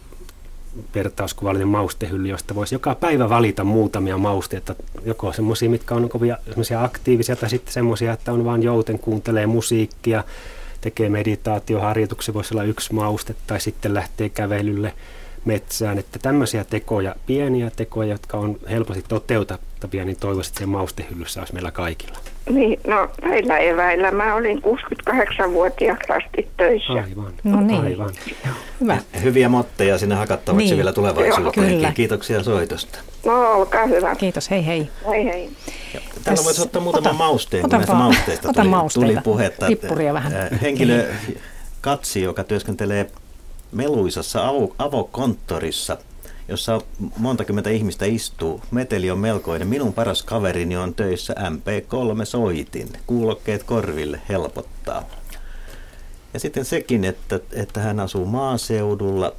vertauskuvallinen maustehylly, josta voisi joka päivä valita muutamia mausteita, joko semmoisia, mitkä on kovia aktiivisia, tai sitten semmoisia, että on vain jouten, kuuntelee musiikkia, tekee meditaatioharjoituksia, voisi olla yksi mauste, tai sitten lähtee kävelylle metsään, että tämmöisiä tekoja, pieniä tekoja, jotka on helposti toteutettavia, niin toivoisin, että se maustehyllyssä olisi meillä kaikilla. Niin, no näillä eväillä mä olin 68-vuotiaaksi asti töissä. Aivan, no niin. aivan. Hyvä. Hyviä motteja sinne hakattavaksi niin. vielä tulevaisuuteen. Kiitoksia soitosta. No, olkaa hyvä. Kiitos, hei hei. Hei hei. Täällä voisi ottaa muutaman ota, mausteen, kun näistä mausteista ota tuli, mausteita. tuli puhetta. Vähän. Henkilö, Katsi, joka työskentelee meluisassa avo, avokonttorissa, jossa monta kymmentä ihmistä istuu. Meteli on melkoinen. Minun paras kaverini on töissä MP3-soitin. Kuulokkeet korville helpottaa. Ja sitten sekin, että, että hän asuu maaseudulla.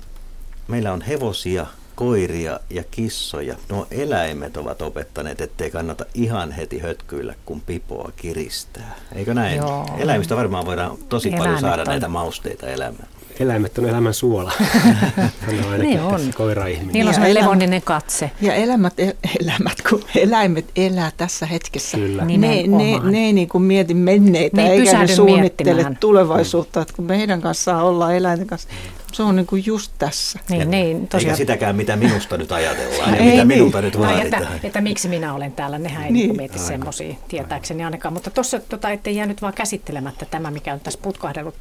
Meillä on hevosia, koiria ja kissoja. Nuo eläimet ovat opettaneet, ettei kannata ihan heti hötkyillä, kun pipoa kiristää. Eikö näin? Joo. Eläimistä varmaan voidaan tosi Eläimet paljon saada on. näitä mausteita elämään eläimet on elämän suola. *laughs* on niin on. Koira-ihminen. Niillä on sellainen levonninen katse. Ja elämät, elämät, kun eläimet elää tässä hetkessä. Kyllä. Ne, ne, ne ei niin kuin mieti menneitä ne eikä ne suunnittele tulevaisuutta. Että kun meidän kanssa ollaan eläinten kanssa, se on niin kuin just tässä. Niin, niin, tosiaan. Eikä sitäkään, mitä minusta nyt ajatellaan ja ei, mitä niin. minulta nyt vaaditaan. Että, että, miksi minä olen täällä, nehän ei niin. niin mieti semmoisia tietääkseni ainakaan. Mutta tuossa tota, ettei jäänyt vaan käsittelemättä tämä, mikä on tässä putkahdellut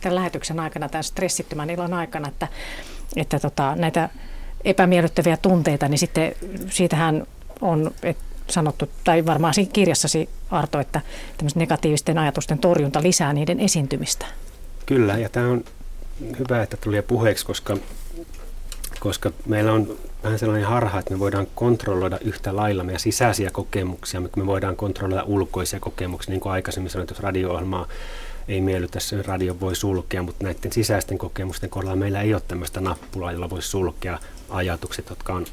tämän lähetyksen aikana, tämän stressittömän ilon aikana, että, että tota, näitä epämiellyttäviä tunteita, niin sitten siitähän on et, sanottu, tai varmaan siinä kirjassasi Arto, että negatiivisten ajatusten torjunta lisää niiden esiintymistä. Kyllä, ja tämä on hyvä, että tuli puheeksi, koska, koska meillä on vähän sellainen harha, että me voidaan kontrolloida yhtä lailla meidän sisäisiä kokemuksia, me voidaan kontrolloida ulkoisia kokemuksia, niin kuin aikaisemmin sanoin, jos radio-ohjelmaa ei miellytä, sen radio voi sulkea, mutta näiden sisäisten kokemusten kohdalla meillä ei ole tämmöistä nappulaa, jolla voisi sulkea ajatukset, jotka on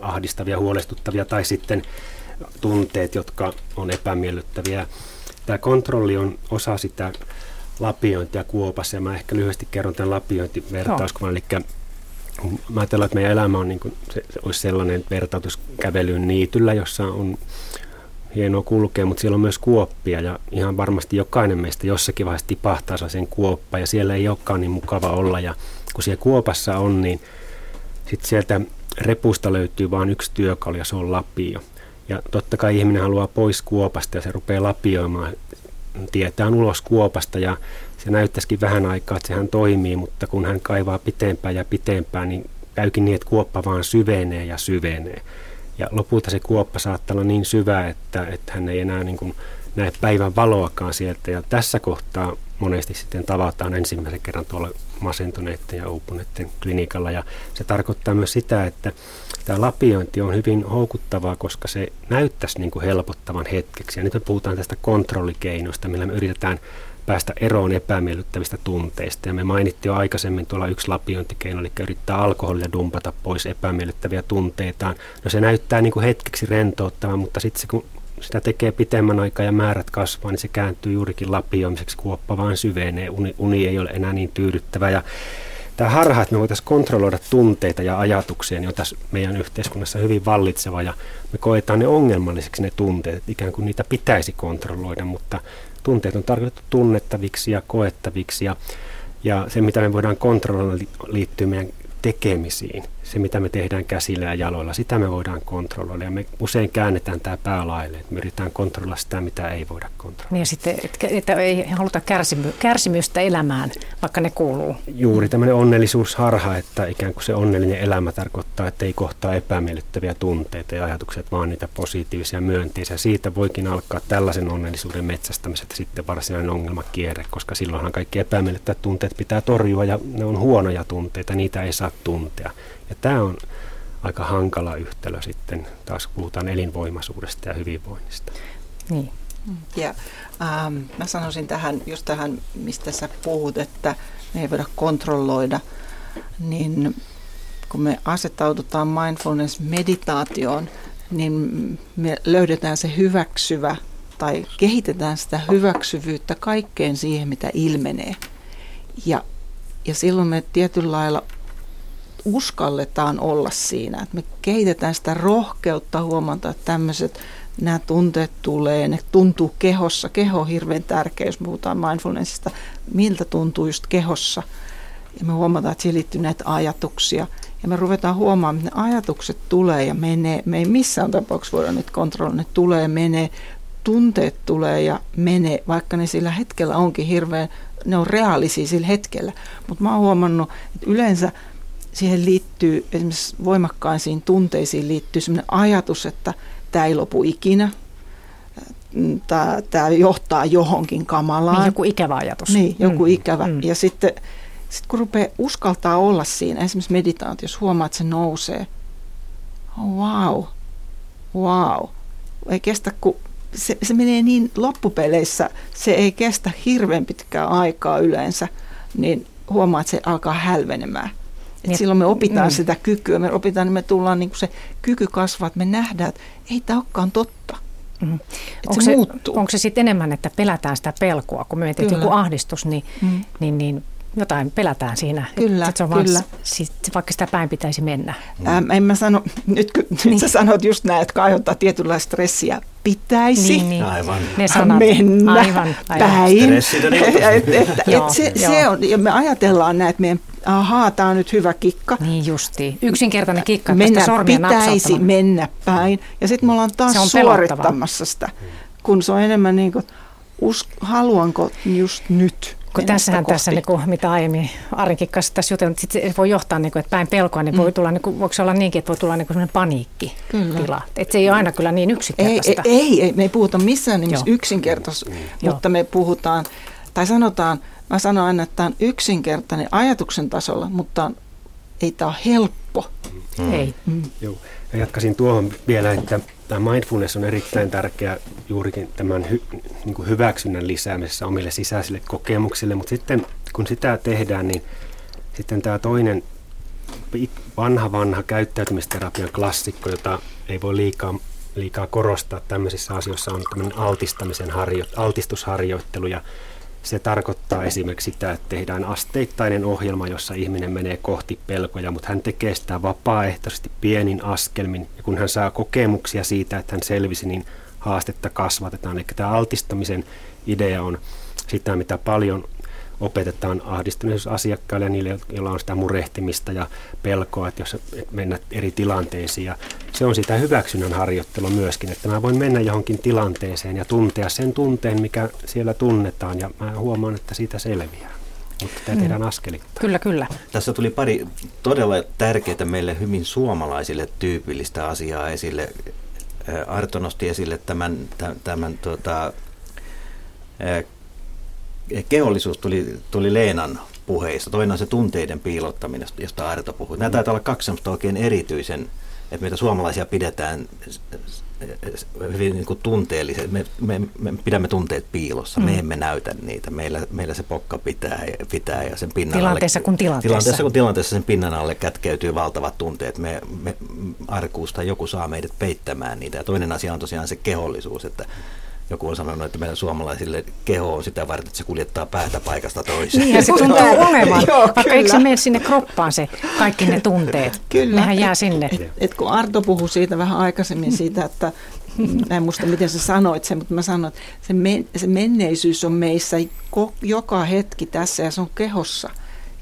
ahdistavia, huolestuttavia tai sitten tunteet, jotka on epämiellyttäviä. Tämä kontrolli on osa sitä lapiointia kuopassa ja mä ehkä lyhyesti kerron tämän lapiointivertauskuvan. Eli mä ajattelen, että meidän elämä on niin kuin, se, se olisi sellainen vertautus kävelyyn niityllä, jossa on hienoa kulkea, mutta siellä on myös kuoppia ja ihan varmasti jokainen meistä jossakin vaiheessa tipahtaa sen kuoppa ja siellä ei olekaan niin mukava olla ja kun siellä kuopassa on, niin sitten sieltä repusta löytyy vain yksi työkalu ja se on lapio. Ja totta kai ihminen haluaa pois kuopasta ja se rupeaa lapioimaan tietään ulos kuopasta ja se näyttäisikin vähän aikaa, että sehän toimii, mutta kun hän kaivaa pitempään ja pitempään, niin käykin niin, että kuoppa vaan syvenee ja syvenee. Ja lopulta se kuoppa saattaa olla niin syvä, että, että hän ei enää niin kuin näe päivän valoakaan sieltä. Ja tässä kohtaa monesti sitten tavataan ensimmäisen kerran tuolla masentuneiden ja uupuneiden klinikalla. Ja se tarkoittaa myös sitä, että tämä lapiointi on hyvin houkuttavaa, koska se näyttäisi niin kuin helpottavan hetkeksi. Ja nyt me puhutaan tästä kontrollikeinosta, millä me yritetään päästä eroon epämiellyttävistä tunteista. Ja me mainittiin jo aikaisemmin tuolla yksi lapiointikeino, eli yrittää alkoholia dumpata pois epämiellyttäviä tunteitaan. No se näyttää niin kuin hetkeksi rentouttavan, mutta sitten kun sitä tekee pitemmän aikaa ja määrät kasvaa, niin se kääntyy juurikin lapioimiseksi, kuoppa vaan syvenee, uni, uni ei ole enää niin tyydyttävä. Ja tämä harha, että me voitaisiin kontrolloida tunteita ja ajatuksia, niin on tässä meidän yhteiskunnassa hyvin vallitseva ja me koetaan ne ongelmalliseksi ne tunteet, että ikään kuin niitä pitäisi kontrolloida, mutta tunteet on tarkoitettu tunnettaviksi ja koettaviksi ja, ja se, mitä me voidaan kontrolloida, liittyy meidän tekemisiin se, mitä me tehdään käsillä ja jaloilla, sitä me voidaan kontrolloida. Ja me usein käännetään tämä päälaille, että me yritetään kontrolloida sitä, mitä ei voida kontrolloida. Niin ja sitten, että, että ei haluta kärsimystä, kärsimystä elämään, vaikka ne kuuluu. Juuri tämmöinen onnellisuusharha, että ikään kuin se onnellinen elämä tarkoittaa, että ei kohtaa epämiellyttäviä tunteita ja ajatukset, vaan niitä positiivisia myönteisiä. Siitä voikin alkaa tällaisen onnellisuuden metsästämisestä sitten varsinainen ongelmakierre, koska silloinhan kaikki epämiellyttävät tunteet pitää torjua ja ne on huonoja tunteita, niitä ei saa tuntea. Ja tämä on aika hankala yhtälö sitten, taas puhutaan elinvoimaisuudesta ja hyvinvoinnista. Niin. Ja ähm, mä sanoisin tähän, just tähän, mistä sä puhut, että me ei voida kontrolloida, niin kun me asettaudutaan mindfulness-meditaatioon, niin me löydetään se hyväksyvä tai kehitetään sitä hyväksyvyyttä kaikkeen siihen, mitä ilmenee. Ja, ja silloin me tietyllä lailla uskalletaan olla siinä. Että me kehitetään sitä rohkeutta huomata, että tämmöiset nämä tunteet tulee, ne tuntuu kehossa. Keho on hirveän tärkeä, jos puhutaan mindfulnessista, miltä tuntuu just kehossa. Ja me huomataan, että siihen liittyy näitä ajatuksia. Ja me ruvetaan huomaamaan, että ne ajatukset tulee ja menee. Me ei missään tapauksessa voida niitä kontrolloida. Ne tulee menee. Tunteet tulee ja menee, vaikka ne sillä hetkellä onkin hirveän, ne on reaalisia sillä hetkellä. Mutta mä oon huomannut, että yleensä siihen liittyy, esimerkiksi voimakkaisiin tunteisiin liittyy sellainen ajatus, että tämä ei lopu ikinä, tämä, johtaa johonkin kamalaan. Niin, joku ikävä ajatus. Niin, joku mm. ikävä. Mm. Ja sitten sit kun rupeaa uskaltaa olla siinä, esimerkiksi meditaatiossa huomaa, että se nousee. Oh, wow, wow. Ei kestä, kun se, se menee niin loppupeleissä, se ei kestä hirveän pitkää aikaa yleensä, niin huomaa, että se alkaa hälvenemään. Et niin, silloin me opitaan mm. sitä kykyä, me opitaan, niin me tullaan niin kuin se kyky kasvaa, että me nähdään, että ei tämä olekaan totta. Mm. Onko, se, muuttuu. onko se sitten enemmän, että pelätään sitä pelkoa, kun me mietin joku ahdistus, niin, mm. niin, niin jotain pelätään siinä. Kyllä, että se on kyllä. Vaan, siis, vaikka sitä päin pitäisi mennä. Ähm, en mä sano, *laughs* nyt, kun, niin. nyt sä sanot just näin, että aiheuttaa tietynlaista stressiä, pitäisi niin, niin. Aivan. Ne sanat, mennä aivan, aivan. päin. *laughs* et, et, et, et se, se on, ja me ajatellaan näin, että meidän ahaa, tämä on nyt hyvä kikka. Niin justi. Yksinkertainen kikka, mennä, pitäisi mennä päin. Ja sitten me ollaan taas suorittamassa sitä, kun se on enemmän niin kuin, us, haluanko just nyt. Kun tässähän kohti. tässä, niin kuin, mitä aiemmin Arinkin kanssa tässä jutellut, sit se voi johtaa, niin kuin, että päin pelkoa, niin mm. voi tulla, niin kuin, voiko se olla niinkin, että voi tulla niin kuin paniikkitila. Että se ei ole aina kyllä niin yksinkertaista. Ei, ei, ei me ei puhuta missään nimessä yksinkertaisesti, mutta me puhutaan, tai sanotaan, Mä sanon aina, että tämä on yksinkertainen ajatuksen tasolla, mutta ei tämä ole helppo. Mm. Ei. Mm. Joo. Ja jatkaisin tuohon vielä, että tämä mindfulness on erittäin tärkeä juurikin tämän hy, niin kuin hyväksynnän lisäämisessä omille sisäisille kokemuksille, mutta sitten kun sitä tehdään, niin sitten tämä toinen vanha vanha käyttäytymisterapian klassikko, jota ei voi liikaa, liikaa korostaa tämmöisissä asioissa, on tämmöinen altistamisen harjo, altistusharjoittelu ja se tarkoittaa esimerkiksi sitä, että tehdään asteittainen ohjelma, jossa ihminen menee kohti pelkoja, mutta hän tekee sitä vapaaehtoisesti pienin askelmin. Ja kun hän saa kokemuksia siitä, että hän selvisi, niin haastetta kasvatetaan. Eli tämä altistamisen idea on sitä, mitä paljon opetetaan ahdistuneisuusasiakkaille ja niille, joilla on sitä murehtimista ja pelkoa, että jos mennä eri tilanteisiin. Ja se on sitä hyväksynnän harjoittelua myöskin, että mä voin mennä johonkin tilanteeseen ja tuntea sen tunteen, mikä siellä tunnetaan ja mä huomaan, että siitä selviää. Mutta tämä tehdään askelittain. Kyllä, kyllä. Tässä tuli pari todella tärkeää meille hyvin suomalaisille tyypillistä asiaa esille. Arto nosti esille tämän, tämän, tämän tuota, kehollisuus tuli, tuli Leenan puheissa. Toinen on se tunteiden piilottaminen, josta Arto puhui. Nämä taitaa olla kaksi oikein erityisen, että meitä suomalaisia pidetään hyvin niin kuin tunteelliset. Me, me, me pidämme tunteet piilossa, mm. me emme näytä niitä. Meillä, meillä se pokka pitää, pitää ja sen pinnan tilanteessa alle, kun tilanteessa. tilanteessa kun tilanteessa sen pinnan alle kätkeytyy valtavat tunteet. Me, me arkuusta joku saa meidät peittämään niitä. Ja toinen asia on tosiaan se kehollisuus, että joku on sanonut, että meidän suomalaisille keho on sitä varten, että se kuljettaa päätä paikasta toiseen. Niin, se tuntuu *laughs* olevan. Joo, Vaikka kyllä. eikö se mene sinne kroppaan se kaikki ne tunteet? Kyllä. Nehän jää sinne. Et, et kun Arto puhui siitä vähän aikaisemmin siitä, että mä en muista miten sä sanoit sen, mutta mä sanoin, että se, men, se menneisyys on meissä joka hetki tässä ja se on kehossa.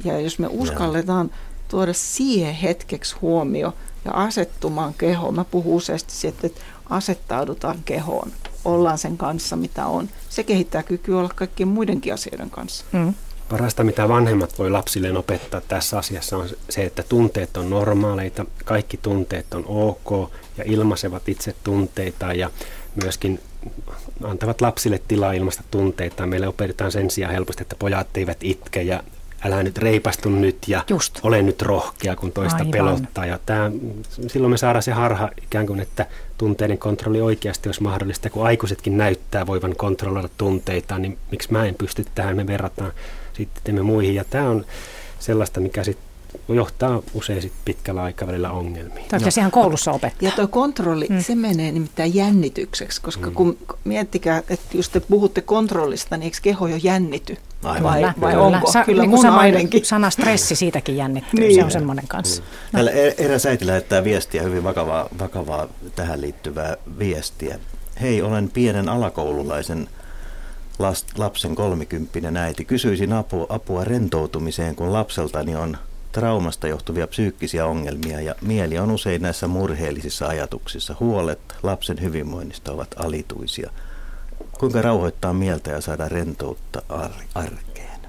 Ja jos me uskalletaan tuoda siihen hetkeksi huomio ja asettumaan kehoon, mä puhun useasti siitä, että asettaudutaan kehoon, ollaan sen kanssa mitä on. Se kehittää kykyä olla kaikkien muidenkin asioiden kanssa. Mm. Parasta, mitä vanhemmat voi lapsilleen opettaa tässä asiassa on se, että tunteet on normaaleita, kaikki tunteet on ok ja ilmaisevat itse tunteita ja myöskin antavat lapsille tilaa ilmaista tunteita. Meille opetetaan sen sijaan helposti, että pojat eivät itke ja älä nyt reipastu nyt ja Just. ole nyt rohkea, kun toista Aivan. pelottaa. Ja tämä, silloin me saadaan se harha ikään kuin, että tunteiden kontrolli oikeasti olisi mahdollista. Kun aikuisetkin näyttää voivan kontrolloida tunteita, niin miksi mä en pysty tähän? Me verrataan sitten muihin. Ja tämä on sellaista, mikä sitten johtaa usein sit pitkällä aikavälillä ongelmiin. Toivottavasti no. siihen koulussa opettaa. Ja tuo kontrolli, mm. se menee nimittäin jännitykseksi, koska mm. kun miettikää, että jos te puhutte kontrollista, niin eikö keho jo jännity? Aivan. Vai, vai, vai onko? Sa- Kyllä niin mun sama ainakin. Sana stressi siitäkin jännittyy, niin. se on semmoinen kanssa. No. Täällä e- eräs äiti lähettää viestiä, hyvin vakavaa, vakavaa tähän liittyvää viestiä. Hei, olen pienen alakoululaisen lapsen kolmikymppinen äiti. Kysyisin apua, apua rentoutumiseen, kun lapseltani on traumasta johtuvia psyykkisiä ongelmia ja mieli on usein näissä murheellisissa ajatuksissa. Huolet lapsen hyvinvoinnista ovat alituisia. Kuinka rauhoittaa mieltä ja saada rentoutta ar- arkeen?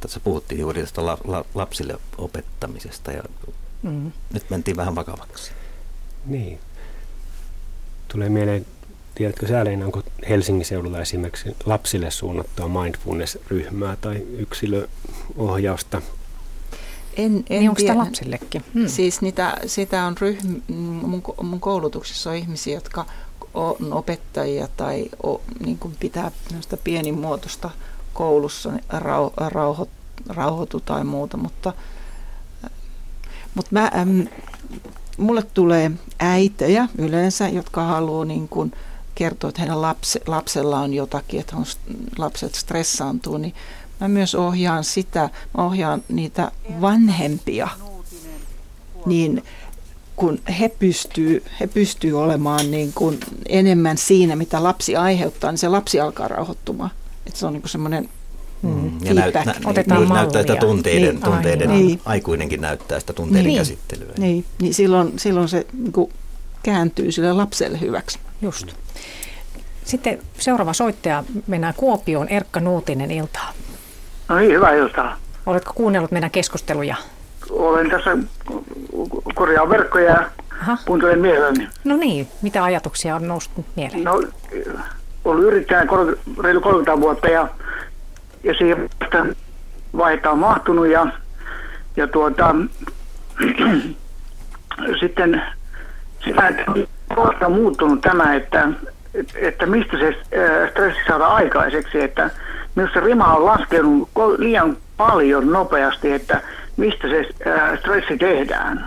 Tässä puhuttiin juuri tästä la- la- lapsille opettamisesta ja mm. nyt mentiin vähän vakavaksi. Niin. Tulee mieleen, tiedätkö sä Leina, onko Helsingin seudulla esimerkiksi lapsille suunnattua mindfulness-ryhmää tai yksilöohjausta en, en niin onko sitä lapsillekin? Hmm. Siis niitä, sitä on ryhmä, mun, mun koulutuksessa on ihmisiä, jotka on opettajia tai o, niin kuin pitää pienimuotoista koulussa rau, rauho, rauhoitu tai muuta, mutta, mutta mä, äm, mulle tulee äitejä yleensä, jotka haluaa niin kuin kertoa, että heidän lapse, lapsella on jotakin, että on, lapset stressaantuu, niin Mä myös ohjaan sitä, mä ohjaan niitä vanhempia, niin kun he pystyy, he pystyy olemaan niin kuin enemmän siinä, mitä lapsi aiheuttaa, niin se lapsi alkaa rauhoittumaan. Että se on niin semmoinen Mm. Ja näyt, nä, Otetaan niin, näyttää sitä tunteiden, niin, tunteiden niin. aikuinenkin näyttää sitä tunteiden niin. käsittelyä. Niin, niin silloin, silloin se niin kuin kääntyy sille lapselle hyväksi. Just. Sitten seuraava soittaja mennään Kuopioon, Erkka Nuutinen iltaa. No niin, hyvää iltaa. Oletko kuunnellut meidän keskusteluja? Olen tässä korjaan verkkoja ja Aha. kuuntelen mielelläni. No niin, mitä ajatuksia on noussut mieleen? No, ollut yrittäjän reilu 30 vuotta ja, ja siihen vasta vaihtaa on mahtunut ja, ja tuota, *clears throat* sitten sitä, että on muuttunut tämä, että, että mistä se stressi saada aikaiseksi, että Minusta rima on laskenut liian paljon nopeasti, että mistä se stressi tehdään.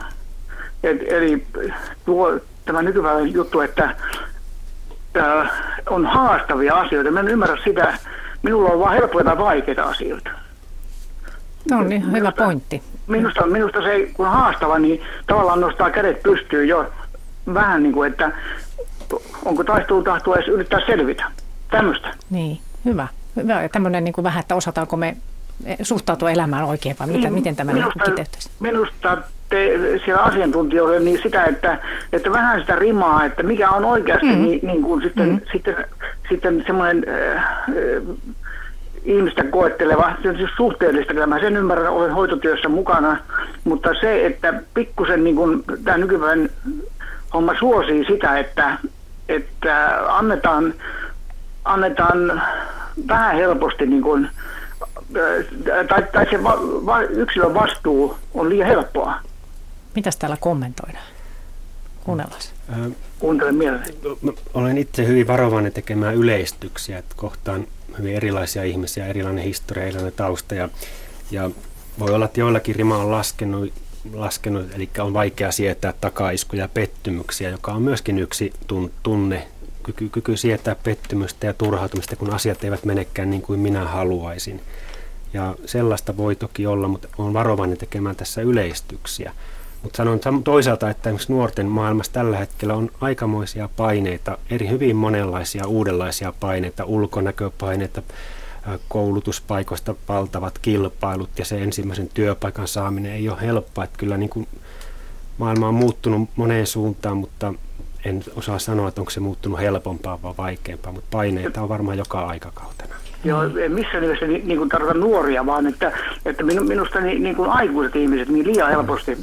Et, eli tuo, tämä nykypäivän juttu, että äh, on haastavia asioita. Mä en ymmärrä sitä. Minulla on vain helppoja vaikeita asioita. No niin, minusta, hyvä pointti. Minusta, minusta se, kun on haastava, niin tavallaan nostaa kädet pystyyn jo vähän niin kuin, että onko taistelutahtoa edes yrittää selvitä. Tämmöistä. Niin, hyvä tämmöinen niin kuin vähän, että osataanko me suhtautua elämään oikein vai mitä, niin, miten tämä minusta, kiteyttäisi? Minusta te siellä asiantuntijoille niin sitä, että, että vähän sitä rimaa, että mikä on oikeasti mm-hmm. niin, niin kuin sitten, mm-hmm. sitten, sitten semmoinen äh, äh, ihmistä koetteleva, se on siis suhteellista, kyllä mä sen ymmärrän, olen hoitotyössä mukana, mutta se, että pikkusen niin kuin tämä nykypäivän homma suosii sitä, että, että annetaan, annetaan vähän helposti niin kuin, tai, tai se va, va, yksilön vastuu on liian helppoa. Mitäs täällä kommentoidaan? Kuunnellaan. Kuuntelen mielelläni. Olen itse hyvin varovainen tekemään yleistyksiä, että kohtaan hyvin erilaisia ihmisiä, erilainen historia, erilainen tausta ja, ja voi olla, että joillakin rima on laskenut, laskenut, eli on vaikea sietää takaiskuja ja pettymyksiä, joka on myöskin yksi tunne, kyky, kyky sietää pettymystä ja turhautumista, kun asiat eivät menekään niin kuin minä haluaisin. Ja sellaista voi toki olla, mutta on varovainen tekemään tässä yleistyksiä. Mutta sanon toisaalta, että esimerkiksi nuorten maailmassa tällä hetkellä on aikamoisia paineita, eri hyvin monenlaisia uudenlaisia paineita, ulkonäköpaineita, koulutuspaikoista valtavat kilpailut ja se ensimmäisen työpaikan saaminen ei ole helppoa. Että kyllä niin kuin maailma on muuttunut moneen suuntaan, mutta en osaa sanoa, että onko se muuttunut helpompaa vai vaikeampaa, mutta paineita on varmaan joka aikakautena. Joo, en missään nimessä niin, niin kuin tarkoita nuoria, vaan että, että minusta niin, niin kuin aikuiset ihmiset niin liian helposti,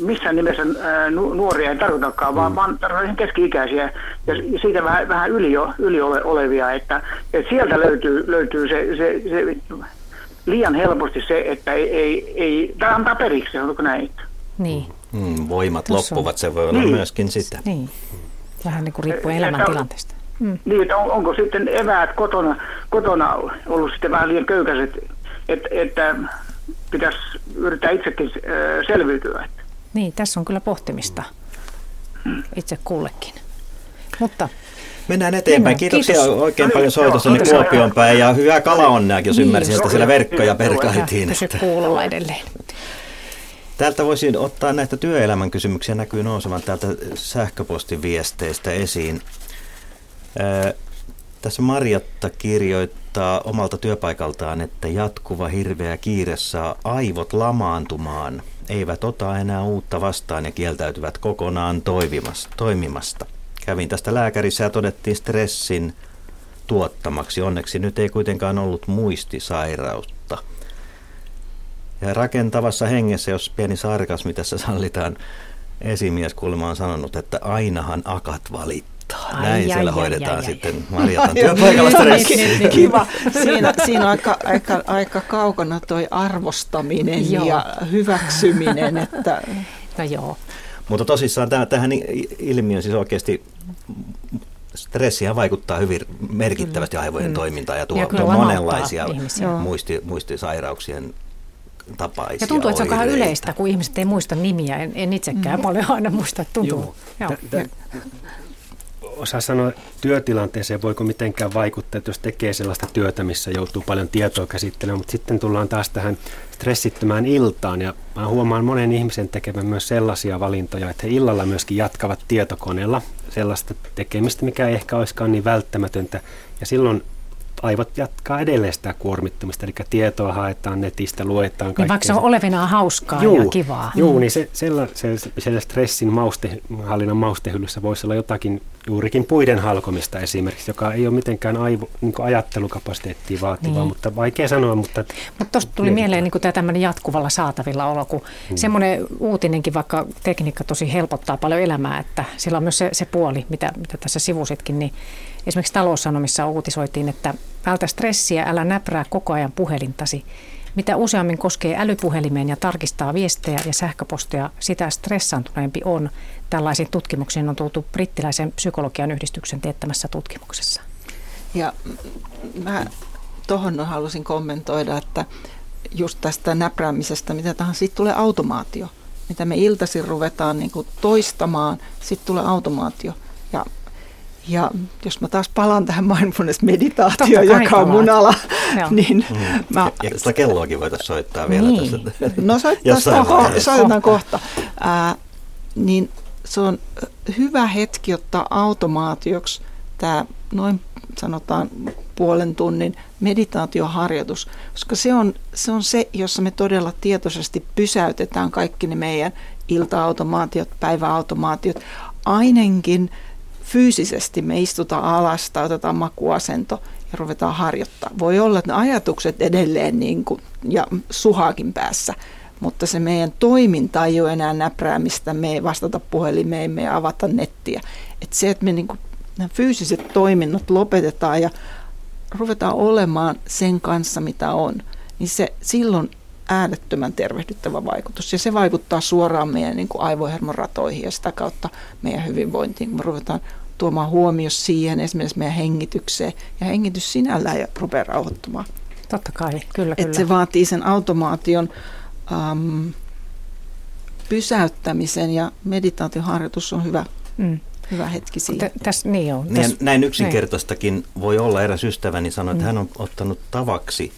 missään nimessä ää, nuoria ei tarkoitakaan, vaan, mm. vaan tarkoitan keski-ikäisiä ja siitä vähän, vähän yli, yli ole, olevia, että, että sieltä löytyy, löytyy se, se, se, liian helposti se, että ei, ei, ei tai antaa periksi, sanotaanko näin. Niin. Mm, voimat Tuossa loppuvat, se voi olla niin. myöskin sitä. Niin. Vähän niin kuin riippuu elämäntilanteesta. Mm. Niin, että on, onko sitten eväät kotona, kotona ollut sitten vähän liian köykäiset, että, että pitäisi yrittää itsekin selviytyä. Niin, tässä on kyllä pohtimista mm. itse kullekin. Mutta Mennään eteenpäin. Kiitoksia Kiitos. oikein paljon soitossa Kuopion päin ja hyvää kalaonnea, jos niin. ymmärsin, että siellä verkkoja perkailtiin. Pysy kuulolla edelleen. Täältä voisin ottaa näitä työelämän kysymyksiä, näkyy nousevan täältä sähköpostiviesteistä esiin. Tässä Marjatta kirjoittaa omalta työpaikaltaan, että jatkuva hirveä kiire saa aivot lamaantumaan, eivät ota enää uutta vastaan ja kieltäytyvät kokonaan toimimasta. Kävin tästä lääkärissä ja todettiin stressin tuottamaksi. Onneksi nyt ei kuitenkaan ollut muistisairautta. Ja rakentavassa hengessä, jos pieni sarkasmi tässä sallitaan, esimies kuulemma on sanonut, että ainahan akat valittaa hoitaa. Ai, Näin ai, siellä ai, hoidetaan ai, sitten Marjatan työpaikalla stressi. Kiva. Siinä, siinä on aika, aika, aika kaukana toi arvostaminen joo. ja hyväksyminen. *laughs* Että... No joo. Mutta tosissaan tähän, tähän ilmiön siis oikeasti stressiä vaikuttaa hyvin merkittävästi aivojen mm. toimintaan ja tuo, ja tuo monenlaisia muisti, muistisairauksien tapaisia Ja tuntuu, että se on vähän yleistä, kun ihmiset ei muista nimiä. En, en itsekään mm. paljon aina muista, tuntuu. Joo. Joo osaa sanoa työtilanteeseen, voiko mitenkään vaikuttaa, että jos tekee sellaista työtä, missä joutuu paljon tietoa käsittelemään, mutta sitten tullaan taas tähän stressittömään iltaan. Ja mä huomaan monen ihmisen tekevän myös sellaisia valintoja, että he illalla myöskin jatkavat tietokoneella sellaista tekemistä, mikä ei ehkä olisikaan niin välttämätöntä. Ja silloin aivot jatkaa edelleen sitä kuormittumista, eli tietoa haetaan netistä, luetaan kaikkea. Niin vaikka se on olevinaan hauskaa juu, ja kivaa. Joo, niin se, siellä, se, siellä stressin maustehallinnan maustehyllyssä voisi olla jotakin juurikin puiden halkomista esimerkiksi, joka ei ole mitenkään aivo, niin ajattelukapasiteettia vaativaa, niin. mutta vaikea sanoa. Mutta Mut tuosta tuli niin. mieleen niin tämä tämmöinen jatkuvalla saatavilla olo, kun hmm. semmoinen uutinenkin, vaikka tekniikka tosi helpottaa paljon elämää, että sillä on myös se, se puoli, mitä, mitä tässä sivusitkin, niin esimerkiksi taloussanomissa uutisoitiin, että vältä stressiä, älä näprää koko ajan puhelintasi. Mitä useammin koskee älypuhelimeen ja tarkistaa viestejä ja sähköposteja, sitä stressaantuneempi on. Tällaisiin tutkimuksiin on tultu brittiläisen psykologian yhdistyksen teettämässä tutkimuksessa. Ja mä tuohon halusin kommentoida, että just tästä näpräämisestä, mitä tahansa, siitä tulee automaatio. Mitä me iltaisin ruvetaan niin kuin toistamaan, sitten tulee automaatio. Ja ja jos mä taas palaan tähän mindfulness-meditaatioon, joka on mun ala, niin... Mm. Mä, ja sitä kelloakin voitaisiin soittaa vielä niin. tässä. No soitetaan, ko- soitetaan kohta. Ää, niin se on hyvä hetki ottaa automaatioksi tämä noin sanotaan puolen tunnin meditaatioharjoitus, koska se on, se on se, jossa me todella tietoisesti pysäytetään kaikki ne meidän ilta-automaatiot, päiväautomaatiot, ainakin fyysisesti me istutaan alas tai otetaan makuasento ja ruvetaan harjoittaa. Voi olla, että ne ajatukset edelleen niin kuin, ja suhaakin päässä, mutta se meidän toiminta ei ole enää näpräämistä, me ei vastata puhelimeen, me ei avata nettiä. Et se, että me niin kuin, nämä fyysiset toiminnot lopetetaan ja ruvetaan olemaan sen kanssa, mitä on, niin se silloin äärettömän tervehdyttävä vaikutus. Ja se vaikuttaa suoraan meidän niin kuin aivohermoratoihin ja sitä kautta meidän hyvinvointiin, kun me ruvetaan tuomaan huomio siihen, esimerkiksi meidän hengitykseen. Ja hengitys sinällään ja rupeaa rauhoittumaan. Totta kai, kyllä, Et kyllä. se vaatii sen automaation äm, pysäyttämisen ja meditaatioharjoitus on hyvä, Mm. hyvä hetki siihen. Tässä, niin on. Niin, Täs, näin yksinkertaistakin voi olla. Eräs ystäväni sanoi, että Mm. hän on ottanut tavaksi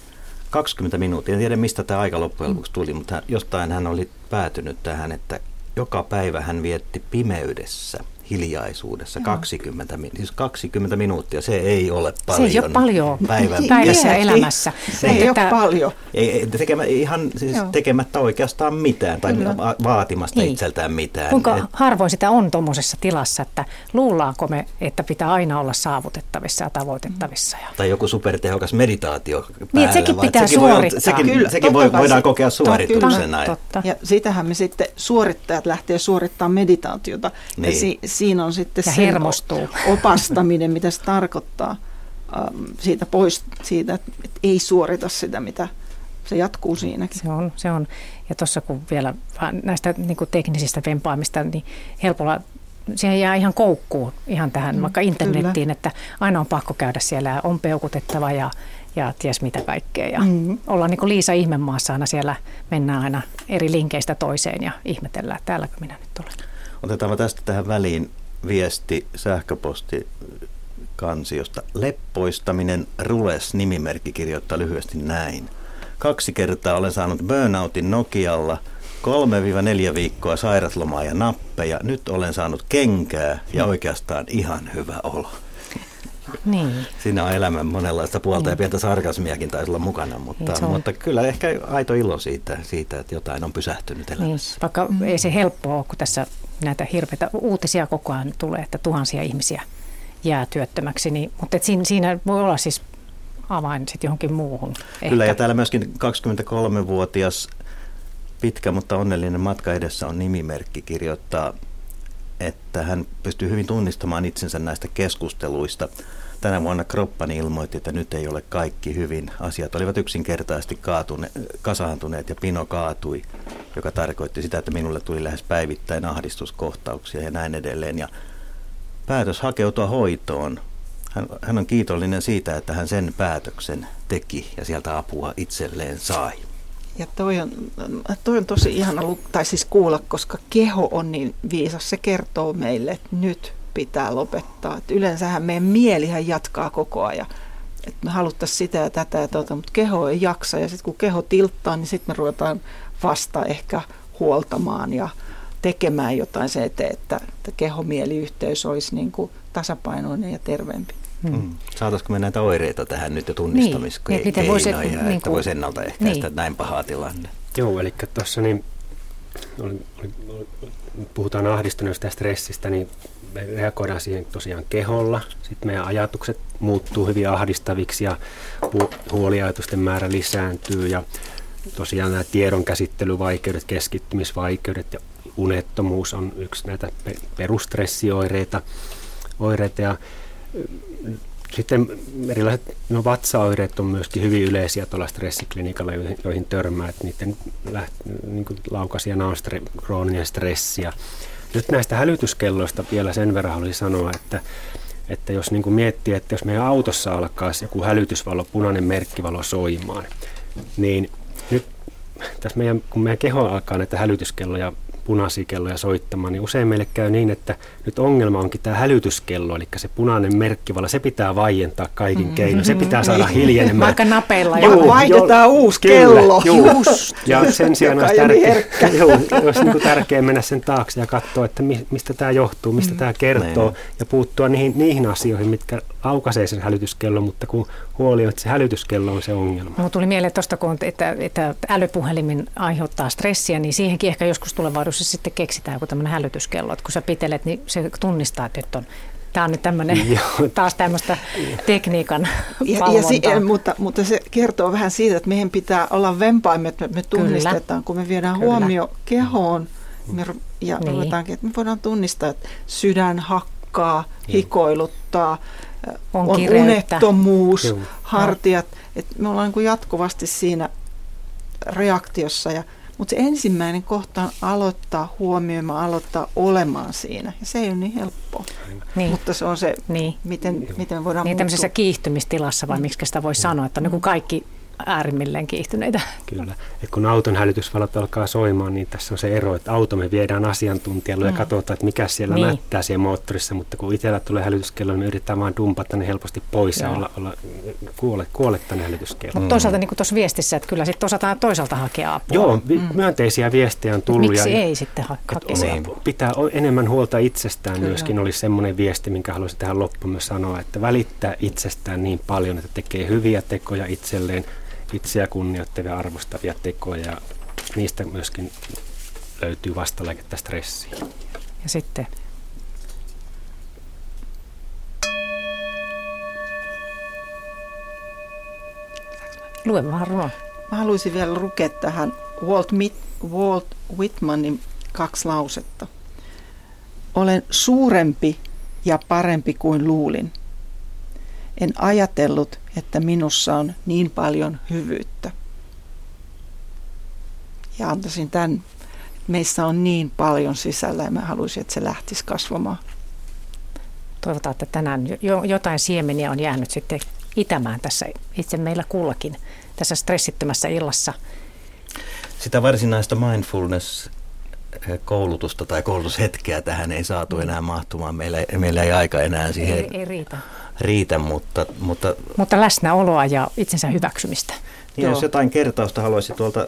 20 minuuttia. En tiedä, mistä tämä aika loppujen lopuksi tuli, mutta jostain hän oli päätynyt tähän, että joka päivä hän vietti pimeydessä hiljaisuudessa Joo. 20, min- siis 20 minuuttia. Se ei ole se paljon. ei ole paljon päivän päivässä Niin, elämässä. Se ei ole paljon. Ei, ei tekemä, ihan siis Joo. tekemättä oikeastaan mitään tai Kyllä. va- vaatimasta Niin. itseltään mitään. Kuinka Et- harvoin sitä on tuommoisessa tilassa, että luullaanko me, että pitää aina olla saavutettavissa ja tavoitettavissa. Ja... tai joku supertehokas meditaatio päällä, Niin, sekin vaan pitää sekin voi, suorittaa. sekin, Kyllä, sekin totta voi, voidaan se- kokea suorituksena. Totta. Ja sitähän me sitten suorittajat lähtee suorittamaan meditaatiota. Niin. Ja si, siinä on sitten Ja sen hermostuu. *laughs* opastaminen, mitä se tarkoittaa ähm, siitä pois, siitä, että ei suorita sitä, mitä se jatkuu siinäkin. Se on, se on. Ja tuossa kun vielä näistä niin kuin teknisistä vempaamista, niin helpolla siihen jää ihan koukkuun ihan tähän Mm, vaikka internettiin, kyllä. että aina on pakko käydä siellä ja on peukutettava ja, ja ties mitä kaikkea. Ja Mm. ollaan niin kuin Liisa ihmemaassa aina siellä, mennään aina eri linkeistä toiseen ja ihmetellään, että täälläkö minä nyt olen. Otetaan tästä tähän väliin viesti sähköposti kansiosta. Leppoistaminen Rules nimimerkki kirjoittaa lyhyesti näin. Kaksi kertaa olen saanut burnoutin Nokialla, 3-4 viikkoa sairaslomaa ja nappeja. Nyt olen saanut kenkää ja oikeastaan ihan hyvä olo. Niin. Siinä on elämän monenlaista puolta ja pientä sarkasmiakin taisi olla mukana, mutta, Niin on. mutta kyllä ehkä aito ilo siitä, siitä, että jotain on pysähtynyt Niin, elämässä. vaikka ei se helppoa ole, kun tässä näitä hirveitä uutisia koko ajan tulee, että tuhansia ihmisiä jää työttömäksi, niin, mutta et siinä, siinä voi olla siis avain sitten johonkin muuhun. Kyllä, ehkä. ja täällä myöskin 23-vuotias pitkä, mutta onnellinen matka edessä on nimimerkki kirjoittaa, että hän pystyy hyvin tunnistamaan itsensä näistä keskusteluista. Tänä vuonna kroppani ilmoitti, että nyt ei ole kaikki hyvin. Asiat olivat yksinkertaisesti kaatune, kasaantuneet ja pino kaatui, joka tarkoitti sitä, että minulle tuli lähes päivittäin ahdistuskohtauksia ja näin edelleen. Ja päätös hakeutua hoitoon. Hän, hän on kiitollinen siitä, että hän sen päätöksen teki ja sieltä apua itselleen sai. Ja toi on, toi on tosi ihana tai siis kuulla, koska keho on niin viisas. Se kertoo meille, että nyt pitää lopettaa. Et yleensähän meidän mielihän jatkaa koko ajan. Että me haluttaisiin sitä ja tätä ja tuota, mutta keho ei jaksa. Ja sitten kun keho tilttaa, niin sitten me ruvetaan vasta ehkä huoltamaan ja tekemään jotain se eteen, että, että keho-mieliyhteys olisi niin kuin tasapainoinen ja terveempi. Hmm. Saataisiko me näitä oireita tähän nyt jo Niin, tunnistamiskeinoja, että miten voisi, niin niin että kuin- voisi ennaltaehkäistä niin. näin pahaa tilanne? Joo, eli tuossa niin, oli, oli, oli, puhutaan ahdistuneesta ja stressistä, niin me reagoidaan siihen tosiaan keholla. Sitten meidän ajatukset muuttuu hyvin ahdistaviksi ja hu- huoliajatusten määrä lisääntyy ja tosiaan nämä tiedonkäsittelyvaikeudet, keskittymisvaikeudet ja unettomuus on yksi näitä pe- perustressioireita. Oireita ja ö, sitten erilaiset no, vatsaoireet on myöskin hyvin yleisiä tuolla stressiklinikalla, joihin, törmää, että niiden läht, niin kuin laukasijana on stre, krooninen stressi. Ja nyt näistä hälytyskelloista vielä sen verran haluaisin sanoa, että, että jos niin kuin miettii, että jos meidän autossa alkaa joku hälytysvalo, punainen merkkivalo soimaan, niin nyt tässä meidän, kun meidän keho alkaa näitä hälytyskelloja punaisia kelloja soittamaan, niin usein meille käy niin, että nyt ongelma onkin tämä hälytyskello, eli se punainen merkkivalo, se pitää vaientaa kaikin mm-hmm. keinoin, se pitää saada niin. hiljenemään. Vaikka napeilla. Joo, vaihdetaan jo, uusi kyllä, kello. Juu. Just. Ja sen sijaan olisi tärkeää, joo, olisi niin tärkeää mennä sen taakse ja katsoa, että mistä tämä johtuu, mistä mm. tämä kertoo, Näin. ja puuttua niihin, niihin asioihin, mitkä aukaisee sen hälytyskellon, mutta kun huoli on, että se hälytyskello on se ongelma. Mulla tuli mieleen tuosta, kun, että, että älypuhelimin aiheuttaa stressiä, niin siihenkin ehkä joskus tulevaisuudessa sitten keksitään joku tämmöinen hälytyskello, että kun sä pitelet, niin se tunnistaa, että nyt on Tämä on nyt tämmöinen, *laughs* taas tämmöistä tekniikan ja, ja si, mutta, mutta se kertoo vähän siitä, että meidän pitää olla vempaimme, että me tunnistetaan, Kyllä. kun me viedään Kyllä. huomio kehoon me, ja niin. ruvetaankin, että me voidaan tunnistaa, että sydän hakkaa, hikoiluttaa, on, on unettomuus, Joo. hartiat. Et me ollaan niin jatkuvasti siinä reaktiossa. Ja, mutta se ensimmäinen kohta on aloittaa huomioimaan, aloittaa olemaan siinä. Ja se ei ole niin helppoa. Niin. Mutta se on se, niin. miten, miten voidaan Niin tämmöisessä kiihtymistilassa vai miksi sitä voi sanoa, että niin kuin kaikki äärimmilleen kiihtyneitä. Kyllä. Et kun auton hälytysvalot alkaa soimaan, niin tässä on se ero, että auto me viedään asiantuntijalle mm. ja katsotaan, että mikä siellä niin. mättää siellä moottorissa, mutta kun itsellä tulee hälytyskello, niin me yritetään vaan dumpata ne helposti pois Joo. ja olla, olla kuole, kuoletta ne hälytyskello. Mutta toisaalta niin kuin tuossa viestissä, että kyllä sitten osataan toisaalta hakea apua. Joo, vi- mm. myönteisiä viestejä on tullut. Miksi ja, ei sitten ha- hakea apua? Pitää enemmän huolta itsestään kyllä. myöskin, olisi semmoinen viesti, minkä haluaisin tähän loppuun myös sanoa, että välittää itsestään niin paljon, että tekee hyviä tekoja itselleen, itseä kunnioittavia arvostavia tekoja ja niistä myöskin löytyy vastalääkettä stressiin. Ja sitten Lue runoa. Mä haluaisin vielä lukea tähän Walt, Mit- Walt Whitmanin kaksi lausetta. Olen suurempi ja parempi kuin luulin. En ajatellut, että minussa on niin paljon hyvyyttä. Ja antaisin tämän, meissä on niin paljon sisällä ja mä haluaisin, että se lähtisi kasvamaan. Toivotaan, että tänään jo, jotain siemeniä on jäänyt sitten itämään tässä itse meillä kullakin tässä stressittömässä illassa. Sitä varsinaista mindfulness koulutusta tai koulutushetkeä tähän ei saatu enää mahtumaan. Meillä, meillä ei aika enää siihen. Ei, ei riitä riitä, mutta... Mutta, mutta läsnäoloa ja itsensä hyväksymistä. Niin, jos jotain kertausta haluaisi tuolta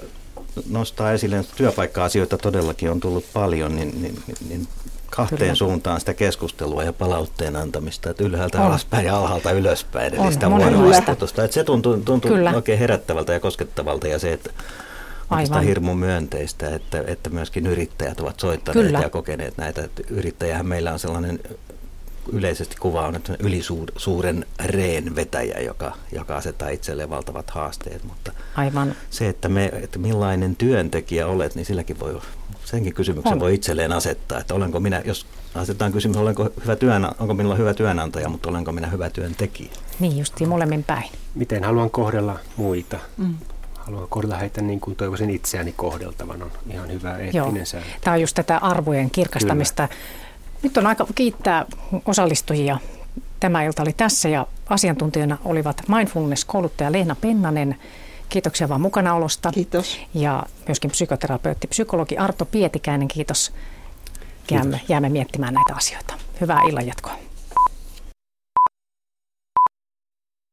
nostaa esille, työpaikka-asioita todellakin on tullut paljon, niin, niin, niin kahteen Kyllä. suuntaan sitä keskustelua ja palautteen antamista, että ylhäältä on. alaspäin ja alhaalta ylöspäin, eli on, sitä vuorovaikutusta. Että se tuntuu, tuntuu oikein herättävältä ja koskettavalta ja se, että Aivan. hirmu myönteistä, että, että myöskin yrittäjät ovat soittaneet Kyllä. ja kokeneet näitä. Että yrittäjähän meillä on sellainen yleisesti kuva on että ylisuuren reen vetäjä, joka, joka asettaa itselleen valtavat haasteet, mutta Aivan. se, että, me, että millainen työntekijä olet, niin silläkin voi, senkin kysymyksen on. voi itselleen asettaa, että olenko minä, jos asetetaan kysymys, olenko hyvä työn, onko minulla hyvä työnantaja, mutta olenko minä hyvä työntekijä. Niin justiin molemmin päin. Miten haluan kohdella muita? Mm haluan kohdella heitä niin kuin toivoisin itseäni kohdeltavan, on ihan hyvä eettinen sääntö. Tämä on just tätä arvojen kirkastamista. Kyllä. Nyt on aika kiittää osallistujia. Tämä ilta oli tässä ja asiantuntijana olivat mindfulness-kouluttaja Leena Pennanen. Kiitoksia vaan mukanaolosta. Kiitos. Ja myöskin psykoterapeutti, psykologi Arto Pietikäinen. Kiitos. Jäämme, jäämme miettimään näitä asioita. Hyvää illanjatkoa.